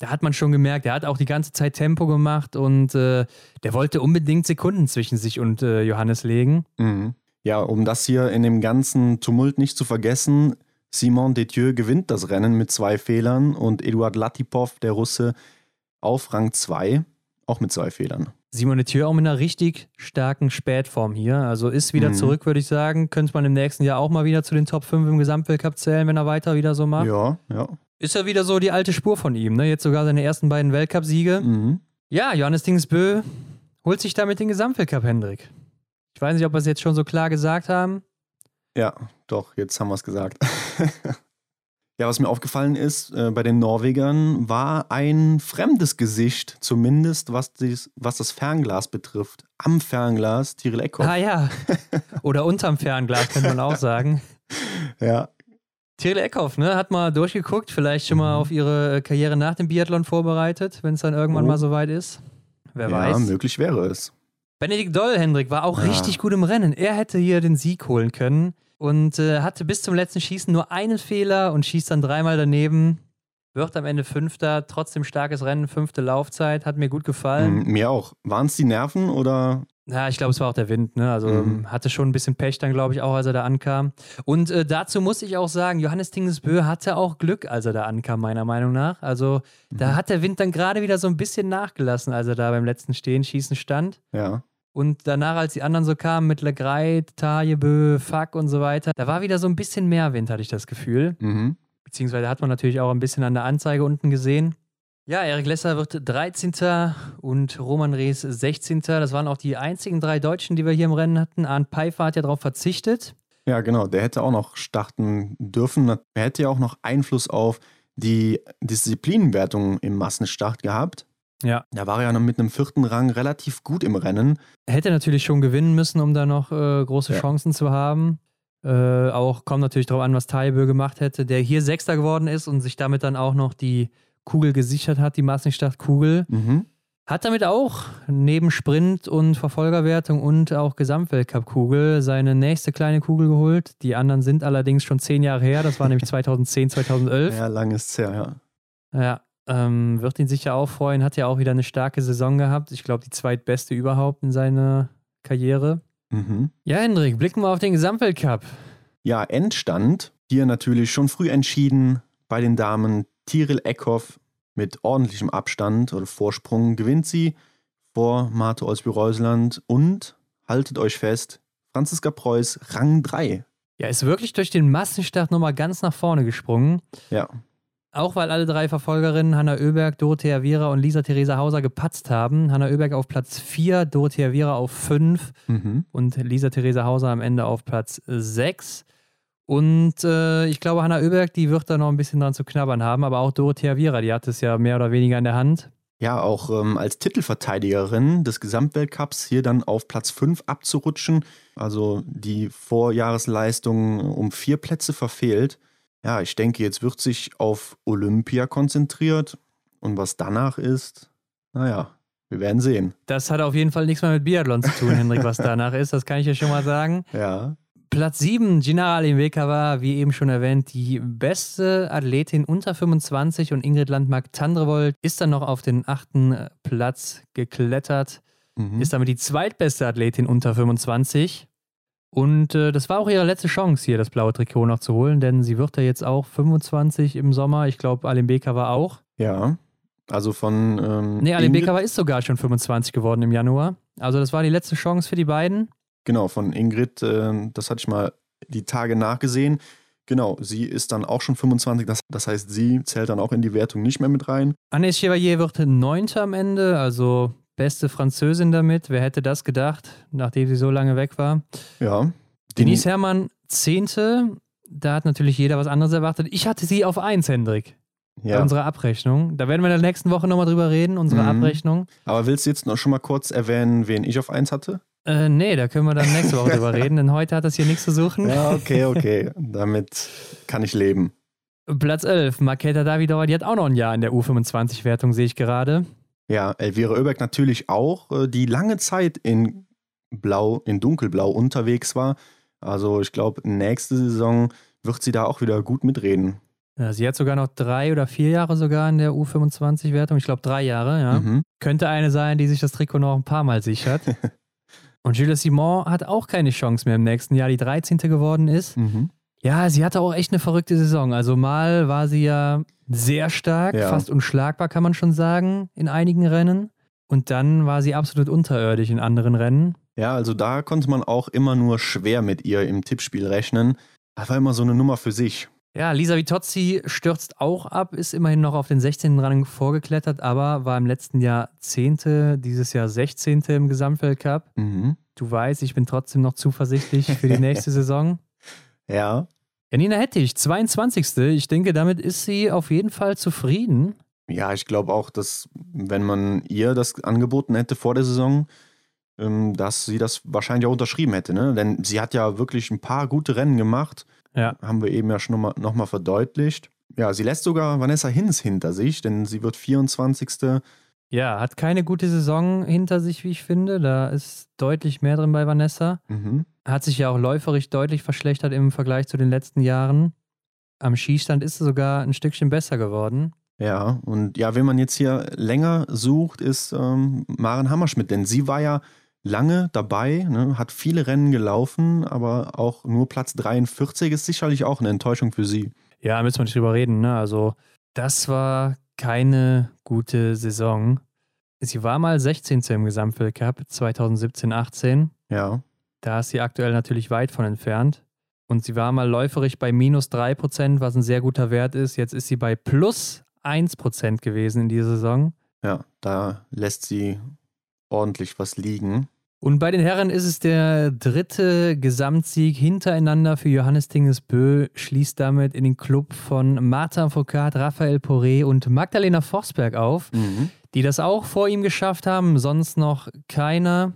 [SPEAKER 2] da hat man schon gemerkt, er hat auch die ganze Zeit Tempo gemacht und äh, der wollte unbedingt Sekunden zwischen sich und äh, Johannes legen.
[SPEAKER 1] Mhm. Ja, um das hier in dem ganzen Tumult nicht zu vergessen, Simon Detieu gewinnt das Rennen mit zwei Fehlern und Eduard Latipov, der Russe, auf Rang 2, auch mit zwei Fehlern.
[SPEAKER 2] Simon Etieu auch mit einer richtig starken Spätform hier. Also ist wieder
[SPEAKER 1] Mhm.
[SPEAKER 2] zurück, würde ich sagen. Könnte man im nächsten Jahr auch mal wieder zu den Top 5 im Gesamtweltcup zählen, wenn er weiter wieder so macht.
[SPEAKER 1] Ja, ja.
[SPEAKER 2] Ist ja wieder so die alte Spur von ihm, ne? Jetzt sogar seine ersten beiden Weltcupsiege.
[SPEAKER 1] Mhm.
[SPEAKER 2] Ja, Johannes Dingsbö holt sich damit den Gesamtweltcup, Hendrik. Ich weiß nicht, ob wir es jetzt schon so klar gesagt haben.
[SPEAKER 1] Ja, doch, jetzt haben wir es gesagt. ja, was mir aufgefallen ist, äh, bei den Norwegern war ein fremdes Gesicht, zumindest was, dies, was das Fernglas betrifft. Am Fernglas, Tiril Eckhoff.
[SPEAKER 2] Ah ja. Oder unterm Fernglas, könnte man auch sagen.
[SPEAKER 1] Ja,
[SPEAKER 2] Tyrell Eckhoff, ne? Hat mal durchgeguckt, vielleicht schon mal
[SPEAKER 1] Mhm.
[SPEAKER 2] auf ihre Karriere nach dem Biathlon vorbereitet, wenn es dann irgendwann
[SPEAKER 1] Oh.
[SPEAKER 2] mal soweit ist. Wer
[SPEAKER 1] ja
[SPEAKER 2] weiß.
[SPEAKER 1] möglich wäre es.
[SPEAKER 2] Benedikt Doll, Hendrik, war auch
[SPEAKER 1] Ja.
[SPEAKER 2] richtig gut im Rennen. Er hätte hier den Sieg holen können und äh, hatte bis zum letzten Schießen nur einen Fehler und schießt dann dreimal daneben. Wird am Ende Fünfter, trotzdem starkes Rennen, fünfte Laufzeit, hat mir gut gefallen.
[SPEAKER 1] Mhm, mir auch. Waren es die Nerven oder?
[SPEAKER 2] Ja, ich glaube, es war auch der Wind, ne? Also
[SPEAKER 1] Mhm.
[SPEAKER 2] ähm, hatte schon ein bisschen Pech dann, glaube ich, auch, als er da ankam. Und äh, dazu muss ich auch sagen, Johannes Tingesbö hatte auch Glück, als er da ankam, meiner Meinung nach. Also da
[SPEAKER 1] Mhm.
[SPEAKER 2] hat der Wind dann gerade wieder so ein bisschen nachgelassen, als er da beim letzten Stehen, Schießen stand.
[SPEAKER 1] Ja.
[SPEAKER 2] Und danach, als die anderen so kamen mit Legreit, Tajebö, Fuck und so weiter, da war wieder so ein bisschen mehr Wind, hatte ich das Gefühl.
[SPEAKER 1] Mhm.
[SPEAKER 2] Beziehungsweise hat man natürlich auch ein bisschen an der Anzeige unten gesehen. Ja, Erik Lesser wird 13. und Roman Rees 16. Das waren auch die einzigen drei Deutschen, die wir hier im Rennen hatten. Arndt Pfeiffer hat ja darauf verzichtet.
[SPEAKER 1] Ja, genau. Der hätte auch noch starten dürfen. Er hätte ja auch noch Einfluss auf die Disziplinenwertung im Massenstart gehabt.
[SPEAKER 2] Ja.
[SPEAKER 1] Da war er ja noch mit einem vierten Rang relativ gut im Rennen.
[SPEAKER 2] Hätte natürlich schon gewinnen müssen, um da noch äh, große
[SPEAKER 1] Ja.
[SPEAKER 2] Chancen zu haben. Äh, auch kommt natürlich darauf an, was Tajebö gemacht hätte, der hier Sechster geworden ist und sich damit dann auch noch die Kugel gesichert hat, die Massenstart-Kugel.
[SPEAKER 1] Mhm.
[SPEAKER 2] Hat damit auch neben Sprint und Verfolgerwertung und auch Gesamtweltcup-Kugel seine nächste kleine Kugel geholt. Die anderen sind allerdings schon zehn Jahre her. Das war nämlich 2010, 2011.
[SPEAKER 1] Ja, lang ist es her, ja.
[SPEAKER 2] Ja, ähm, wird ihn sicher auch freuen. Hat ja auch wieder eine starke Saison gehabt. Ich glaube, die zweitbeste überhaupt in seiner Karriere.
[SPEAKER 1] Mhm.
[SPEAKER 2] Ja, Hendrik, blicken wir auf den Gesamtweltcup.
[SPEAKER 1] Ja, Endstand. Hier natürlich schon früh entschieden bei den Damen. Tiril Eckhoff mit ordentlichem Abstand oder Vorsprung gewinnt sie vor Marte Olsby-Reusland und haltet euch fest, Franziska Preuß Rang 3.
[SPEAKER 2] Ja, ist wirklich durch den Massenstart nochmal ganz nach vorne gesprungen.
[SPEAKER 1] Ja,
[SPEAKER 2] Auch weil alle drei Verfolgerinnen, Hanna Oeberg, Dorothea Viera und Lisa Theresa Hauser, gepatzt haben. Hanna Oeberg auf Platz 4, Dorothea Viera auf 5
[SPEAKER 1] mhm.
[SPEAKER 2] und Lisa Theresa Hauser am Ende auf Platz 6. Und äh, ich glaube, Hanna Oeberg, die wird da noch ein bisschen dran zu knabbern haben, aber auch Dorothea Viera, die hat es ja mehr oder weniger in der Hand.
[SPEAKER 1] Ja, auch ähm, als Titelverteidigerin des Gesamtweltcups hier dann auf Platz 5 abzurutschen. Also die Vorjahresleistung um vier Plätze verfehlt. Ja, ich denke, jetzt wird sich auf Olympia konzentriert. Und was danach ist, naja, wir werden sehen.
[SPEAKER 2] Das hat auf jeden Fall nichts mehr mit Biathlon zu tun, Hendrik, was danach ist. Das kann ich ja schon mal sagen.
[SPEAKER 1] Ja.
[SPEAKER 2] Platz 7, Gina Alimweka war, wie eben schon erwähnt, die beste Athletin unter 25 und Ingrid Landmark-Tandrevold ist dann noch auf den achten Platz geklettert,
[SPEAKER 1] Mhm.
[SPEAKER 2] ist damit die zweitbeste Athletin unter 25. Und äh, das war auch ihre letzte Chance, hier das blaue Trikot noch zu holen, denn sie wird ja jetzt auch 25 im Sommer. Ich glaube, Alimbeka war auch.
[SPEAKER 1] ja. Also von. Ähm,
[SPEAKER 2] Nee,
[SPEAKER 1] Ingrid-
[SPEAKER 2] Alimbeka war ist sogar schon 25 geworden im Januar. Also das war die letzte Chance für die beiden.
[SPEAKER 1] Genau, von Ingrid, ähm, das hatte ich mal die Tage nachgesehen. Genau, sie ist dann auch schon 25, das, das heißt, sie zählt dann auch in die Wertung nicht mehr mit rein.
[SPEAKER 2] Anne Chevalier wird Neunte am Ende, also beste Französin damit. Wer hätte das gedacht, nachdem sie so lange weg war?
[SPEAKER 1] Ja.
[SPEAKER 2] Denise Herrmann Zehnte. Da hat natürlich jeder was anderes erwartet. Ich hatte sie auf eins, Hendrik,
[SPEAKER 1] ja.
[SPEAKER 2] unserer Abrechnung. Da werden wir in der nächsten Woche nochmal drüber reden, unsere
[SPEAKER 1] Mhm.
[SPEAKER 2] Abrechnung.
[SPEAKER 1] Aber willst du jetzt noch schon mal kurz erwähnen, wen ich auf 1 hatte?
[SPEAKER 2] Äh, nee, da können wir dann nächste Woche drüber reden, denn heute hat das hier nichts zu suchen.
[SPEAKER 1] Ja, okay, okay. Damit kann ich leben.
[SPEAKER 2] Platz 11, Maketa Davidova, die hat auch noch ein Jahr in der U25-Wertung, sehe ich gerade.
[SPEAKER 1] Ja, Elvira Oeberg natürlich auch, äh, die lange Zeit in Blau, in Dunkelblau unterwegs war. Also ich glaube, nächste Saison wird sie da auch wieder gut mitreden.
[SPEAKER 2] Ja, sie hat sogar noch drei oder vier Jahre sogar in der U25-Wertung. Ich glaube drei Jahre, ja. Mhm. Könnte eine sein, die sich das Trikot noch ein paar Mal sichert. Und Jules Simon hat auch keine Chance mehr im nächsten Jahr, die 13. geworden ist. Mhm. Ja, sie hatte auch echt eine verrückte Saison. Also mal war sie ja sehr stark, ja. fast unschlagbar, kann man schon sagen, in einigen Rennen. Und dann war sie absolut unterirdisch in anderen Rennen.
[SPEAKER 1] Ja, also da konnte man auch immer nur schwer mit ihr im Tippspiel rechnen. Das war immer so eine Nummer für sich.
[SPEAKER 2] Ja, Lisa Vitozzi stürzt auch ab, ist immerhin noch auf den 16. Rang vorgeklettert, aber war im letzten Jahr 10., dieses Jahr 16. im Gesamtweltcup. Mhm. Du weißt, ich bin trotzdem noch zuversichtlich für die nächste Saison.
[SPEAKER 1] Ja.
[SPEAKER 2] Janina Hettich, 22. Ich denke, damit ist sie auf jeden Fall zufrieden.
[SPEAKER 1] Ja, ich glaube auch, dass wenn man ihr das angeboten hätte vor der Saison, ähm, dass sie das wahrscheinlich auch unterschrieben hätte. Ne? Denn sie hat ja wirklich ein paar gute Rennen gemacht. Ja. Haben wir eben ja schon nochmal noch mal verdeutlicht. Ja, sie lässt sogar Vanessa Hinz hinter sich, denn sie wird 24.
[SPEAKER 2] Ja, hat keine gute Saison hinter sich, wie ich finde. Da ist deutlich mehr drin bei Vanessa. Mhm. Hat sich ja auch läuferisch deutlich verschlechtert im Vergleich zu den letzten Jahren. Am Skistand ist sie sogar ein Stückchen besser geworden.
[SPEAKER 1] Ja, und ja, wenn man jetzt hier länger sucht, ist ähm, Maren Hammerschmidt, denn sie war ja lange dabei, ne, hat viele Rennen gelaufen, aber auch nur Platz 43 ist sicherlich auch eine Enttäuschung für sie.
[SPEAKER 2] Ja, müssen wir nicht drüber reden. Ne? Also, das war keine gute Saison. Sie war mal 16. im Gesamtweltcup 2017-18.
[SPEAKER 1] Ja.
[SPEAKER 2] Da ist sie aktuell natürlich weit von entfernt. Und sie war mal läuferig bei minus 3%, was ein sehr guter Wert ist. Jetzt ist sie bei plus 1% gewesen in dieser Saison.
[SPEAKER 1] Ja, da lässt sie ordentlich was liegen.
[SPEAKER 2] Und bei den Herren ist es der dritte Gesamtsieg hintereinander für Johannes Tingesbö, schließt damit in den Club von Martin Foucault, Raphael Poré und Magdalena Forsberg auf, mhm. die das auch vor ihm geschafft haben, sonst noch keiner.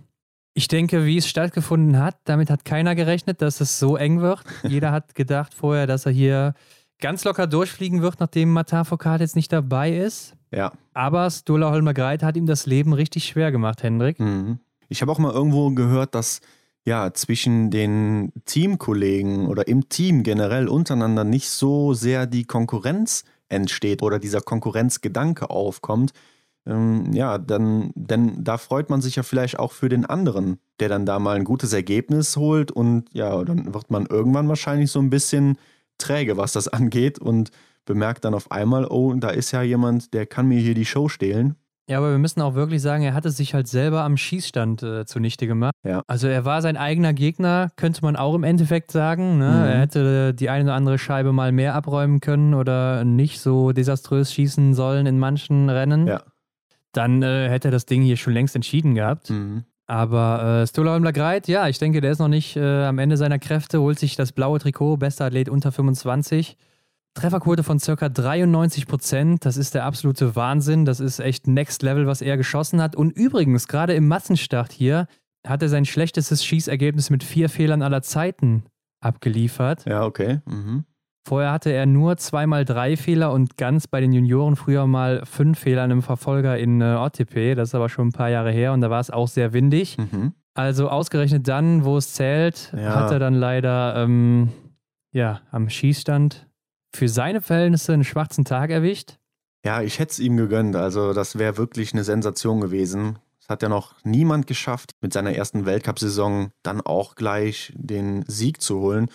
[SPEAKER 2] Ich denke, wie es stattgefunden hat, damit hat keiner gerechnet, dass es so eng wird. Jeder hat gedacht vorher, dass er hier ganz locker durchfliegen wird, nachdem Martin Foucault jetzt nicht dabei ist.
[SPEAKER 1] Ja.
[SPEAKER 2] Aber Stola Holmer Greit hat ihm das Leben richtig schwer gemacht, Hendrik.
[SPEAKER 1] Mhm. Ich habe auch mal irgendwo gehört, dass ja zwischen den Teamkollegen oder im Team generell untereinander nicht so sehr die Konkurrenz entsteht oder dieser Konkurrenzgedanke aufkommt. Ähm, ja, dann, denn da freut man sich ja vielleicht auch für den anderen, der dann da mal ein gutes Ergebnis holt und ja, dann wird man irgendwann wahrscheinlich so ein bisschen träge, was das angeht und bemerkt dann auf einmal, oh, da ist ja jemand, der kann mir hier die Show stehlen.
[SPEAKER 2] Ja, aber wir müssen auch wirklich sagen, er hatte sich halt selber am Schießstand äh, zunichte gemacht.
[SPEAKER 1] Ja.
[SPEAKER 2] Also er war sein eigener Gegner, könnte man auch im Endeffekt sagen. Ne? Mhm. Er hätte die eine oder andere Scheibe mal mehr abräumen können oder nicht so desaströs schießen sollen in manchen Rennen.
[SPEAKER 1] Ja.
[SPEAKER 2] Dann äh, hätte er das Ding hier schon längst entschieden gehabt.
[SPEAKER 1] Mhm.
[SPEAKER 2] Aber äh, Stola Greit, ja, ich denke, der ist noch nicht äh, am Ende seiner Kräfte, holt sich das blaue Trikot, bester Athlet unter 25. Trefferquote von circa 93 Prozent. Das ist der absolute Wahnsinn. Das ist echt Next Level, was er geschossen hat. Und übrigens, gerade im Massenstart hier hat er sein schlechtestes Schießergebnis mit vier Fehlern aller Zeiten abgeliefert.
[SPEAKER 1] Ja, okay. Mhm.
[SPEAKER 2] Vorher hatte er nur zweimal drei Fehler und ganz bei den Junioren früher mal fünf Fehler in einem Verfolger in äh, OTP. Das ist aber schon ein paar Jahre her und da war es auch sehr windig. Mhm. Also ausgerechnet dann, wo es zählt, ja. hat er dann leider ähm, ja, am Schießstand für seine Verhältnisse einen schwarzen Tag erwischt.
[SPEAKER 1] Ja, ich hätte es ihm gegönnt. Also, das wäre wirklich eine Sensation gewesen. Es hat ja noch niemand geschafft, mit seiner ersten Weltcup-Saison dann auch gleich den Sieg zu holen.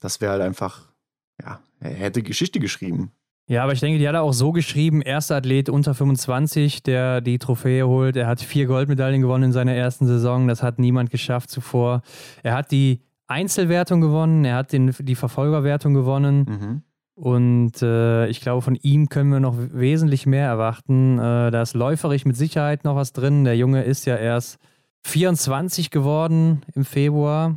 [SPEAKER 1] Das wäre halt einfach, ja, er hätte Geschichte geschrieben.
[SPEAKER 2] Ja, aber ich denke, die hat er auch so geschrieben: erster Athlet unter 25, der die Trophäe holt. Er hat vier Goldmedaillen gewonnen in seiner ersten Saison. Das hat niemand geschafft zuvor. Er hat die Einzelwertung gewonnen, er hat den, die Verfolgerwertung gewonnen. Mhm. Und äh, ich glaube, von ihm können wir noch wesentlich mehr erwarten. Äh, da ist läuferisch mit Sicherheit noch was drin. Der Junge ist ja erst 24 geworden im Februar.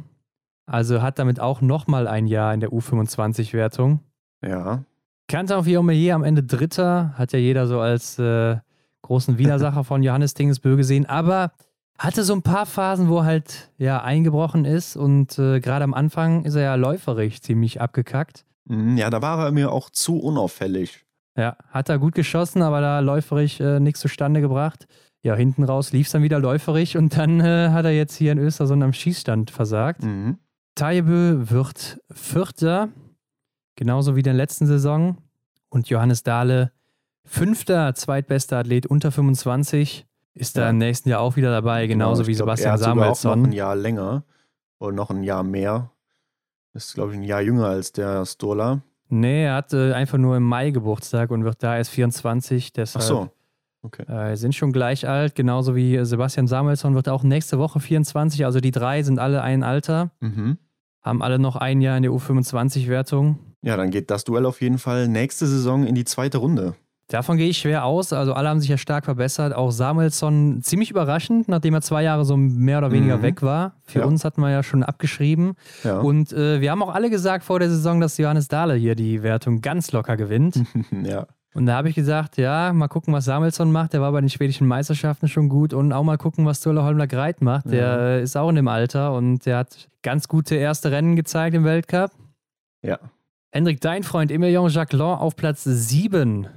[SPEAKER 2] Also hat damit auch nochmal ein Jahr in der U25-Wertung.
[SPEAKER 1] Ja.
[SPEAKER 2] Kantar Viomelier am Ende Dritter. Hat ja jeder so als äh, großen Widersacher von Johannes Tingesbö gesehen. Aber hatte so ein paar Phasen, wo er halt ja eingebrochen ist. Und äh, gerade am Anfang ist er ja läuferisch ziemlich abgekackt.
[SPEAKER 1] Mhm, Ja, da war er mir auch zu unauffällig.
[SPEAKER 2] Ja, hat er gut geschossen, aber da läuferig äh, nichts zustande gebracht. Ja, hinten raus lief es dann wieder läuferig und dann äh, hat er jetzt hier in Östersund am Schießstand versagt.
[SPEAKER 1] Mhm.
[SPEAKER 2] Tajebö wird Vierter, genauso wie in der letzten Saison. Und Johannes Dahle, fünfter, zweitbester Athlet unter 25, ist da
[SPEAKER 1] Ja.
[SPEAKER 2] im nächsten Jahr auch wieder dabei, genauso
[SPEAKER 1] Genau,
[SPEAKER 2] wie
[SPEAKER 1] glaub, er
[SPEAKER 2] Sebastian
[SPEAKER 1] sogar auch noch ein
[SPEAKER 2] Samuelsson.
[SPEAKER 1] Jahr länger oder noch ein Jahr mehr. Ist, glaube ich, ein Jahr jünger als der Stola.
[SPEAKER 2] Nee, er hat äh, einfach nur im Mai Geburtstag und wird da erst 24.
[SPEAKER 1] Ach
[SPEAKER 2] Deshalb
[SPEAKER 1] so. Okay.
[SPEAKER 2] Äh, sind schon gleich alt, genauso wie Sebastian Samuelsson wird auch nächste Woche 24. Also die drei sind alle ein Alter,
[SPEAKER 1] Mhm.
[SPEAKER 2] haben alle noch ein Jahr in der U25-Wertung.
[SPEAKER 1] Ja, dann geht das Duell auf jeden Fall nächste Saison in die zweite Runde.
[SPEAKER 2] Davon gehe ich schwer aus. Also alle haben sich ja stark verbessert. Auch Samuelsson ziemlich überraschend, nachdem er zwei Jahre so mehr oder weniger
[SPEAKER 1] Mhm.
[SPEAKER 2] weg war. Für
[SPEAKER 1] Ja.
[SPEAKER 2] uns hatten wir ja schon abgeschrieben.
[SPEAKER 1] Ja.
[SPEAKER 2] Und äh, wir haben auch alle gesagt vor der Saison, dass Johannes Dahle hier die Wertung ganz locker gewinnt.
[SPEAKER 1] ja.
[SPEAKER 2] Und da habe ich gesagt, ja, mal gucken, was Samuelsson macht. Der war bei den schwedischen Meisterschaften schon gut. Und auch mal gucken, was Sturla Holmler Greit macht. Der
[SPEAKER 1] Ja.
[SPEAKER 2] ist auch in dem Alter und der hat ganz gute erste Rennen gezeigt im Weltcup.
[SPEAKER 1] Ja.
[SPEAKER 2] Hendrik, dein Freund Emilien Jacquelin auf Platz 7.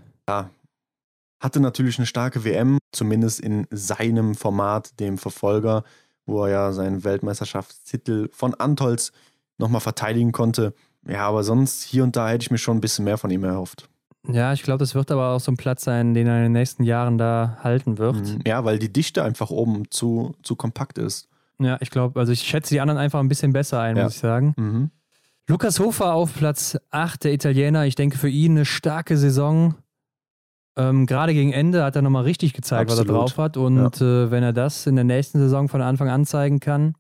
[SPEAKER 1] Hatte natürlich eine starke WM, zumindest in seinem Format, dem Verfolger, wo er ja seinen Weltmeisterschaftstitel von Antolz nochmal verteidigen konnte. Ja, aber sonst hier und da hätte ich mir schon ein bisschen mehr von ihm erhofft.
[SPEAKER 2] Ja, ich glaube, das wird aber auch so ein Platz sein, den er in den nächsten Jahren da halten wird.
[SPEAKER 1] Mhm. Ja, weil die Dichte einfach oben zu, zu kompakt ist.
[SPEAKER 2] Ja, ich glaube, also ich schätze die anderen einfach ein bisschen besser ein,
[SPEAKER 1] Ja.
[SPEAKER 2] muss ich sagen.
[SPEAKER 1] Mhm.
[SPEAKER 2] Lukas Hofer auf Platz 8, der Italiener. Ich denke für ihn eine starke Saison. Ähm, Gerade gegen Ende hat er nochmal richtig gezeigt, was er
[SPEAKER 1] Absolut.
[SPEAKER 2] drauf hat. Und äh, wenn er das in der nächsten Saison von Anfang an zeigen kann,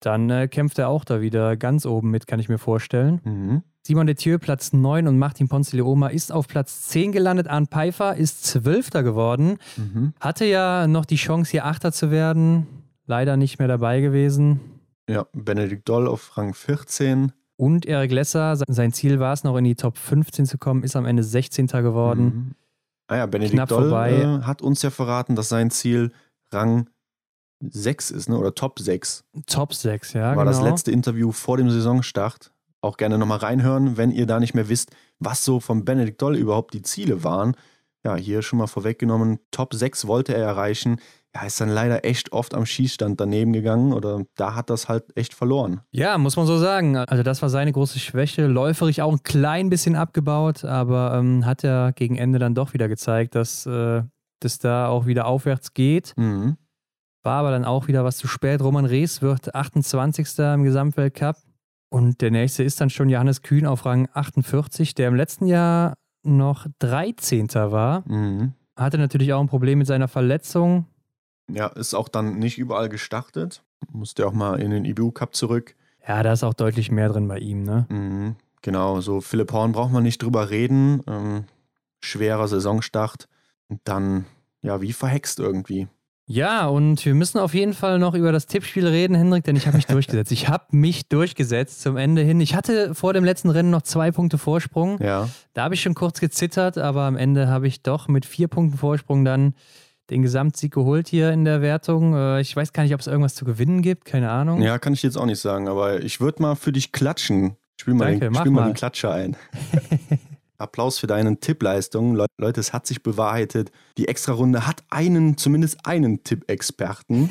[SPEAKER 2] dann äh, kämpft er auch da wieder ganz oben mit, kann ich mir vorstellen.
[SPEAKER 1] Mhm.
[SPEAKER 2] Simon Detieu Platz 9 und Martin Ponzilioma ist auf Platz 10 gelandet. Arne Pfeiffer ist Zwölfter geworden.
[SPEAKER 1] Mhm.
[SPEAKER 2] Hatte ja noch die Chance, hier Achter zu werden. Leider nicht mehr dabei gewesen.
[SPEAKER 1] Ja, Benedikt Doll auf Rang 14.
[SPEAKER 2] Und Eric Lesser, sein Ziel war es noch in die Top 15 zu kommen, ist am Ende 16. geworden.
[SPEAKER 1] Mhm. Ah ja, Benedikt
[SPEAKER 2] Knapp
[SPEAKER 1] Doll
[SPEAKER 2] vorbei.
[SPEAKER 1] äh, hat uns ja verraten, dass sein Ziel Rang 6 ist, ne? oder Top 6.
[SPEAKER 2] Top 6, ja,
[SPEAKER 1] War
[SPEAKER 2] genau.
[SPEAKER 1] das letzte Interview vor dem Saisonstart. Auch gerne nochmal reinhören, wenn ihr da nicht mehr wisst, was so von Benedikt Doll überhaupt die Ziele waren. Ja, hier schon mal vorweggenommen, Top 6 wollte er erreichen. Ja, ist dann leider echt oft am Schießstand daneben gegangen oder da hat das halt echt verloren.
[SPEAKER 2] Ja, muss man so sagen. Also das war seine große Schwäche. Läuferig auch ein klein bisschen abgebaut, aber ähm, hat er gegen Ende dann doch wieder gezeigt, dass äh, das da auch wieder aufwärts geht.
[SPEAKER 1] Mhm.
[SPEAKER 2] War aber dann auch wieder was zu spät. Roman Rees wird 28. im Gesamtweltcup. Und der nächste ist dann schon Johannes Kühn auf Rang 48, der im letzten Jahr noch 13. war.
[SPEAKER 1] Mhm.
[SPEAKER 2] Hatte natürlich auch ein Problem mit seiner Verletzung.
[SPEAKER 1] Ja, ist auch dann nicht überall gestartet. Musste auch mal in den IBU Cup zurück.
[SPEAKER 2] Ja, da ist auch deutlich mehr drin bei ihm, ne?
[SPEAKER 1] Mhm, genau, so Philipp Horn braucht man nicht drüber reden. Ähm, schwerer Saisonstart. Und dann, ja, wie verhext irgendwie.
[SPEAKER 2] Ja, und wir müssen auf jeden Fall noch über das Tippspiel reden, Hendrik, denn ich habe mich durchgesetzt. Ich habe mich durchgesetzt zum Ende hin. Ich hatte vor dem letzten Rennen noch zwei Punkte Vorsprung.
[SPEAKER 1] Ja.
[SPEAKER 2] Da habe ich schon kurz gezittert, aber am Ende habe ich doch mit vier Punkten Vorsprung dann den Gesamtsieg geholt hier in der Wertung. Äh, Ich weiß gar nicht, ob es irgendwas zu gewinnen gibt, keine Ahnung.
[SPEAKER 1] Ja, kann ich jetzt auch nicht sagen, aber ich würde mal für dich klatschen. Spiel mal,
[SPEAKER 2] Danke,
[SPEAKER 1] den, spiel mal
[SPEAKER 2] mal.
[SPEAKER 1] den Klatscher ein. Applaus für deine Tippleistung. Le Leute, es hat sich bewahrheitet. Die Extra-Runde hat einen, zumindest einen Tippexperten.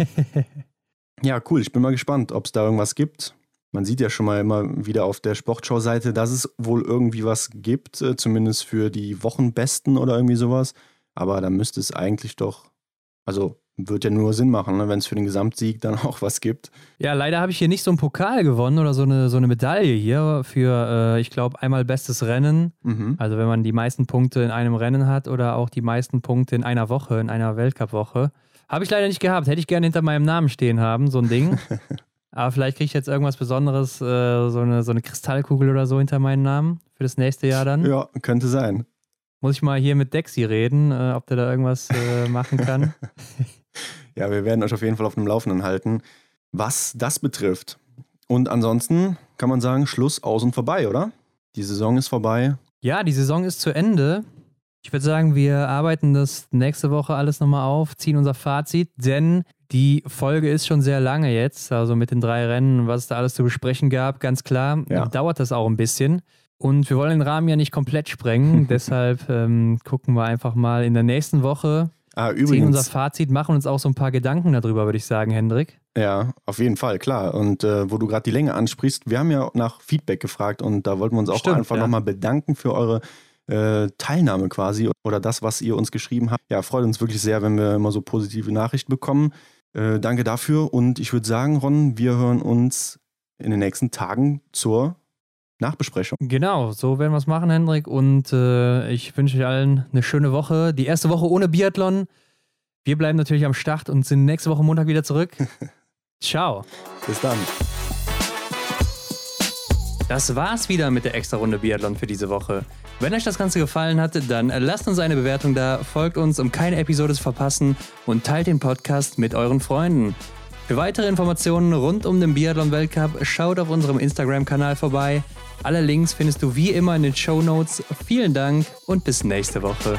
[SPEAKER 1] ja, cool. Ich bin mal gespannt, ob es da irgendwas gibt. Man sieht ja schon mal immer wieder auf der Sportschau-Seite, dass es wohl irgendwie was gibt, äh, zumindest für die Wochenbesten oder irgendwie sowas. Aber da müsste es eigentlich doch, also wird ja nur Sinn machen, ne, wenn es für den Gesamtsieg dann auch was gibt.
[SPEAKER 2] Ja, leider habe ich hier nicht so einen Pokal gewonnen oder so eine, so eine Medaille hier für, äh, ich glaube, einmal bestes Rennen.
[SPEAKER 1] Mhm.
[SPEAKER 2] Also wenn man die meisten Punkte in einem Rennen hat oder auch die meisten Punkte in einer Woche, in einer Weltcup-Woche. Habe ich leider nicht gehabt. Hätte ich gerne hinter meinem Namen stehen haben, so ein Ding. Aber vielleicht kriege ich jetzt irgendwas Besonderes, äh, so, eine, so eine Kristallkugel oder so hinter meinen Namen für das nächste Jahr dann.
[SPEAKER 1] Ja, könnte sein.
[SPEAKER 2] Muss ich mal hier mit Dexy reden, äh, ob der da irgendwas äh, machen kann.
[SPEAKER 1] Ja, wir werden euch auf jeden Fall auf dem Laufenden halten, was das betrifft. Und ansonsten kann man sagen, Schluss, aus und vorbei, oder? Die Saison ist vorbei.
[SPEAKER 2] Ja, die Saison ist zu Ende. Ich würde sagen, wir arbeiten das nächste Woche alles nochmal auf, ziehen unser Fazit, denn die Folge ist schon sehr lange jetzt, also mit den drei Rennen, was es da alles zu besprechen gab, ganz klar,
[SPEAKER 1] Ja.
[SPEAKER 2] dauert das auch ein bisschen. Und wir wollen den Rahmen ja nicht komplett sprengen, deshalb ähm, gucken wir einfach mal in der nächsten Woche.
[SPEAKER 1] Ah,
[SPEAKER 2] Ziehen
[SPEAKER 1] übrigens.
[SPEAKER 2] unser Fazit, machen uns auch so ein paar Gedanken darüber, würde ich sagen, Hendrik.
[SPEAKER 1] Ja, auf jeden Fall, klar. Und äh, wo du gerade die Länge ansprichst, wir haben ja nach Feedback gefragt und da wollten wir uns auch
[SPEAKER 2] Stimmt,
[SPEAKER 1] einfach
[SPEAKER 2] ja.
[SPEAKER 1] nochmal bedanken für eure äh, Teilnahme quasi oder das, was ihr uns geschrieben habt. Ja, freut uns wirklich sehr, wenn wir immer so positive Nachrichten bekommen. Äh, danke dafür und ich würde sagen, Ron, wir hören uns in den nächsten Tagen zur Nachbesprechung.
[SPEAKER 2] Genau, so werden wir es machen, Hendrik. Und äh, ich wünsche euch allen eine schöne Woche. Die erste Woche ohne Biathlon. Wir bleiben natürlich am Start und sind nächste Woche Montag wieder zurück. Ciao.
[SPEAKER 1] Bis dann.
[SPEAKER 2] Das war's wieder mit der extra Runde Biathlon für diese Woche. Wenn euch das Ganze gefallen hat, dann lasst uns eine Bewertung da, folgt uns, um keine Episode zu verpassen und teilt den Podcast mit euren Freunden. Für weitere Informationen rund um den Biathlon-Weltcup schaut auf unserem Instagram-Kanal vorbei. Alle Links findest du wie immer in den Show Notes. Vielen Dank und bis nächste Woche.